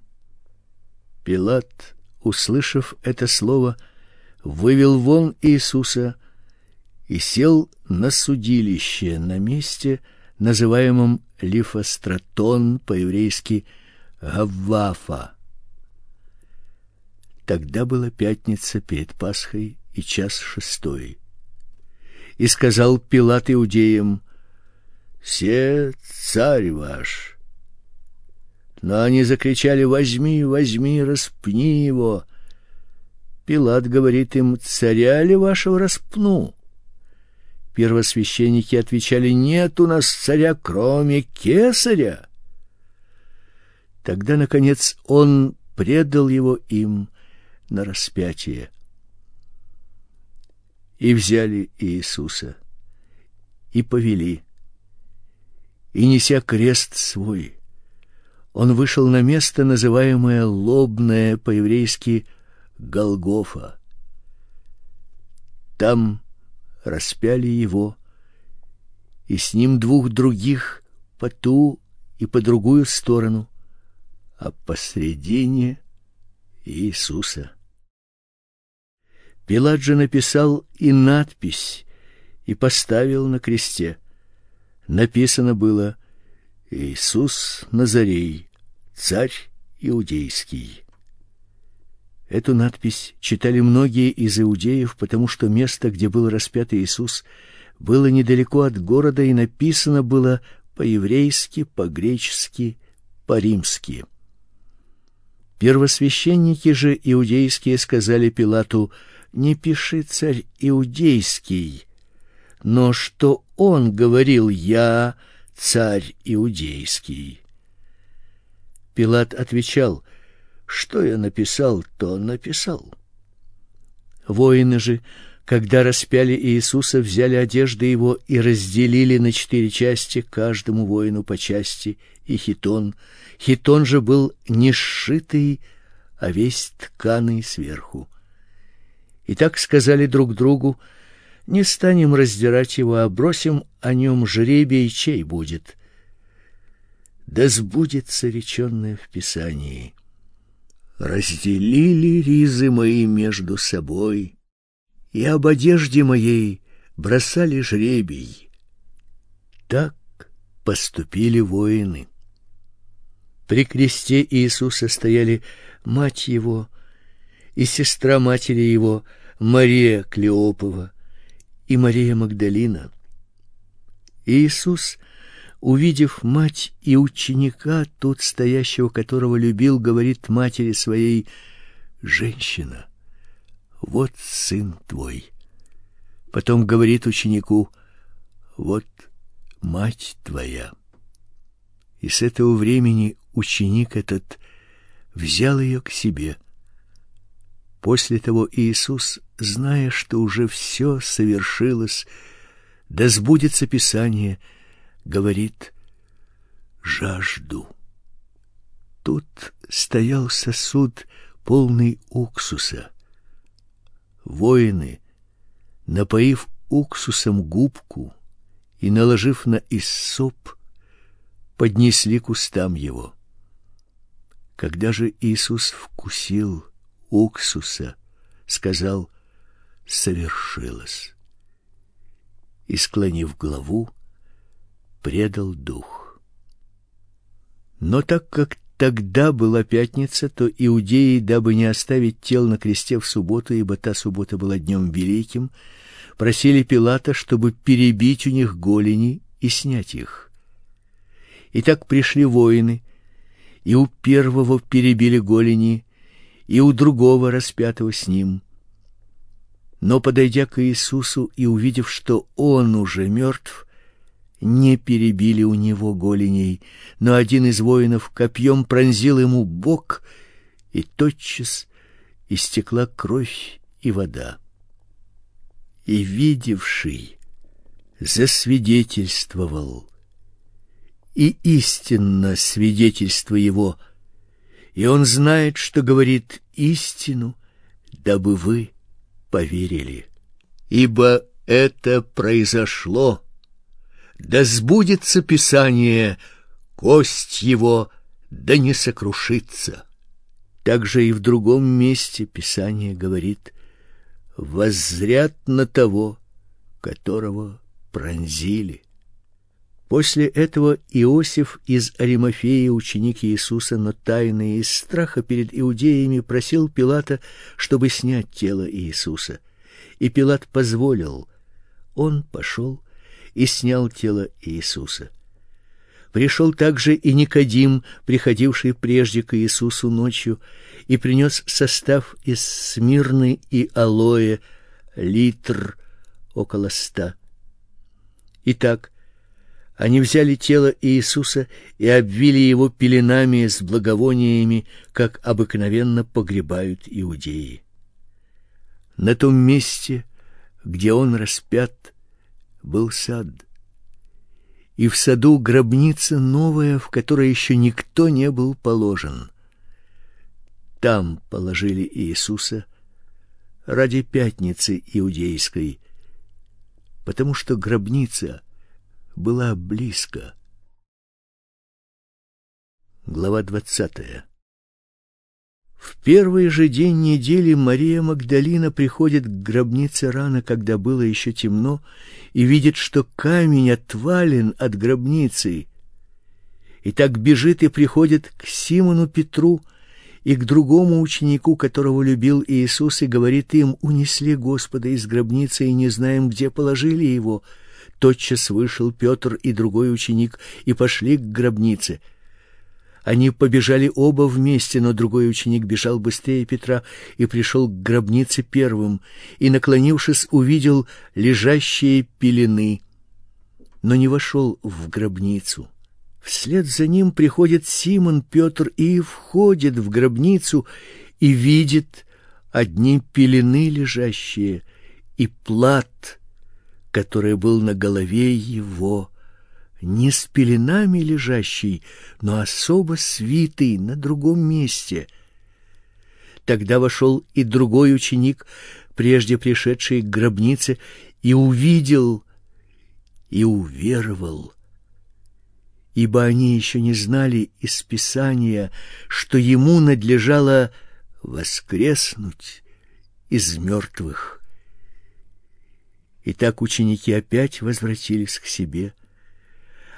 Пилат, услышав это слово, вывел вон Иисуса и сел на судилище на месте, называемом Лифостратон по-еврейски Гаввафа. Тогда была пятница перед Пасхой и час шестой. И сказал Пилат иудеям: "Се царь ваш". Но они закричали: "Возьми, возьми, распни его". Пилат говорит им: "Царя ли вашего распну?" Первосвященники отвечали: "Нет у нас царя, кроме кесаря". Тогда наконец он предал его им на распятие. И взяли Иисуса и повели. И неся крест свой, он вышел на место, называемое Лобное по-еврейски Голгофа. Там распяли его, и с ним двух других по ту и по другую сторону, а посредине Иисуса. Пилат же написал и надпись и поставил на кресте. Написано было: Иисус Назарей, царь иудейский. Эту надпись читали многие из иудеев, потому что место, где был распят Иисус, было недалеко от города и написано было по-еврейски, по-гречески, по-римски. Первосвященники же иудейские сказали Пилату: "Не пиши царь иудейский, но что он говорил: я царь иудейский". Пилат отвечал: "Что я написал, то написал". Воины же, когда распяли Иисуса, взяли одежды его и разделили на четыре части, каждому воину по части, и хитон. Хитон же был не сшитый, а весь тканый сверху. И так сказали друг другу: не станем раздирать его, а бросим о нем жребий, чей будет. Да сбудется реченное в Писании. Разделили ризы мои между собой, и об одежде моей бросали жребий. Так поступили воины. При кресте Иисуса стояли мать его и сестра матери его Мария Клеопова и Мария Магдалина. Иисус, увидев мать и ученика, тут стоящего, которого любил, говорит матери своей: "Женщина, вот сын твой". Потом говорит ученику: "Вот мать твоя". И с этого времени ученик этот взял ее к себе. После того Иисус, зная, что уже все совершилось, да сбудется Писание, говорит: "Жажду". Тут стоял сосуд, полный уксуса. Воины, напоив уксусом губку и наложив на иссоп, поднесли к устам его. Когда же Иисус вкусил уксуса, сказал: "Совершилось". И склонив голову, предал дух. Но так как тогда была пятница, то иудеи, дабы не оставить тел на кресте в субботу, ибо та суббота была днем великим, просили Пилата, чтобы перебить у них голени и снять их. И так пришли воины и у первого перебили голени, и у другого распятого с ним. Но подойдя к Иисусу и увидев, что он уже мертв, не перебили у него голеней, но один из воинов копьем пронзил ему бок, и тотчас истекла кровь и вода. И видевший засвидетельствовал, и истинно свидетельство его, и он знает, что говорит истину, дабы вы поверили. Ибо это произошло, да сбудется Писание, кость его да не сокрушится. Также и в другом месте Писание говорит, воззрят на того, которого пронзили. После этого Иосиф из Аримафеи, ученик Иисуса, но тайный из страха перед иудеями, просил Пилата, чтобы снять тело Иисуса. И Пилат позволил. Он пошел и снял тело Иисуса. Пришел также и Никодим, приходивший прежде к Иисусу ночью, и принес состав из смирны и алоэ, литр около ста. Итак, они взяли тело Иисуса и обвили его пеленами с благовониями, как обыкновенно погребают иудеи. На том месте, где он распят, был сад. И в саду гробница новая, в которой еще никто не был положен. Там положили Иисуса ради пятницы иудейской, потому что гробница была близко. Глава двадцатая. В первый же день недели Мария Магдалина приходит к гробнице рано, когда было еще темно, и видит, что камень отвален от гробницы. И так бежит и приходит к Симону Петру и к другому ученику, которого любил Иисус, и говорит им: "Унесли Господа из гробницы и не знаем, где положили его". Тотчас вышел Петр и другой ученик и пошли к гробнице. Они побежали оба вместе, но другой ученик бежал быстрее Петра и пришел к гробнице первым, и, наклонившись, увидел лежащие пелены, но не вошел в гробницу. Вслед за ним приходит Симон Петр и входит в гробницу и видит одни пелены лежащие и плат который был на голове его, не с пеленами лежащий, но особо свитый на другом месте. Тогда вошел и другой ученик, прежде пришедший к гробнице, и увидел и уверовал. Ибо они еще не знали из Писания, что ему надлежало воскреснуть из мертвых. И так ученики опять возвратились к себе.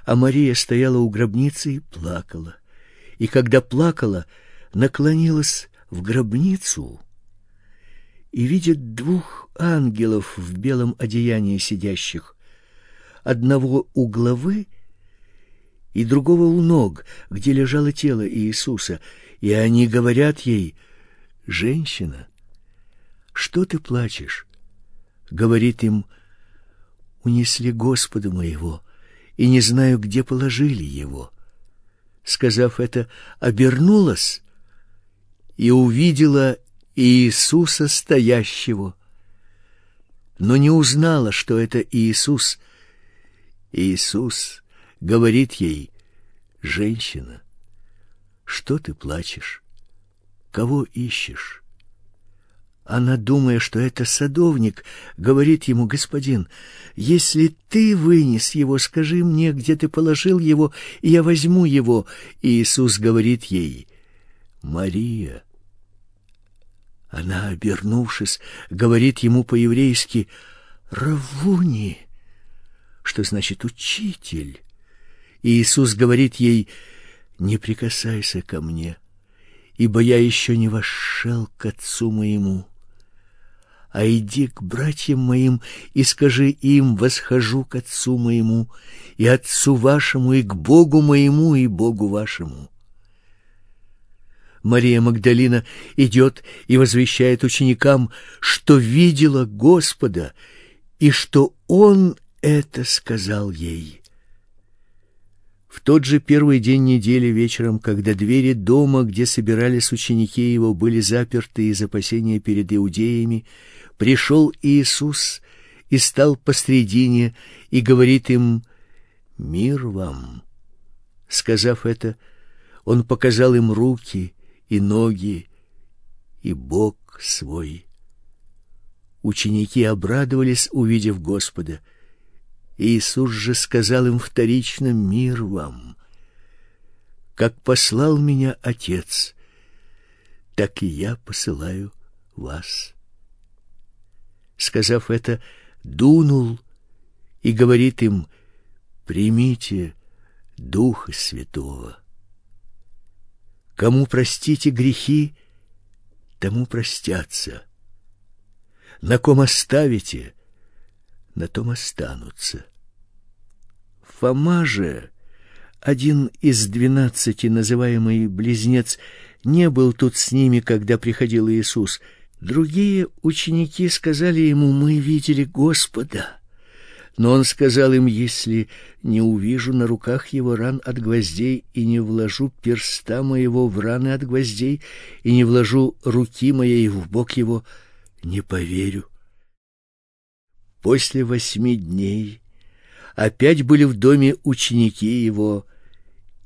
А Мария стояла у гробницы и плакала. И когда плакала, наклонилась в гробницу и видит двух ангелов в белом одеянии сидящих, одного у главы и другого у ног, где лежало тело Иисуса, и они говорят ей: "Женщина, что ты плачешь?" Говорит им: унесли Господа моего, и не знаю, где положили его. Сказав это, обернулась и увидела Иисуса стоящего, но не узнала, что это Иисус. Иисус говорит ей: "Женщина, что ты плачешь? Кого ищешь?" Она, думая, что это садовник, говорит ему: "Господин, если ты вынес его, скажи мне, где ты положил его, и я возьму его". И Иисус говорит ей: "Мария". Она, обернувшись, говорит ему по-еврейски: "Равуни", что значит учитель. И Иисус говорит ей: "Не прикасайся ко мне, ибо я еще не вошел к отцу моему" а иди к братьям моим и скажи им: восхожу к отцу моему и отцу вашему и к Богу моему и Богу вашему. Мария Магдалина идет и возвещает ученикам, что видела Господа и что Он это сказал ей. В тот же первый день недели вечером, когда двери дома, где собирались ученики его, были заперты из опасения перед иудеями, пришел Иисус и стал посредине и говорит им: "Мир вам". Сказав это, он показал им руки и ноги и бок свой. Ученики обрадовались, увидев Господа. Иисус же сказал им вторично: "Мир вам. Как послал меня Отец, так и я посылаю вас". Сказав это, дунул и говорит им: "Примите Духа Святого". Кому простите грехи, тому простятся. На ком оставите, на том останутся. Фома же, один из двенадцати, называемый близнец, не был тут с ними, когда приходил Иисус. Другие ученики сказали ему: "Мы видели Господа". Но он сказал им: "Если не увижу на руках его ран от гвоздей и не вложу перста моего в раны от гвоздей и не вложу руки моей в бок его, не поверю". После восьми дней опять были в доме ученики его,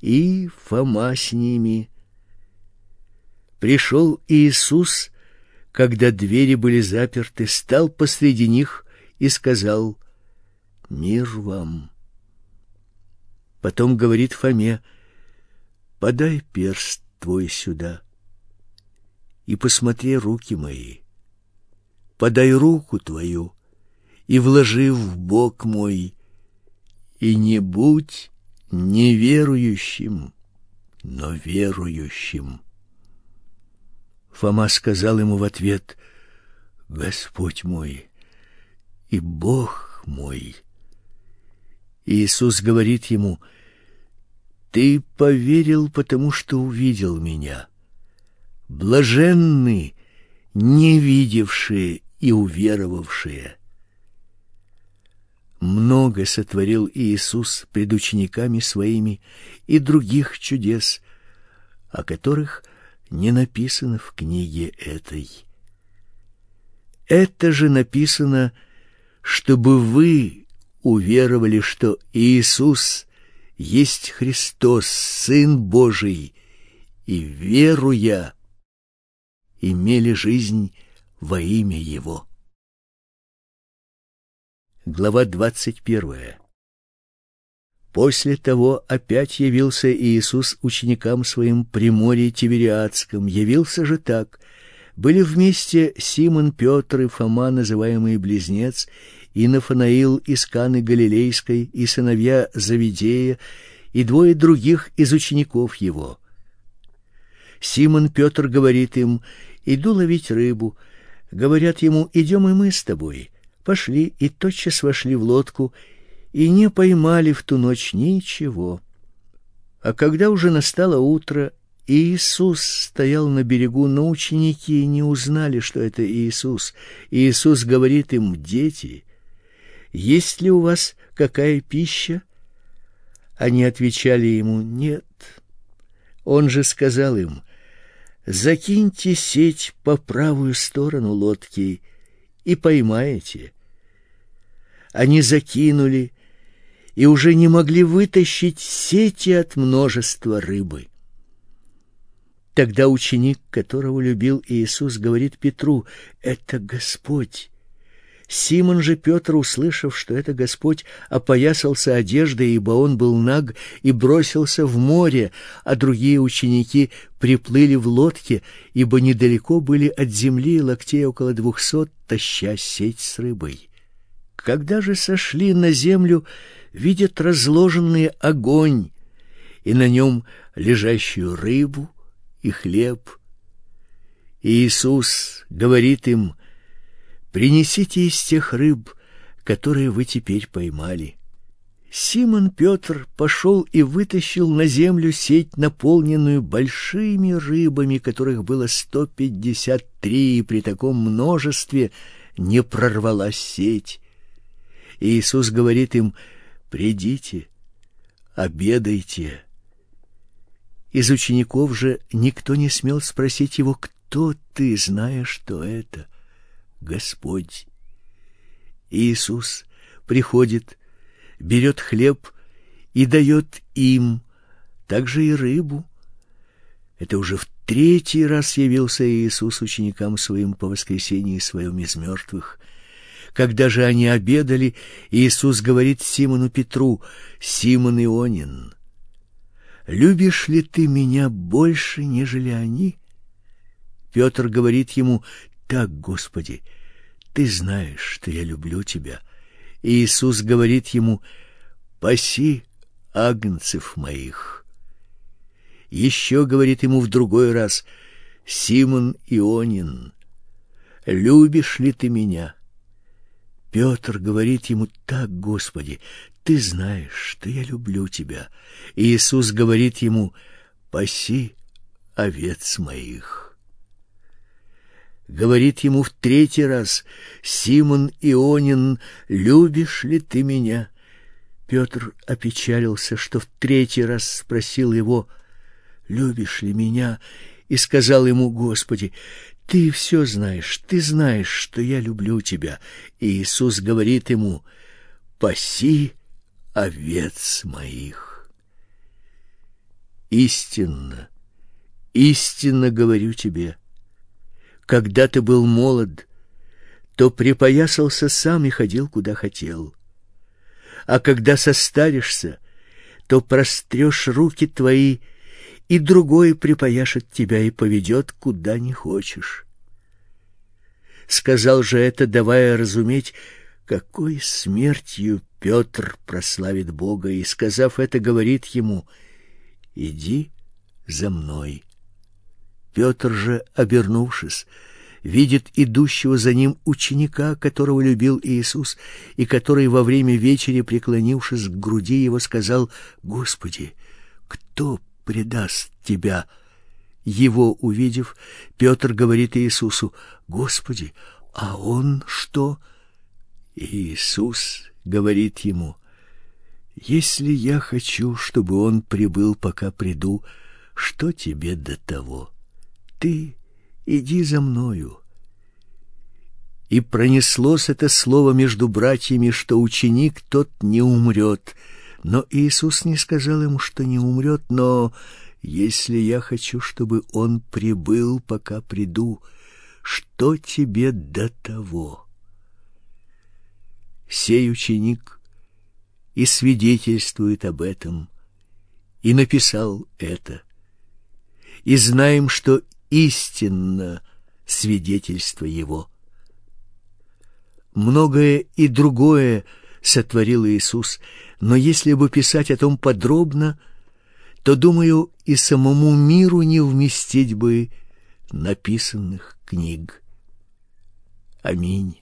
и Фома с ними. Пришел Иисус, когда двери были заперты, стал посреди них и сказал: Мир вам. Потом говорит Фоме: Подай перст твой сюда и посмотри руки мои. Подай руку твою и вложи в бок мой, и не будь неверующим, но верующим. Фома сказал ему в ответ: Господь мой и Бог мой. Иисус говорит ему: Ты поверил, потому что увидел меня. Блаженны не видевшие и уверовавшие. Много сотворил Иисус пред учениками своими и других чудес, о которых не написано в книге этой. Это же написано, чтобы вы уверовали, что Иисус есть Христос, Сын Божий, и веруя имели жизнь во имя Его. Глава двадцать первая. После того опять явился Иисус ученикам своим при море Тивериадском. Явился же так: были вместе Симон Петр и Фома, называемый близнец, и Нафанаил из Каны Галилейской, и сыновья Завидея, и двое других из учеников его. Симон Петр говорит им: "Иду ловить рыбу". Говорят ему: "Идем и мы с тобой". Пошли и тотчас вошли в лодку и не поймали в ту ночь ничего. А когда уже настало утро, Иисус стоял на берегу, но ученики не узнали, что это Иисус. Иисус говорит им: "Дети, есть ли у вас какая пища? Они отвечали ему: Нет. Он же сказал им: Закиньте сеть по правую сторону лодки и поймаете. Они закинули и уже не могли вытащить сети от множества рыбы. Тогда ученик, которого любил Иисус, говорит Петру: "Это Господь". Симон же Петр, услышав, что это Господь, опоясался одеждой, ибо он был наг, и бросился в море, а другие ученики приплыли в лодке, ибо недалеко были от земли локтей около двухсот, таща сеть с рыбой. Когда же сошли на землю, видят разложенный огонь, и на нем лежащую рыбу и хлеб. И Иисус говорит им: Принесите из тех рыб, которые вы теперь поймали. Симон Петр пошел и вытащил на землю сеть, наполненную большими рыбами, которых было сто пятьдесят три, и при таком множестве не прорвалась сеть. И Иисус говорит им: "Придите, обедайте". Из учеников же никто не смел спросить его: "Кто ты?" зная, что это Господь. Иисус приходит берет хлеб и дает им, также и рыбу. Это уже в третий раз явился Иисус ученикам своим по воскресении своем из мертвых. Когда же они обедали, Иисус говорит Симону Петру: "Симон Ионин, любишь ли ты меня больше, нежели они?" Петр говорит ему: "Так, Господи, ты знаешь, что я люблю тебя". Иисус говорит ему: "Паси агнцев моих". Еще говорит ему в другой раз: "Симон Ионин, любишь ли ты меня?" Петр говорит ему: "Так, Господи, ты знаешь, что я люблю тебя". Иисус говорит ему: "Паси овец моих" говорит ему в третий раз: "Симон Ионин, любишь ли ты меня?" Петр опечалился, что в третий раз спросил его: "Любишь ли меня?" и сказал ему: "Господи, ты все знаешь, ты знаешь, что я люблю тебя". И Иисус говорит ему: "Паси овец моих". Истинно, истинно говорю тебе, когда ты был молод, то припоясался сам и ходил куда хотел. А когда состаришься, то прострешь руки твои, и другой припояшет тебя и поведет куда не хочешь. Сказал же это, давая разуметь, какой смертью Петр прославит Бога, и сказав это, говорит ему: "Иди за мной". Петр же, обернувшись, видит идущего за ним ученика, которого любил Иисус, и который во время вечери, преклонившись к груди его, сказал: "Господи, кто предаст тебя?" Его увидев, Петр говорит Иисусу: "Господи, а он что?" Иисус говорит ему: "Если я хочу, чтобы он прибыл, пока приду, что тебе до того?" ты иди за мною. И пронеслось это слово между братьями, что ученик тот не умрет. Но Иисус не сказал ему, что не умрет, но если я хочу, чтобы он прибыл, пока приду, что тебе до того? Сей ученик и свидетельствует об этом, и написал это. И знаем, что истинно свидетельство его. Многое и другое сотворил Иисус, но если бы писать о том подробно, то, думаю, и самому миру не вместить бы написанных книг. Аминь.